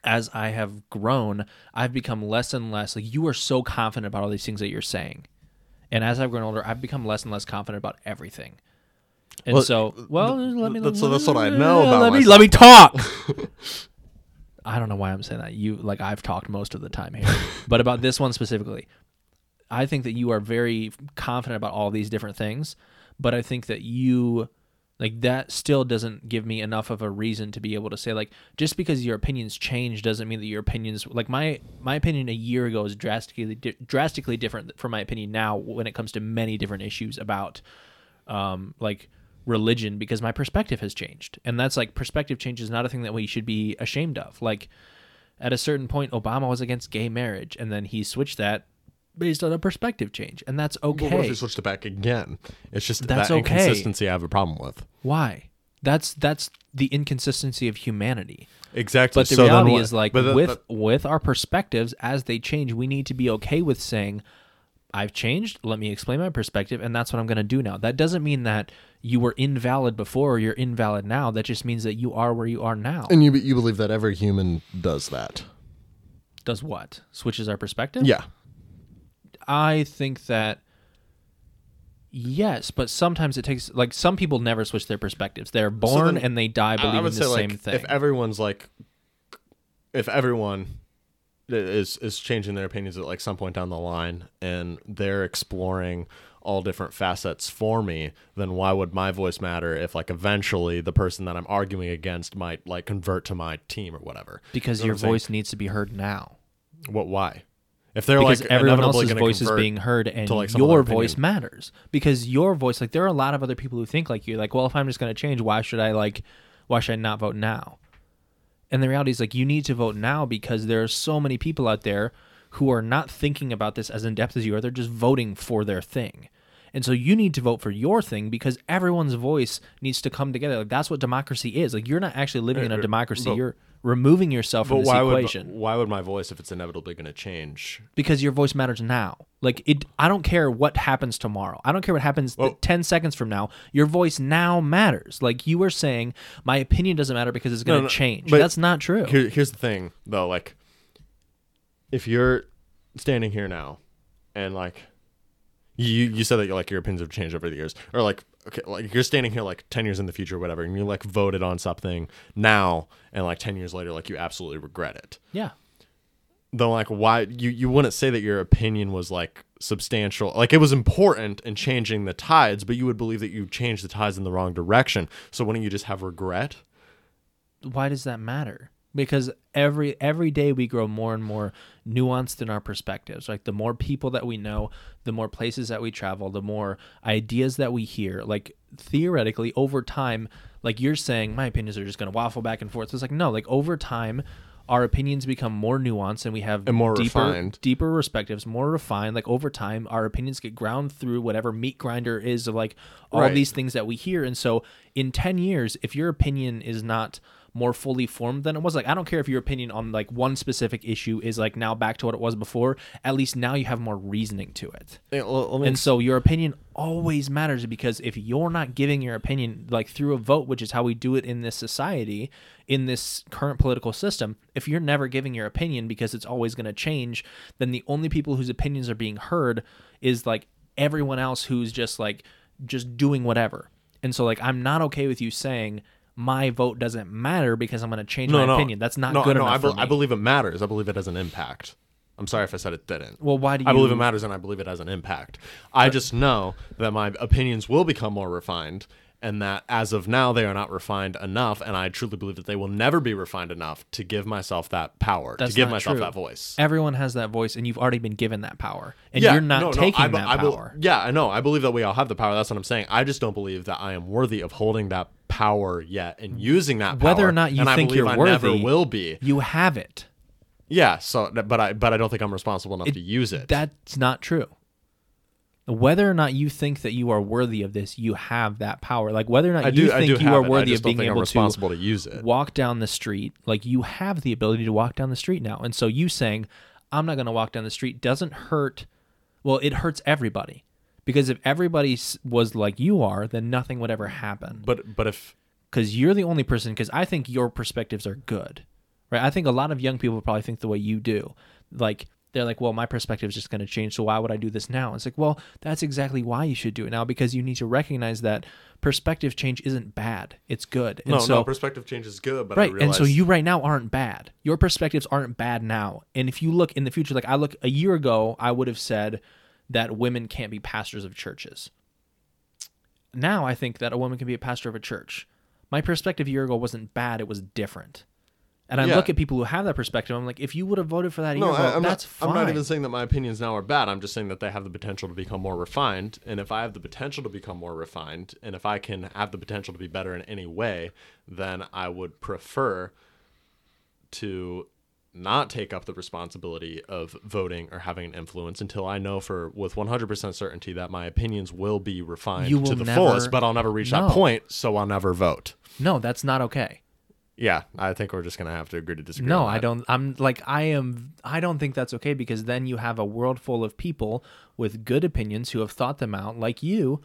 As I have grown, I've become less and less like you are so confident about all these things that you're saying. And as I've grown older, I've become less and less confident about everything. And Well, so, well, let me. that's- so that's what I know about Let me myself. let me talk. I don't know why I'm saying that. You like I've talked most of the time here, but about this one specifically, I think that you are very confident about all these different things, but I think that you like that still doesn't give me enough of a reason to be able to say like just because your opinions change doesn't mean that your opinions like my my opinion a year ago is drastically di- drastically different from my opinion now when it comes to many different issues about um like religion because my perspective has changed. And that's like perspective change is not a thing that we should be ashamed of. Like at a certain point obama was against gay marriage and then he switched that based on a perspective change and that's But what if okay you switched it back again? It's just That's that okay. inconsistency I have a problem with. why that's that's the inconsistency of humanity Exactly. but the So reality what- is like with with our perspectives as they change we need to be okay with saying I've changed. Let me explain my perspective, and that's what I'm going to do now. That doesn't mean that you were invalid before or you're invalid now. That just means that you are where you are now. And you you believe that every human does that? Does what? Switches our perspective? Yeah. I think that yes, but sometimes it takes like some people never switch their perspectives. They're born then and they die believing the same like thing. if everyone's like, if everyone is is changing their opinions at like some point down the line, and they're exploring all different facets for me, then why would my voice matter if like eventually the person that I'm arguing against might like convert to my team or whatever? because You know your what I'm saying? voice needs to be heard now. What? Why? If they're because like everyone else's gonna voice is being heard and like, some other your opinion. voice matters. Because your voice like there are a lot of other people who think like you. Like well if i'm just going to change why should i like why should i not vote now? And the reality is like you need to vote now because there are so many people out there who are not thinking about this as in depth as you are. They're just voting for their thing. And so you need to vote for your thing because everyone's voice needs to come together. Like that's what democracy is. Like you're not actually living in a Uh, democracy. but- you're removing yourself from But this why equation would why would my voice if it's inevitably going to change? because your voice matters now. Like it I don't care what happens tomorrow. I don't care what happens Well- 10 seconds from now. Your voice now matters. Like you were saying my opinion doesn't matter because it's going to no, change. but That's not true. Here, here's the thing, though. Like, if you're standing here now, and like, you you said that like your opinions have changed over the years, or like, okay, like you're standing here like ten years in the future, or whatever, and you like voted on something now, and like ten years later, like you absolutely regret it. yeah. Though, like, why you you wouldn't say that your opinion was like substantial, like it was important in changing the tides, but you would believe that you changed the tides in the wrong direction. So wouldn't you just have regret? Why does that matter? Because every every day we grow more and more nuanced in our perspectives. Like the more people that we know, the more places that we travel, the more ideas that we hear. Like theoretically, over time, like you're saying, my opinions are just going to waffle back and forth. It's like no, like over time, our opinions become more nuanced and we have And more deeper, refined. deeper perspectives, more refined. Like over time, our opinions get ground through whatever meat grinder is of like all Right. these things that we hear. And so in 10 years, if your opinion is not more fully formed than it was, like I don't care if your opinion on like one specific issue is like now back to what it was before, at least now you have more reasoning to it. Yeah, well, let me And so your opinion always matters because if you're not giving your opinion like through a vote, which is how we do it in this society, in this current political system, if you're never giving your opinion because it's always going to change, then the only people whose opinions are being heard is like everyone else who's just like just doing whatever. And so like I'm not okay with you saying my vote doesn't matter because I'm going to change my opinion. That's not no, good no, enough I, for be- me. I believe it matters. I believe it has an impact. I'm sorry if I said it didn't. well, why do you I believe it matters and I believe it has an impact. I just know that my opinions will become more refined and that as of now they are not refined enough and I truly believe that they will never be refined enough to give myself that power, That's to give myself true. that voice. Everyone has that voice and you've already been given that power. And Yeah, you're not no, no, taking I that I power. yeah, I know. I believe that we all have the power. That's what I'm saying. I just don't believe that I am worthy of holding that power yet and using that power. Whether or not you and I think believe you're I worthy, never will be. You have it. Yeah. So, but I, but I don't think I'm responsible enough to use it. That's not true. Whether or not you think that you are worthy of this, you have that power. Like whether or not I you do. Think you are it. Worthy of being able responsible to to use it. walk down the street, like you have the ability to walk down the street now. And so you saying, I'm not going to walk down the street doesn't hurt. Well, it hurts everybody. Because if everybody was like you are, then nothing would ever happen. But but if because you're the only person because i think your perspectives are good right i think a lot of young people probably think the way you do like they're like well my perspective is just going to change so why would i do this now? It's like well that's exactly why you should do it now because you need to recognize that perspective change isn't bad it's good. And no, so no, perspective change is good. But I right and so you right now aren't bad. Your perspectives aren't bad now. And if you look in the future like i look a year ago i would have said that women can't be pastors of churches. Now i think that a woman can be a pastor of a church. My perspective a year ago wasn't bad it was different and i Yeah. look at people who have that perspective i'm like if you would have voted for that No, I, am that's not. fine I'm not even saying that my opinions now are bad. I'm just saying that they have the potential to become more refined. And if I have the potential to become more refined, and if I can have the potential to be better in any way, then I would prefer to not take up the responsibility of voting or having an influence until I know for with 100% certainty that my opinions will be refined You to the never fullest, but I'll never reach know. that point, so I'll never vote. no that's not okay Yeah, I think we're just gonna have to agree to disagree. No, I don't. I'm like I am. I don't think that's okay because then you have a world full of people with good opinions who have thought them out, like you.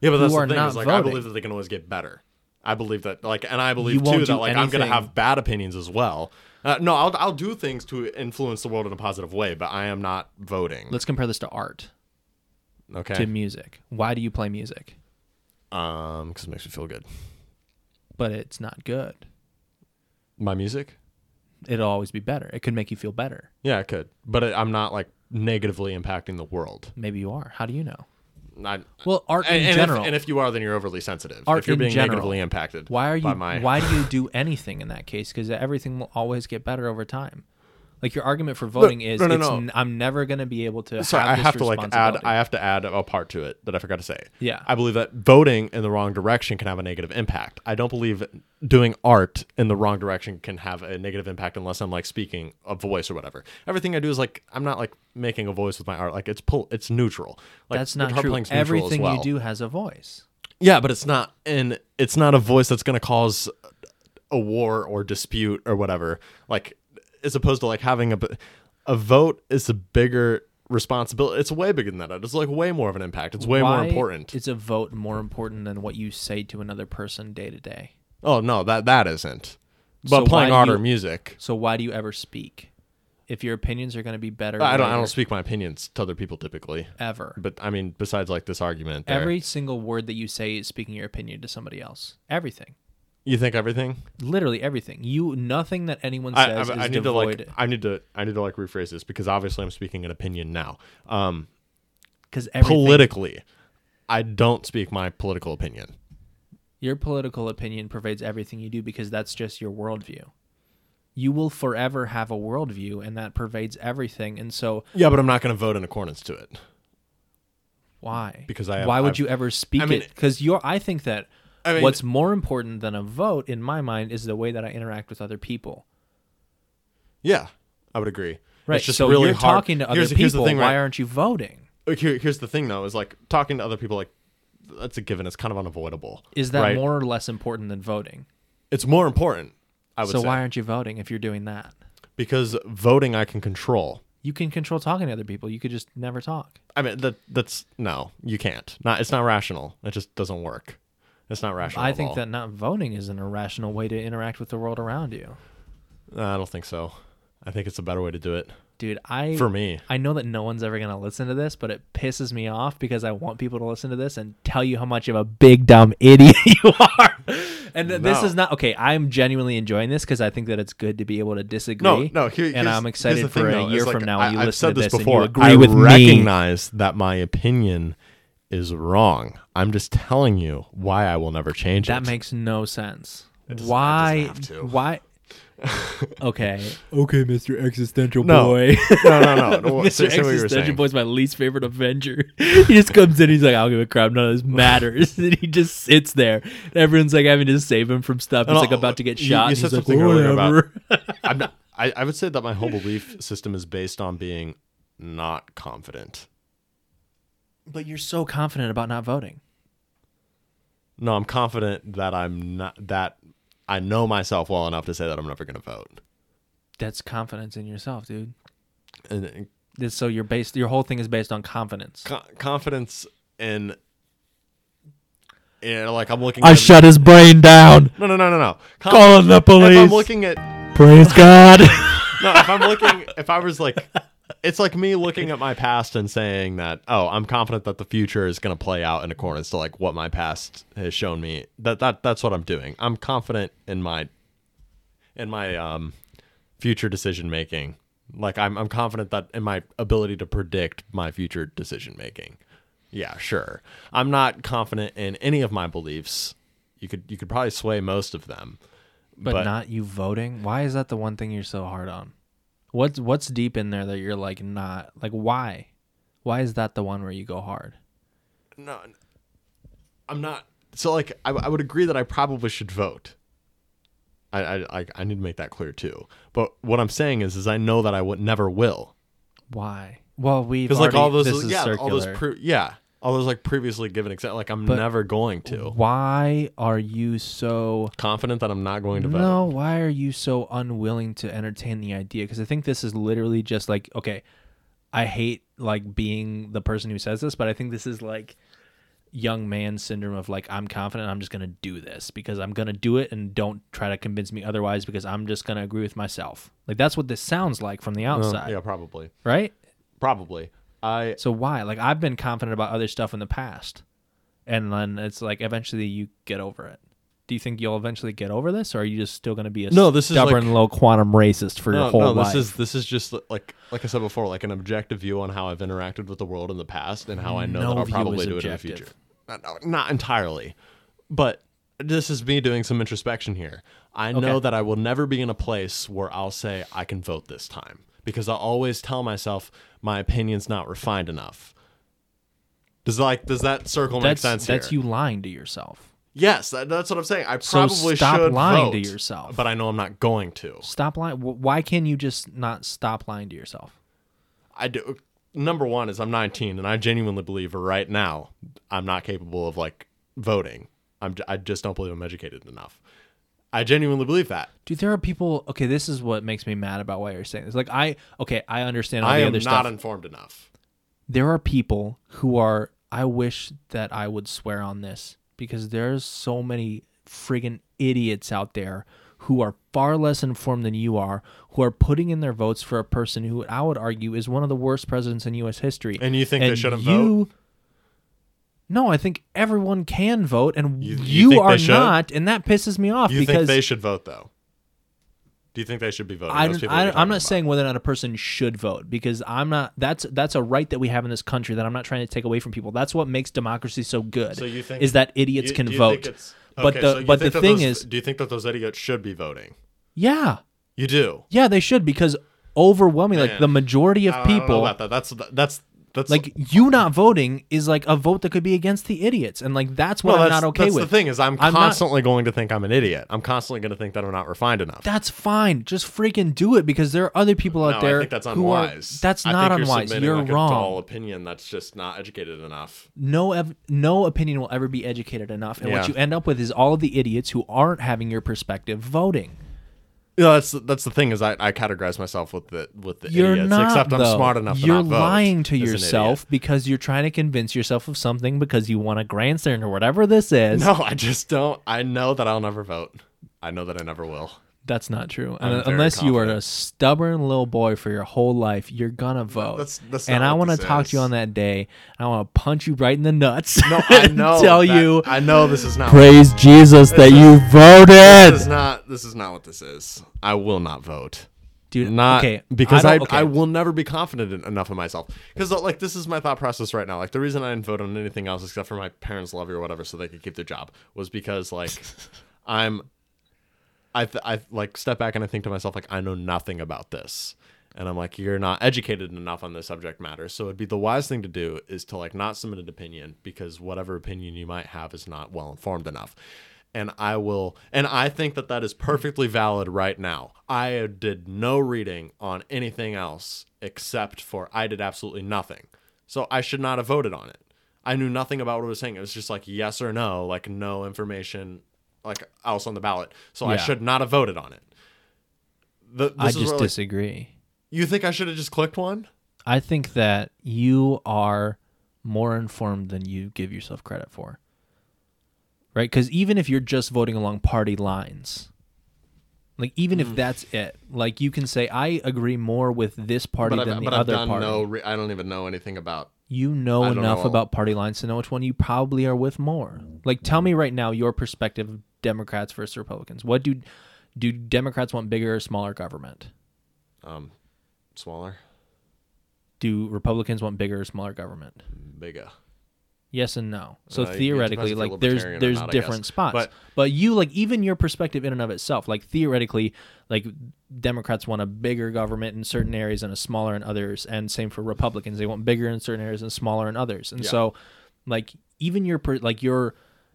Yeah, but that's the are thing. not Is like I believe that they can always get better. I believe that, like, and I believe too that, like, I'm gonna have bad opinions as well. Uh, no, I'll I'll do things to influence the world in a positive way, but I am not voting. Let's compare this to art, Okay. to music. Why do you play music? Um, because it makes me feel good. But it's not good. My music. It'll always be better. It could make you feel better. Yeah, it could, but it, I'm not like negatively impacting the world. Maybe you are. How do you know? I, Well, art and, in and general. If, and if you are, then you're overly sensitive. Art if you're in being general. negatively impacted, why are you? my- Why do you do anything in that case? Because everything will always get better over time. Like your argument for voting is, no, no, it's no. n- I'm never going to be able to. Sorry, have I have to like add. I have to add a part to it that I forgot to say. Yeah. I believe that voting in the wrong direction can have a negative impact. I don't believe doing art in the wrong direction can have a negative impact unless I'm like speaking a voice or whatever. Everything I do is like I'm not like making a voice with my art. Like it's pull. It's neutral. Like That's not true. Everything well. you do has a voice. Yeah, but it's not and it's not a voice that's going to cause a war or dispute or whatever. Like as opposed to like having a a vote is a bigger responsibility. It's way bigger than that. It's like way more of an impact. It's way more important. It's a vote more important than what you say to another person day to day? Oh no, that that isn't. But So playing why art do or music, So why do you ever speak? If your opinions are going to be better, I don't. I don't speak my opinions to other people typically. ever. But I mean, besides like this argument, there. Every single word that you say is speaking your opinion to somebody else. Everything, you think everything? literally everything. You nothing that anyone I, says I, is I need devoid. to like. I need to. I need to like rephrase this because obviously I'm speaking an opinion now. Um, Because politically, I don't speak my political opinion. your political opinion pervades everything you do because that's just your worldview. You will forever have a worldview, and that pervades everything. And so, Yeah, but I'm not going to vote in accordance to it. why? Because I have- why would I've- you ever speak I mean- it? Because you're. I think that I mean, what's more important than a vote, in my mind, is the way that I interact with other people. yeah, I would agree. Right. It's just so really you're hard. talking to other here's, people. Here's the thing, why right? aren't you voting? Here, here's the thing, though, is like talking to other people. Like that's a given. It's kind of unavoidable. Is that right? more or less important than voting? It's more important. I would So say why aren't you voting if you're doing that? because voting I can control. You can control talking to other people. You could just never talk. I mean that that's no, you can't. Not it's not rational. It just doesn't work. It's not rational. I think that not voting is an irrational way to interact with the world around you. Uh, I don't think so. I think it's a better way to do it Dude, I for me. I know that no one's ever going to listen to this, but it pisses me off because I want people to listen to this and tell you how much of a big dumb idiot you are. And th- this No. is not okay. I'm genuinely enjoying this because I think that it's good to be able to disagree. No, no. Here, and I'm here's excited the for thing, a is year like, from now I, when you I've listen said to this this before. and you agree I with me. recognize that my opinion is wrong. I'm just telling you why I will never change That it. makes no sense. It Why? have to. Why? okay. Okay, Mr. Existential No. Boy. no, no, no. no. Mr. Say, say what you were Existential saying. Boy's my least favorite Avenger. he just comes in, he's like, I'll give a crap, none of this matters. and he just sits there. And everyone's like having to save him from stuff. He's like about to get shot. you and said he's like, something earlier about- I'm not, I, I would say that my whole belief system is based on being not confident. But you're so confident about not voting. No, I'm confident that I'm not that I know myself well enough to say that I'm never going to vote. That's confidence in yourself, dude. And uh, and This- So you're based. Your whole thing is based on confidence. co- confidence in you know, like I'm looking I at shut his brain down. No, no, no, no, no. Conf- Calling the If I'm looking at Praise God. no, if I'm looking, if I was like, it's like me looking at my past and saying that, oh, I'm confident that the future is going to play out in accordance to like what my past has shown me. That that that's what I'm doing. I'm confident in my in my um future decision making. Like I'm I'm confident that in my ability to predict my future decision making. Yeah, sure. I'm not confident in any of my beliefs. You could you could probably sway most of them. but, not you voting. Why is that the one thing you're so hard on? What's what's deep in there that you're like not like why? Why is that the one where you go hard? no i'm not so like I, I would agree that i probably should vote I, I I need to make that clear too but what i'm saying is is i know that i would never will Why? Well, we because like all those yeah all those pro- yeah all those like previously given except like I'm But never going to. Why are you so Confident that I'm not going to vote. No, why are you so unwilling to entertain the idea? Because I think this is literally just like, okay, I hate like being the person who says this, but I think this is like young man syndrome of like I'm confident I'm just gonna do this because I'm gonna do it and don't try to convince me otherwise because I'm just gonna agree with myself. Like that's what this sounds like from the Uh, outside, yeah, probably. right? Probably. I So why? Like I've been confident about other stuff in the past, and then it's like eventually you get over it. Do you think you'll eventually get over this, or are you just still going to be a No, this is stubborn like- little quantum racist for your no, whole no, life? this is this is just like like I said before, like an objective view on how I've interacted with the world in the past and how I know No that I'll probably is do it in the future. Not, not- not entirely, but this is me doing some introspection here. I know Okay. that I will never be in a place where I'll say I can vote this time because I always tell myself my opinion's not refined enough. Does like does that circle make that's sense that's here? you lying to yourself. Yes, that, that's what I'm saying. I So probably stop should lying to yourself. but I know I'm not going to. Stop lying. Why can't you just not stop lying to yourself? I do. Number one is I'm 19, and I genuinely believe right now I'm not capable of like voting. I'm. I just don't believe I'm educated enough. I genuinely believe that. Dude, there are people. Okay, this is what makes me mad about why you're saying this. Like, I okay, I understand all I the am other not stuff. informed enough. there are people who are I wish that I would swear on this because there's so many friggin' idiots out there who are far less informed than you are who are putting in their votes for a person who I would argue is one of the worst presidents in US history. And you think they shouldn't you, No, I think everyone can vote and You- you, you are not and that pisses me off You because think they should vote though? Do you think they should be voting? I, Those don't- people I, you're I'm not saying whether or not a person should vote because I'm not. That's that's a right that we have in this country that I'm not trying to take away from people. That's what makes democracy so good. So you think is that idiots You- can vote? it's- But the- so but the thing those- is- do you think that those idiots should be voting? Yeah, You do. yeah, they should because overwhelming, like the majority of I don't know people, about that. That's that's that's like you not voting is like a vote that could be against the idiots, and like that's what I'm that's, not okay that's with. the thing is I'm, I'm not- constantly going to think I'm an idiot. I'm constantly going to think that I'm not refined enough. That's fine. Just freaking do it because there are other people out no, there I think that's who are. unwise. That's I not unwise. You're, You're, like, wrong. A dull opinion that's just not educated enough. no ev- no opinion will ever be educated enough and what you end up with is all of the idiots who aren't having your perspective voting You know, that's that's the thing is I, I categorize myself with the with the you're idiots. not except I'm though. smart enough. to you're not vote lying to yourself because you're trying to convince yourself of something because you want a grandstand or whatever this is No, I just don't. I know that I'll never vote. I know that I never will. That's not true I'm very unless you are a stubborn little boy for your whole life you're gonna vote that's- that's and i what want to this talk to you is. on that day i want to punch you right in the nuts No, I and know. tell that- you I know this is not. praise jesus that you voted. This is not. This is not what this is. I will not vote. dude not okay because I, don't- I, okay. will never be confident en- enough in myself because uh, like this is my thought process right now like the reason I didn't vote on anything else except for my parents love you or whatever so they could keep their job was because like I'm I th- I like step back and I think to myself like I know nothing about this and I'm like you're not educated enough on this subject matter so it'd be the wise thing to do is to like not submit an opinion because whatever opinion you might have is not well informed enough and I will and I think that that is perfectly valid right now. I did no reading on anything else except for I did absolutely nothing. So I should not have voted on it. I knew nothing about what it was saying. It was just like yes or no, like no information like else on the ballot. So I Yeah. should not have voted on it. The, this i is just where, like, disagree you think I should have just clicked one? I think that you are more informed than you give yourself credit for. Right? Because even if you're just voting along party lines, like even Mm. if that's it, like you can say, I agree more with this party But, than I've, the but I've other done party. no. Re- I don't even know anything about. you know I don't enough know. about party lines to know which one you probably are with more. Like, tell me right now your perspective Democrats versus Republicans. What do do Democrats want bigger or smaller government? Um, smaller, Do Republicans want bigger or smaller government? bigger. Yes and no. So Uh, theoretically, depends if you're like there's there's not, different spots. But- But you like even your perspective in and of itself, like theoretically, like Democrats want a bigger government in certain areas and a smaller in others, and same for Republicans. They want bigger in certain areas and smaller in others. And Yeah. so, like even your per, like your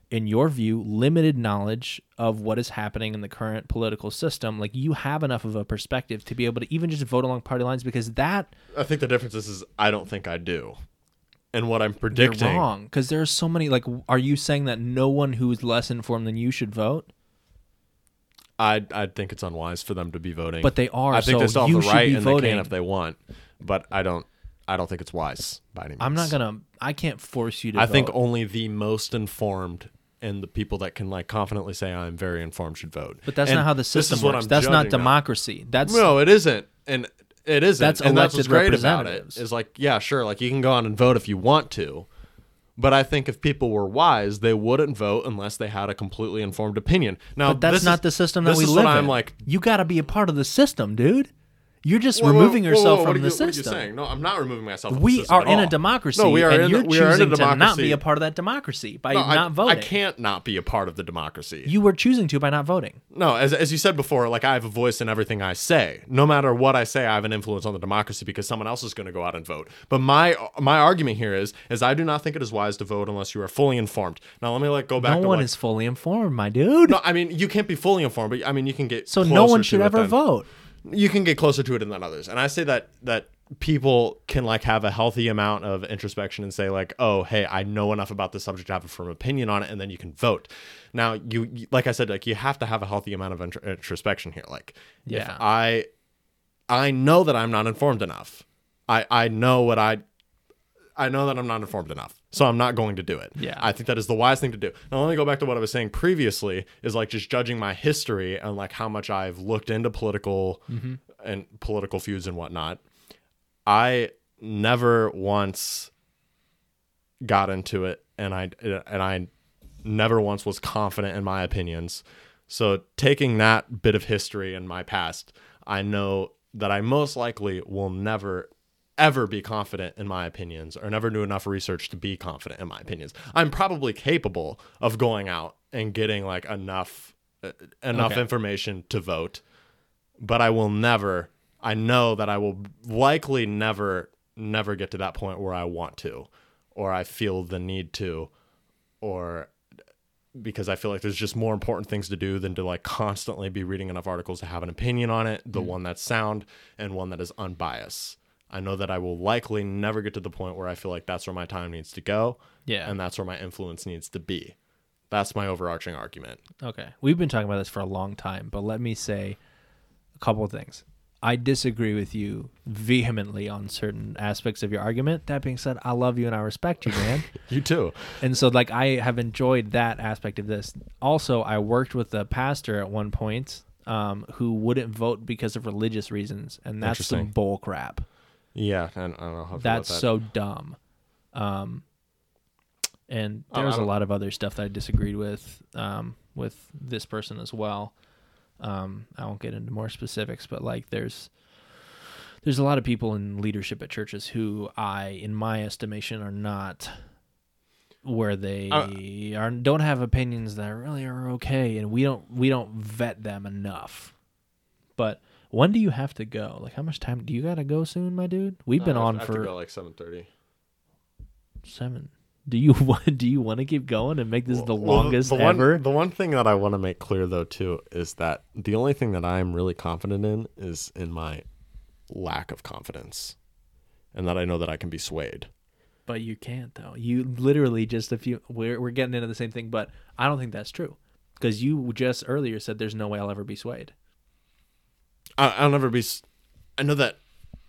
in your view limited knowledge of what is happening in the current political system like you have enough of a perspective to be able to even just vote along party lines because that I think the difference is, is I don't think I do. and what I'm You're predicting. wrong because there are so many. Like, are you saying that no one who's less informed than you should vote? I I think it's unwise for them to be voting. But they are. I think so they still you the right and voting. they can if they want. But I don't. I don't think it's wise by any means. I'm not gonna. I can't force you to. I think only the most informed and the people that can like confidently say I'm very informed should vote. But that's And not how the system works. That's not democracy. That's No, it isn't, and it isn't. That's and that's what's great about it is like, yeah, sure, like you can go on and vote if you want to, but I think if people were wise, they wouldn't vote unless they had a completely informed opinion. Now, But that's not is- the system that we live in. I'm like. you got to be a part of the system, dude. You're just Whoa, removing whoa, yourself whoa, from what are the you, what are you system. saying? No, I'm not removing myself. from the We are in a democracy, No, we are and in. you're we are in a choosing to not be a part of that democracy by No, I- not voting. I can't not be a part of the democracy. You were choosing to by not voting. No, as, as you said before, like I have a voice in everything I say. No matter what I say, I have an influence on the democracy because someone else is going to go out and vote. But my my argument here is is I do not think it is wise to vote unless you are fully informed. Now let me like go back. No to one like- is fully informed, my dude. No, I mean you can't be fully informed, but I mean you can get so no one should ever than- vote. You can get closer to it than others, and I say that that people can like have a healthy amount of introspection and say like, oh hey, I know enough about this subject to have a firm opinion on it, and then you can vote. Now you like I said, like you have to have a healthy amount of intro- introspection here. Like if Yeah. I I know that I'm not informed enough. I I know what I I know that I'm not informed enough. So I'm not going to do it. Yeah. I think that is the wise thing to do. Now let me go back to what I was saying previously is like just judging my history and like how much I've looked into political mm-hmm. and political feuds and whatnot. I never once got into it and I and I never once was confident in my opinions. So taking that bit of history in my past, I know that I most likely will never ever be confident in my opinions or never do enough research to be confident in my opinions. I'm probably capable of going out and getting like enough uh, enough Okay. information to vote, but I will never I know that I will likely never never get to that point where I want to or I feel the need to or because I feel like there's just more important things to do than to like constantly be reading enough articles to have an opinion on it, the one that's sound and one that is unbiased. I know that I will likely never get to the point where I feel like that's where my time needs to go Yeah. and that's where my influence needs to be. That's my overarching argument. Okay. We've been talking about this for a long time, but let me say a couple of things. I disagree with you vehemently on certain aspects of your argument. That being said, I love you and I respect you, man. You too. and so like I have enjoyed that aspect of this. Also, I worked with a pastor at one point um, who wouldn't vote because of religious reasons, and that's some bull crap. Yeah, I don't know how I feel That's that. so dumb. Um, and I there's a lot of other stuff that I disagreed with um, with this person as well. Um, I won't get into more specifics, but like there's there's a lot of people in leadership at churches who I, in my estimation, are not where they Uh, are don't have opinions that really are okay, and we don't we don't vet them enough. But when do you have to go? Like, how much time do you gotta go soon, my dude? We've been Uh, I on have to for go like seven thirty. seven. Do you want? Do you want to keep going and make this the longest the one, ever? The one thing that I want to make clear though too is that the only thing that I'm really confident in is in my lack of confidence, and that I know that I can be swayed. But you can't though. You literally just a few. We're we're getting into the same thing, but I don't think that's true because you just earlier said there's no way I'll ever be swayed. I, I'll never be. I know that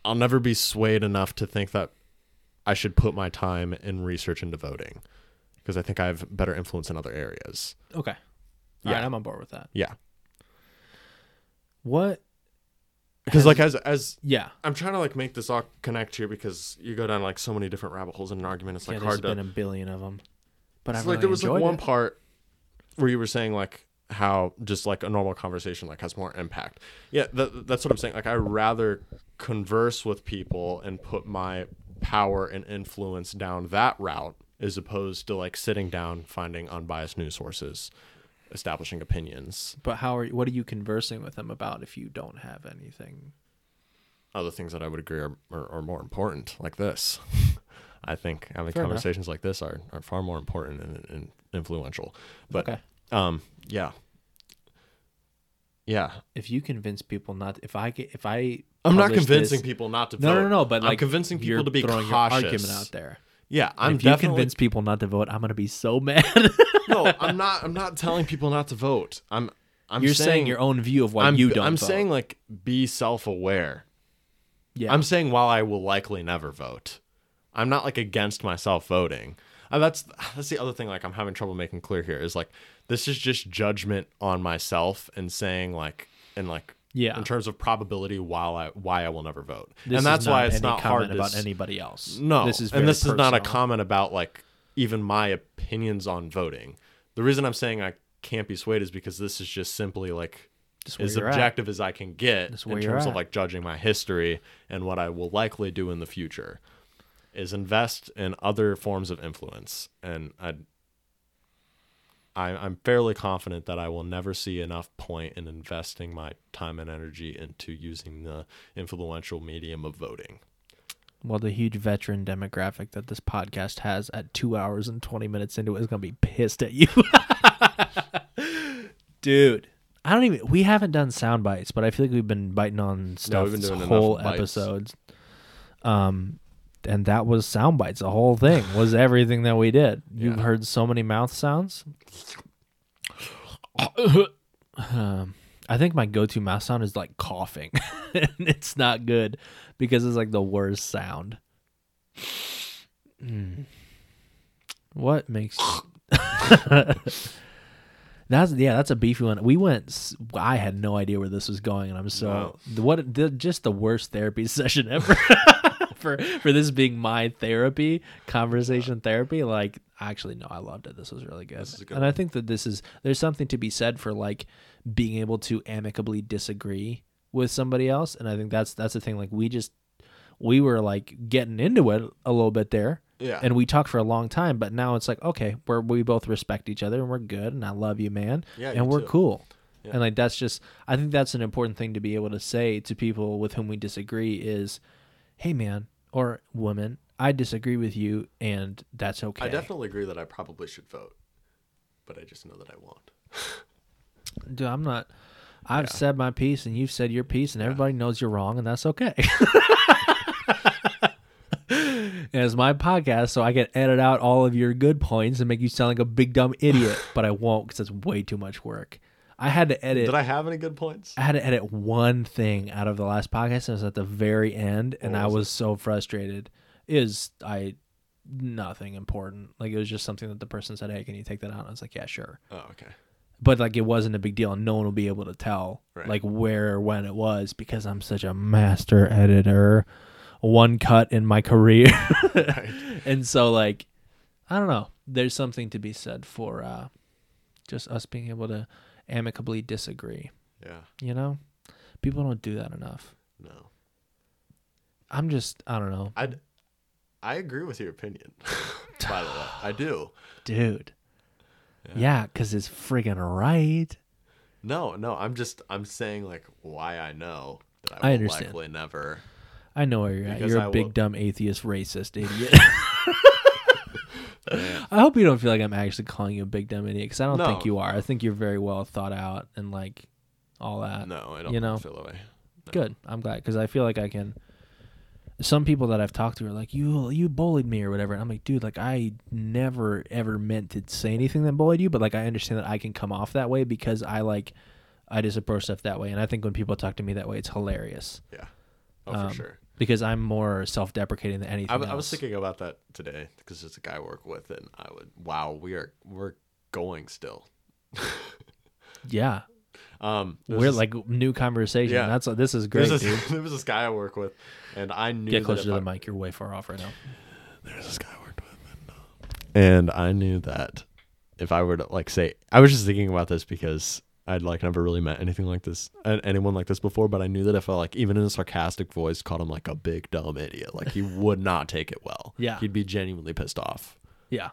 I'll never be swayed enough to think that I should put my time in research into voting, because I think I have better influence in other areas. Okay. Yeah. All right, I'm on board with that. Yeah, What? because like as as Yeah. I'm trying to like make this all connect here because you go down like so many different rabbit holes in an argument. It's like yeah, hard to. been a billion of them. But I It's really like there was like one it. part where you were saying like how just like a normal conversation like has more impact. Yeah, that, that's what I'm saying. Like I rather converse with people and put my power and influence down that route as opposed to like sitting down finding unbiased news sources, establishing opinions, But how are you, what are you conversing with them about if you don't have anything? other things that I would agree are, are, are more important, like this. I think having Fair enough. conversations like this are, are far more important and, and influential. But Okay. Um, yeah, yeah. If you convince people not, if I get, if I, I'm not convincing this- people not to No, vote. no, no. But I'm like convincing people to be throwing cautious. Your argument out there. Yeah, I'm if you convince people not to vote, I'm gonna be so mad. no. I'm not. I'm not telling people not to vote. I'm. I'm You're saying, your own view of why I'm, you don't. I'm vote. saying like be self-aware. yeah. I'm saying while I will likely never vote, I'm not like against myself voting. Uh, that's that's the other thing. Like I'm having trouble making clear here is like this is just judgment on myself and saying like and like Yeah. in terms of probability while I why I will never vote. This and that's why it's not hard to about s- anybody else. No, this is and this is not a comment about like even my opinions on voting. The reason I'm saying I can't be swayed is because this is just simply like as you're at. objective as I can get in terms of like judging my history and what I will likely do in the future is invest in other forms of influence and I I I'm fairly confident that I will never see enough point in investing my time and energy into using the influential medium of voting. Well, the huge veteran demographic that this podcast has at two hours and 20 minutes into it is going to be pissed at you. Dude, I don't even, we haven't done sound bites, but I feel like we've been biting on stuff we've been this doing whole bites. episodes. Um, and that was sound bites. The whole thing was everything that we did. You've Yeah. heard so many mouth sounds. um, I think my go-to mouth sound is like coughing, and it's not good because it's like the worst sound. Mm. What makes that's yeah that's a beefy one. We went. I had no idea where this was going, and I'm so what the, just the worst therapy session ever. For for this being my therapy conversation therapy like actually no i loved it. This was really good, This is a good and i think that this is there's something to be said for like being able to amicably disagree with somebody else. And i think that's that's the thing like we just we were like getting into it a little bit there. Yeah. and we talked for a long time but now it's like okay we're we both respect each other and we're good and i love you man. Yeah, and we're too. cool. Yeah. and like that's just i think that's an important thing to be able to say to people with whom we disagree is hey man or woman i disagree with you and that's okay I definitely agree that I probably should vote, but I just know that I won't. dude i'm not i've Yeah. said my piece and you've said your piece and everybody knows you're wrong and that's okay And it's my podcast, so I can edit out all of your good points and make you sound like a big dumb idiot, but I won't because it's way too much work. I had to edit. Did I have any good points? I had to edit one thing out of the last podcast. And it was at the very end, and What I was was so frustrated. Is I nothing important. Like it was just something that the person said, "Hey, can you take that out?" And I was like, "Yeah, sure." Oh, okay. But like it wasn't a big deal, and no one will be able to tell Right. like where or when it was because I'm such a master editor. One cut in my career, Right. and so like I don't know. There's something to be said for uh, just us being able to amicably disagree. Yeah. You know, people don't do that enough. No. I'm just, I don't know, I I agree with your opinion. By the way, I do. dude. Yeah. Yeah, because it's friggin' right. No, no. I'm just I'm saying like why I know that I I will understand. likely never. I know where you're at. You're a I big, will- dumb, atheist, racist idiot. Yeah. I hope you don't feel like I'm actually calling you a big, dumb idiot because I don't No, think you are. I think you're very well thought out and like all that. No, I don't you know? feel that way. No. Good. I'm glad because I feel like I can. Some people that I've talked to are like, "You, you bullied me" or whatever. And I'm like, dude, like I never ever meant to say anything that bullied you, but like I understand that I can come off that way because I like, I just approach stuff that way, and I think when people talk to me that way, it's hilarious Yeah. Oh, Um, for sure. Because I'm more self-deprecating than anything I was thinking about that today because it's a guy I work with, and I would wow, we are we're going still. yeah, Um, we're this- like new conversation. Yeah. That's this is great, there's dude. this, there was this guy I work with, and I knew Get closer to the I- mic. You're way far off right now. There's this guy I worked with, and, uh, and I knew that if I were to like say, I was just thinking about this because I'd like never really met anything like this, anyone like this before. But I knew that if I like even in a sarcastic voice called him like a big dumb idiot, like he would not take it well. Yeah. he'd be genuinely pissed off. Yeah,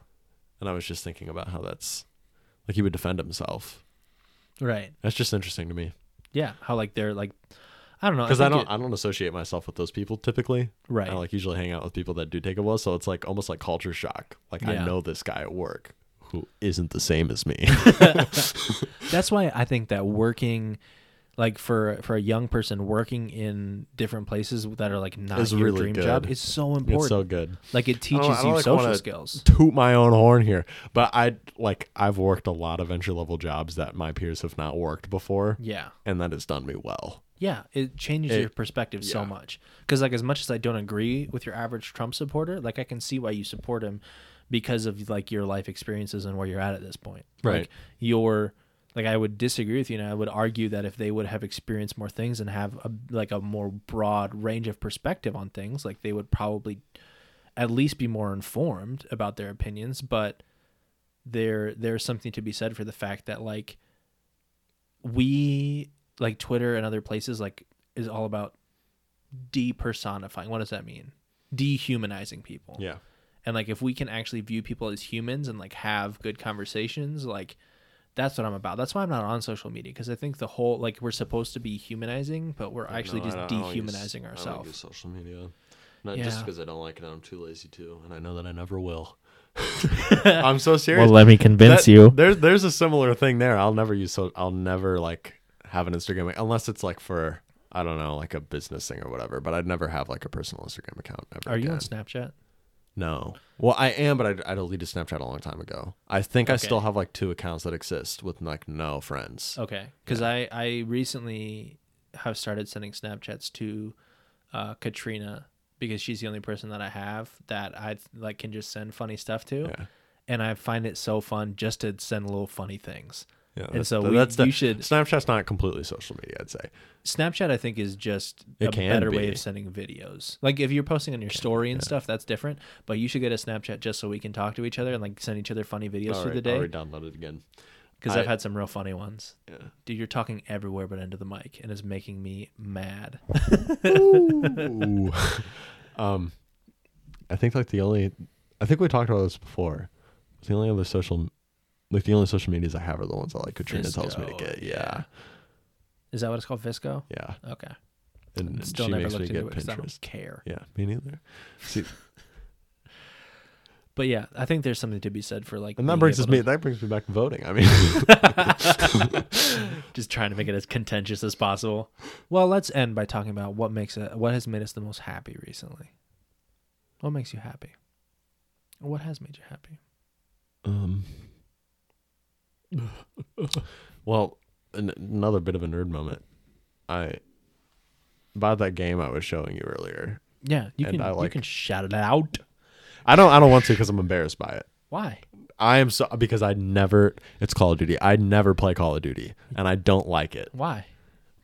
And I was just thinking about how that's like he would defend himself. right. That's just interesting to me Yeah, how like they're like, I don't know because I, think don't it- I don't associate myself with those people typically. right. I like usually hang out with people that do take it well, so it's like almost like culture shock. Like Yeah. I know this guy at work who isn't the same as me. That's why I think that working like for for a young person working in different places that are like not It's your really dream good. job is so important. It's so good. like it teaches I don't, you like, social skills. Toot my own horn here, but I like I've worked a lot of entry level jobs that my peers have not worked before, Yeah. and that has done me well. Yeah, it changes It- your perspective so much. Because like as much as I don't agree with your average Trump supporter, like I can see why you support him because of like your life experiences and where you're at at this point. Right. Like your like I would disagree with you and I would argue that if they would have experienced more things and have a, like a more broad range of perspective on things, like they would probably at least be more informed about their opinions, but there there's something to be said for the fact that like we like Twitter and other places like is all about depersonifying. What does that mean? Dehumanizing people. Yeah, And like if we can actually view people as humans and like have good conversations, like that's what I'm about. That's why I'm not on social media because I think the whole like we're supposed to be humanizing, but we're actually No, just I don't- I don't use- dehumanizing I don't ourselves. use social media, not Yeah. just because I don't like it. I'm too lazy to, and I know that I never will. I'm so serious. Well, let me convince That- you. There's there's a similar thing there. I'll never use so I'll never like have an Instagram unless it's like for I don't know like a business thing or whatever. But I'd never have like a personal Instagram account ever. Are you on. Snapchat? No. Well, I am, but I, I deleted Snapchat a long time ago. I think I Okay. still have like two accounts that exist with like no friends. Okay, because I I recently have started sending Snapchats to uh, Katrina because she's the only person that I have that I like can just send funny stuff to, Yeah. and I find it so fun just to send little funny things. Yeah. And so the- we, the- you should Snapchat's not completely social media, I'd say. Snapchat. I think is just It a better way of sending videos. Like if you're posting on your story and yeah. stuff, that's different. But you should get a Snapchat just so we can talk to each other and like send each other funny videos All through right, the day. re-download it again. Because I've had some real funny ones. Yeah. Dude, you're talking everywhere but into the mic, and it's making me mad. Um, I think like the only, I think we talked about this before. The only other social, like the only social medias I have are the ones that like Katrina tells me to Visco, get. yeah. Yeah, Is that what it's called, Visco? yeah. Okay. And Still she never makes me looked get into it because I Pinterest. don't care. Yeah, me neither. See, But yeah, I think there's something to be said for like. and that being brings us able me. to- That brings me back to voting. I mean, just trying to make it as contentious as possible. Well, let's end by talking about what makes it. What has made us the most happy recently? What makes you happy? What has made you happy? um, well, an- another bit of a nerd moment. I about that game I was showing you earlier. Yeah, you And can I you like- can shout it out. I don't. I don't want to because I'm embarrassed by it. Why? I am so because I never. It's Call of Duty. I never play Call of Duty, and I don't like it Why?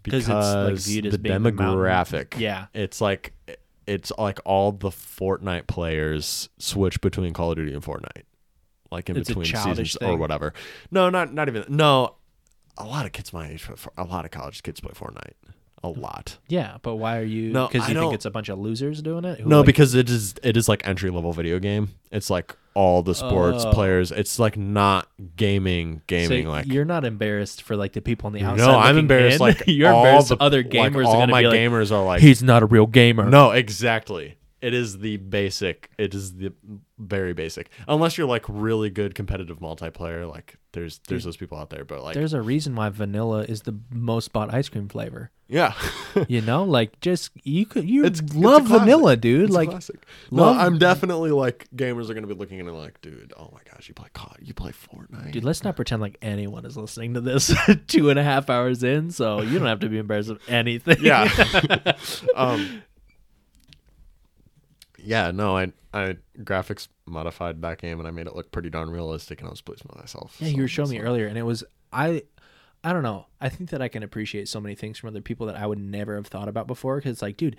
because it's, like, viewed as the being the mountain- demographic. Yeah. it's like it's like all the Fortnite players switch between Call of Duty and Fortnite, like in It's between seasons or whatever. No, not not even. No, a lot of kids my age, a lot of college kids play Fortnite. A lot. Yeah, but why are you? No, because you think it's a bunch of losers doing it. No, like- because it is it is like entry level video game. It's like all the sports Oh. players. It's like not gaming gaming So like you're not embarrassed for like the people on the outside. No. I'm embarrassed. in? Like you're all embarrassed. the other like, gamers all are gonna my be like, gamers are like, he's not a real gamer. no, exactly. It is the basic. It is the very basic. Unless you're like really good competitive multiplayer, like there's there's those people out there. But like, There's a reason why vanilla is the most bought ice cream flavor. yeah, You know, like just you could you It's- it's a love classic. vanilla, dude. It's like classic. No, love- I'm definitely like gamers are gonna be looking at it like, dude, oh my gosh, you play COD, you play Fortnite. Dude, let's not pretend like anyone is listening to this two and a half hours in, so you don't have to be embarrassed of anything. yeah. um. Yeah, no, I I graphics modified that game and I made it look pretty darn realistic, and I was pleased with myself. yeah, So you were showing me earlier, and it was I, I don't know. I think that I can appreciate so many things from other people that I would never have thought about before. Because it's like, dude,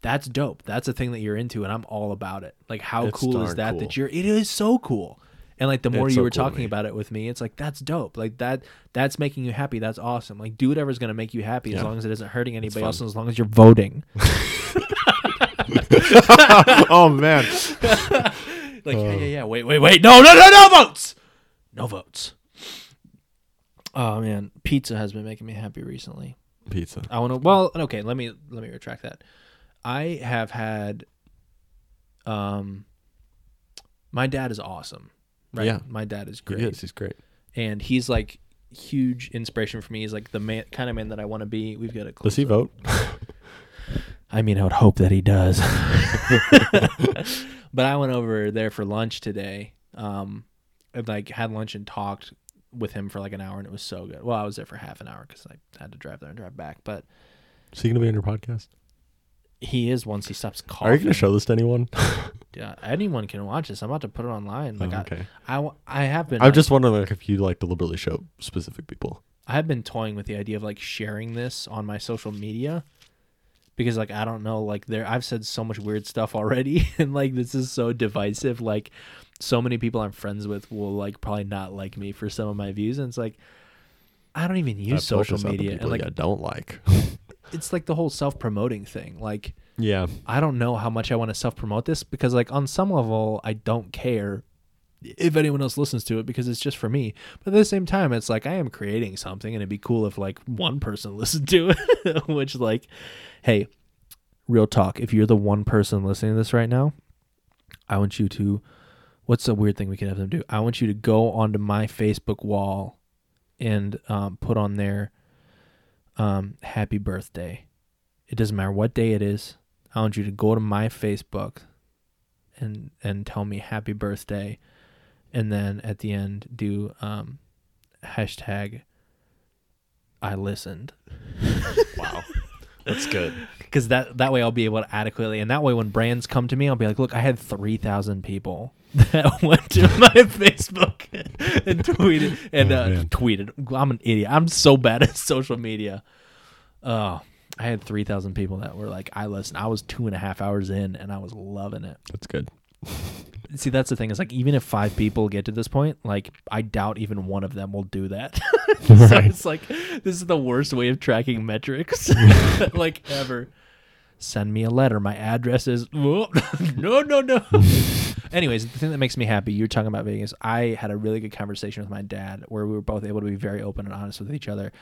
that's dope. That's a thing that you're into, and I'm all about it. Like, how It's cool is that? cool. That you're. It is so cool. And like the more It's you so were cool talking about it with me, it's like that's dope. Like that that's making you happy. That's awesome. Like do whatever's gonna make you happy as long as it isn't hurting anybody else and as long as you're voting. oh man, Like, yeah, yeah, yeah. Wait, wait, wait. No, no, no, no votes. No votes. Oh man, pizza has been making me happy recently. pizza. I want to. Well, okay. Let me let me retract that. I have had. Um. My dad is awesome. Right. Yeah. My dad is He great, is. He's great. and he's like huge inspiration for me. He's like the man, kind of man that I want to be. We've got a. Does he vote? I mean, I would hope that he does. but I went over there for lunch today. Um, and, like had lunch and talked with him for like an hour, and it was so good. Well, I was there for half an hour because I had to drive there and drive back. But Is he gonna be on your podcast? he is once he stops Are you gonna show this to anyone? Yeah, anyone can watch this. I'm about to put it online. Like Oh, okay. I, I, w- I have been. I'm just wondering like if you like deliberately show specific people. I have been toying with the idea of like sharing this on my social media because like I don't know like there I've said so much weird stuff already and like this is so divisive like so many people I'm friends with will like probably not like me for some of my views and it's like I don't even use social focused on the media and like I don't like. it's like the whole self-promoting thing like yeah. I don't know how much I want to self-promote this because like on some level I don't care if anyone else listens to it because it's just for me. But at the same time it's like I am creating something and it'd be cool if like one person listened to it which like hey, real talk, if you're the one person listening to this right now, I want you to what's a weird thing we can have them do? I want you to go onto my Facebook wall and um, put on there um, happy birthday. It doesn't matter what day it is. I want you to go to my Facebook and and tell me happy birthday, and then at the end do um, hashtag I listened Wow. That's good. because that that way I'll be able to adequately and that way when brands come to me I'll be like, look, I had three thousand people that went to my Facebook and tweeted and Oh, uh, tweeted. I'm an idiot. I'm so bad at social media. Oh, I had three thousand people that were like, I listened. I was two and a half hours in and I was loving it. That's good. See, that's the thing is like even if five people get to this point, like I doubt even one of them will do that. so Right. it's like this is the worst way of tracking metrics like ever. Send me a letter. My address is no, no, no. Anyways, the thing that makes me happy, you're talking about Vegas. I had a really good conversation with my dad where we were both able to be very open and honest with each other.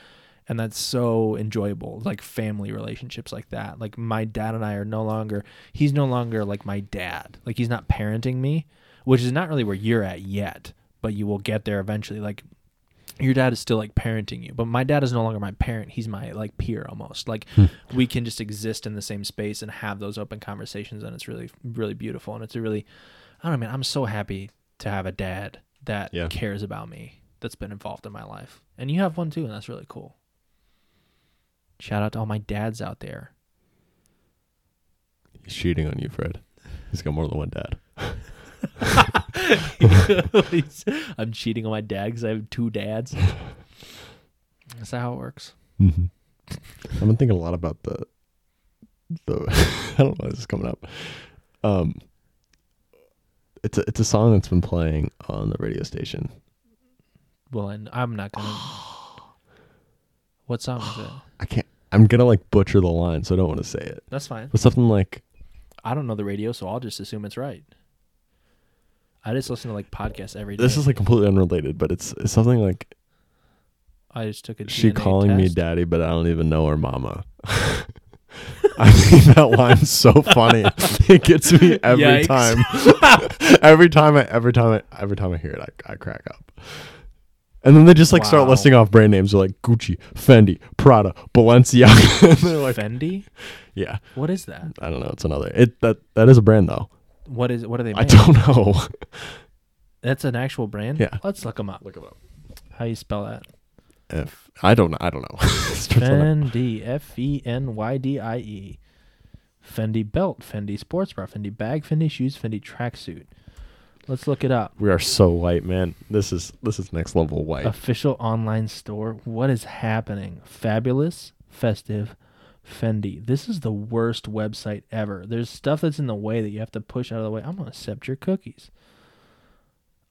And that's so enjoyable, like family relationships like that. Like my dad and I are no longer, he's no longer like my dad. Like he's not parenting me, which is not really where you're at yet, but you will get there eventually. Like your dad is still like parenting you, but my dad is no longer my parent. He's my like peer almost. Like hmm. we can just exist in the same space and have those open conversations, and it's really, really beautiful. And it's a really, I don't know, man. I'm so happy to have a dad that Yeah. cares about me, that's been involved in my life, and you have one too, and that's really cool. Shout out to all my dads out there. He's cheating on you, Fred. He's got more than one dad. I'm cheating on my dad because I have two dads. Is that how it works? Mm-hmm. I've been thinking a lot about the the I don't know why this is coming up. Um, it's a it's a song that's been playing on the radio station. Well, and I'm not gonna. What song is it? I can't. I'm gonna like butcher the line, so I don't want to say it. That's fine. But something like I don't know the radio, so I'll just assume it's right. I just listen to like podcasts every day. this is like completely unrelated, but it's, it's something like I just took a. she DNA calling me test. daddy, but I don't even know her mama. I mean that line's so funny. it gets me every Yikes. time. every time I every time I every time I hear it, I, I crack up. And then they just like start Wow. listing off brand names. They're like Gucci, Fendi, Prada, Balenciaga. and they're like, Fendi. yeah, What is that? I don't know. It's another. It that that is a brand though. What is? What are they? I Made? don't know. That's an actual brand. Yeah. Let's look them up. Look it up. How you spell that? F. I don't know. I don't know. Starts on a- Fendi. F E N Y D I E. Fendi belt. Fendi sports bra. Fendi bag. Fendi shoes. Fendi tracksuit. Let's look it up. we are so white, man. This is this is next level white. Official online store. What is happening? Fabulous, festive, Fendi. This is the worst website ever. There's stuff that's in the way that you have to push out of the way. I'm gonna accept your cookies.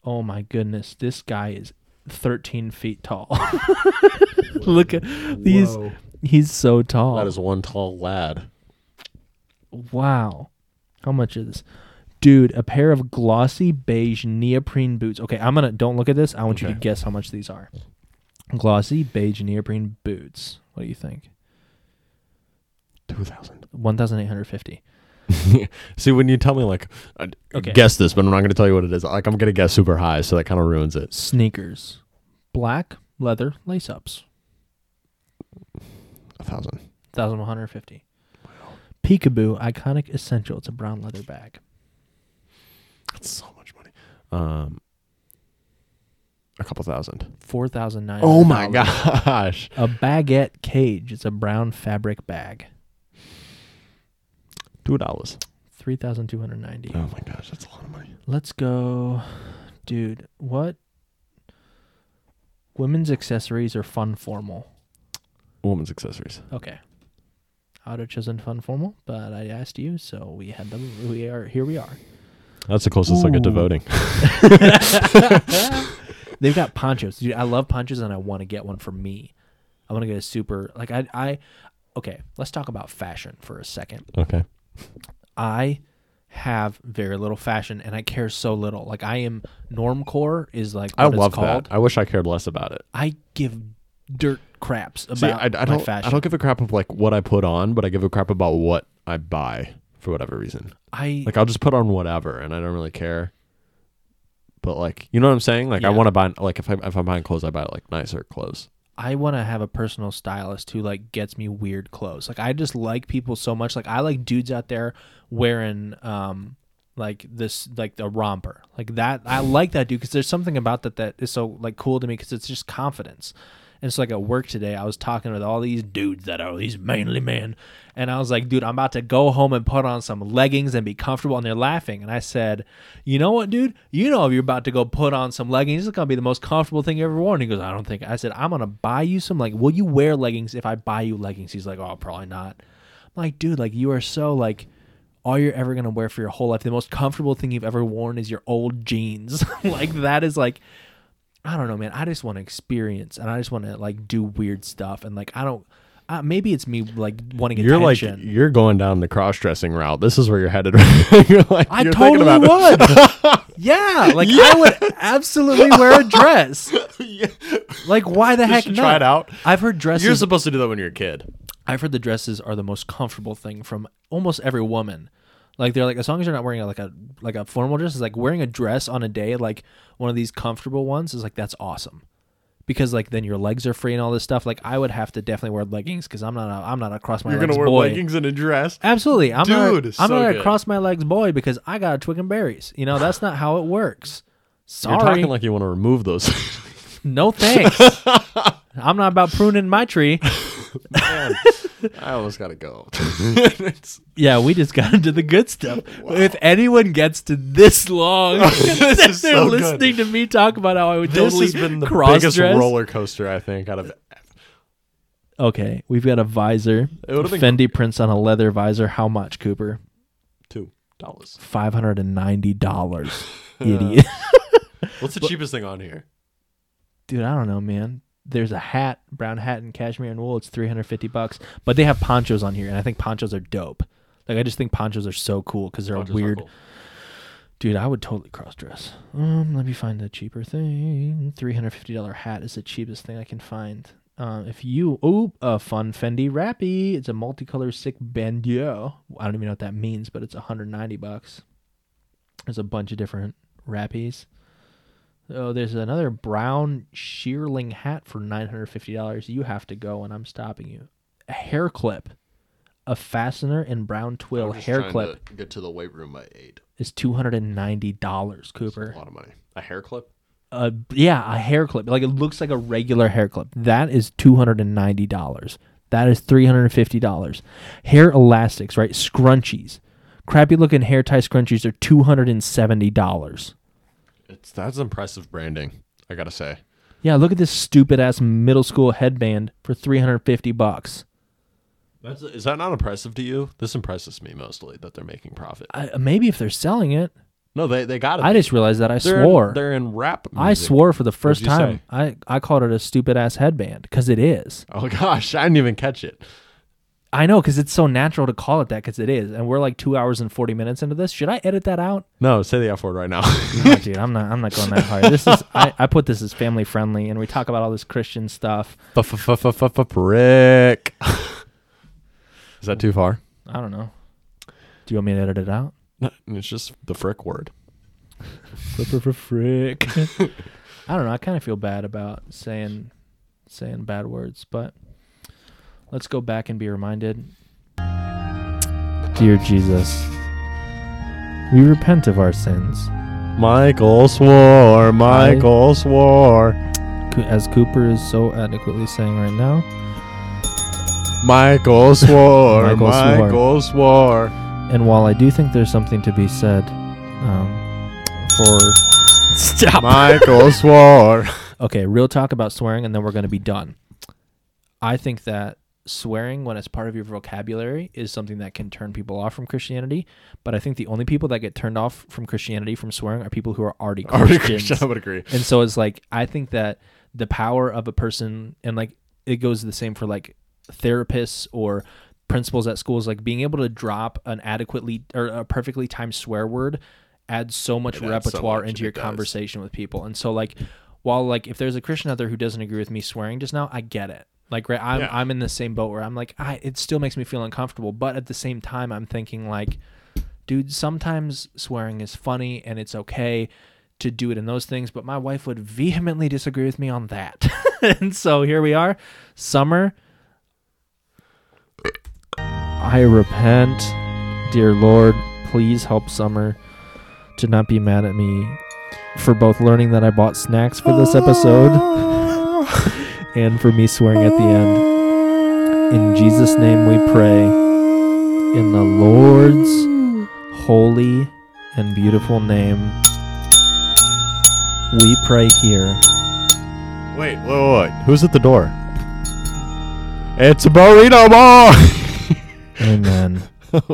Oh my goodness, this guy is 13 feet tall. Look at these. Whoa. He's so tall. That is one tall lad. Wow. How much is this? Dude, a pair of glossy beige neoprene boots. Okay, I'm gonna don't look at this. I want you to guess how much these are. Glossy beige neoprene boots. What do you think? Two thousand. One thousand eight hundred fifty. See, when you tell me like, uh, Okay. guess this, but I'm not going to tell you what it is. Like, I'm going to guess super high, so that kind of ruins it. Sneakers. Black, leather lace ups. A thousand. Thousand one hundred fifty. Peekaboo iconic essential. It's a brown leather bag. That's so much money. Um, a couple thousand. Four thousand nine. Oh my gosh. A baguette cage. It's a brown fabric bag. Two dollars. Three thousand two hundred ninety. Oh my gosh, that's a lot of money. Let's go, dude. What? Women's accessories are fun formal. Women's accessories. Okay. I would have chosen fun formal, but I asked you, so we had them. We are here. We are. That's the closest I get to voting. They've got ponchos, dude. I love ponchos, and I want to get one for me. I want to get a super like I I. Okay, let's talk about fashion for a second. Okay. I have very little fashion, and I care so little. Like I am normcore is like I love called. that. I wish I cared less about it. I give dirt craps about See, I, I my don't. fashion. I don't give a crap of like what I put on, but I give a crap about what I buy for whatever reason. I Like I'll just put on whatever, and I don't really care. But like, you know what I'm saying? Like I want to buy like if I if I'm buying clothes, I buy like nicer clothes. I want to have a personal stylist who like gets me weird clothes. Like I just like people so much. Like I like dudes out there wearing um like this like the romper like that. I like that dude because there's something about that that is so like cool to me because it's just confidence. And so like at work today, I was talking with all these dudes that are these manly men, and I was like, dude, I'm about to go home and put on some leggings and be comfortable. And they're laughing. And I said, you know what, dude? You know, if you're about to go put on some leggings, it's gonna be the most comfortable thing you ever worn. He goes, I don't think. I said, I'm gonna buy you some. Like, will you wear leggings if I buy you leggings? He's like, oh, probably not. I'm like, dude, like you are so like. All you're ever gonna wear for your whole life, the most comfortable thing you've ever worn is your old jeans. like that is like I don't know, man. I just want to experience, and I just want to like do weird stuff, and like I don't. Uh, maybe it's me like wanting You're like attention. you're going down the cross dressing route. This is where you're headed. Right? you're like I you're totally about would. yeah, like I would absolutely wear a dress. Like why the heck Just not? try it out. I've heard dresses. You're supposed to do that when you're a kid. I've heard the dresses are the most comfortable thing from almost every woman. Like they're like as long as you're not wearing a, like a like a formal dress, it's like wearing a dress on a day like one of these comfortable ones is like that's awesome. Because like then your legs are free and all this stuff. Like I would have to definitely wear leggings because I'm not a, I'm not a cross my legs. You're legs gonna wear boy. leggings and a dress. Absolutely, I'm Dude, not. I'm so not a good. cross my legs boy because I got a twig and berries. You know that's not how it works. You're Sorry, talking like you want to remove those. no thanks. I'm not about pruning my tree. Man, I almost gotta go. Yeah, we just got into the good stuff. If anyone gets to this long, This they're so good. listening to me talk about how I would this totally has been the biggest dress. roller coaster I think out of. Okay, we've got a visor. It would've been- Fendi prints on a leather visor. How much, Cooper? Two dollars. Five hundred and ninety dollars. Idiot, What's the cheapest thing on here? dude. I don't know, man. There's a hat, brown hat and cashmere and wool. It's three hundred fifty bucks. But they have ponchos on here, and I think ponchos are dope. Like I just think ponchos are so cool because they're Ponchos weird. cool. Dude, I would totally cross dress. Um, let me find a cheaper thing. Three hundred fifty dollar hat is the cheapest thing I can find. Um, if you oh a fun Fendi Wrappy, it's a multicolor sick bandeau. I don't even know what that means, but it's hundred ninety bucks. There's a bunch of different Wrappies. Oh, there's another brown shearling hat for $950. You have to go, and I'm stopping you. A hair clip, a fastener and brown twill I'm just hair clip To get to the weight room by eight. is $290, Cooper. A lot of money. A hair clip. Uh, yeah, a hair clip. Like it looks like a regular hair clip. That is $290. That is $350. Hair elastics, right? Scrunchies. Crappy looking hair tie scrunchies are $270. It's that's impressive branding. I gotta say. Yeah, look at this stupid ass middle school headband for three hundred fifty bucks. That's is that not impressive to you? This impresses me mostly that they're making profit. I, maybe if they're selling it, No, they they got it. I just realized that I they're swore. In, they're in rap. I swore for the first time. say? I I called it a stupid ass headband because it is. Oh gosh, I didn't even catch it. I know because it's so natural to call it that because it is, and we're like two hours and forty minutes into this. Should I edit that out? No, say the F word right now. No, dude, I'm not. I'm not going that hard. This is. I, I put this as family friendly, and we talk about all this Christian stuff. Frick. Is that too far? I don't know. Do you want me to edit it out? No, it's just the frick word. Frick. I don't know. I kind of feel bad about saying saying bad words, but let's go back and be reminded. Dear Jesus, we repent of our sins. Michael swore. Michael swore. As Cooper is so adequately saying right now. Michael swore. Michael swore. Michael swore. And while I do think there's something to be said um, for. Stop! Michael swore. Okay, real talk about swearing, and then we're going to be done. I think that swearing, when it's part of your vocabulary, is something that can turn people off from Christianity. But I think the only people that get turned off from Christianity from swearing are people who are already Already Christians. Christian, I would agree. And so it's like I think that the power of a person, and like it goes the same for like therapists or principals at schools, like being able to drop an adequately or a perfectly timed swear word adds so much It adds so repertoire much, into your does. conversation with people. And so like while like if there's a Christian out there who doesn't agree with me swearing just now, I get it. Like right, I'm Yeah. I'm in the same boat where I'm like, I it still makes me feel uncomfortable, but at the same time, I'm thinking like, dude, sometimes swearing is funny and it's okay to do it in those things, but my wife would vehemently disagree with me on that. and so here we are, summer. I repent, dear Lord. Please help Summer to not be mad at me for both learning that I bought snacks for this episode and for me swearing at the end. In Jesus' name we pray. In the Lord's holy and beautiful name, we pray here. Wait, wait, wait. Who's at the door? It's a burrito boy. Amen.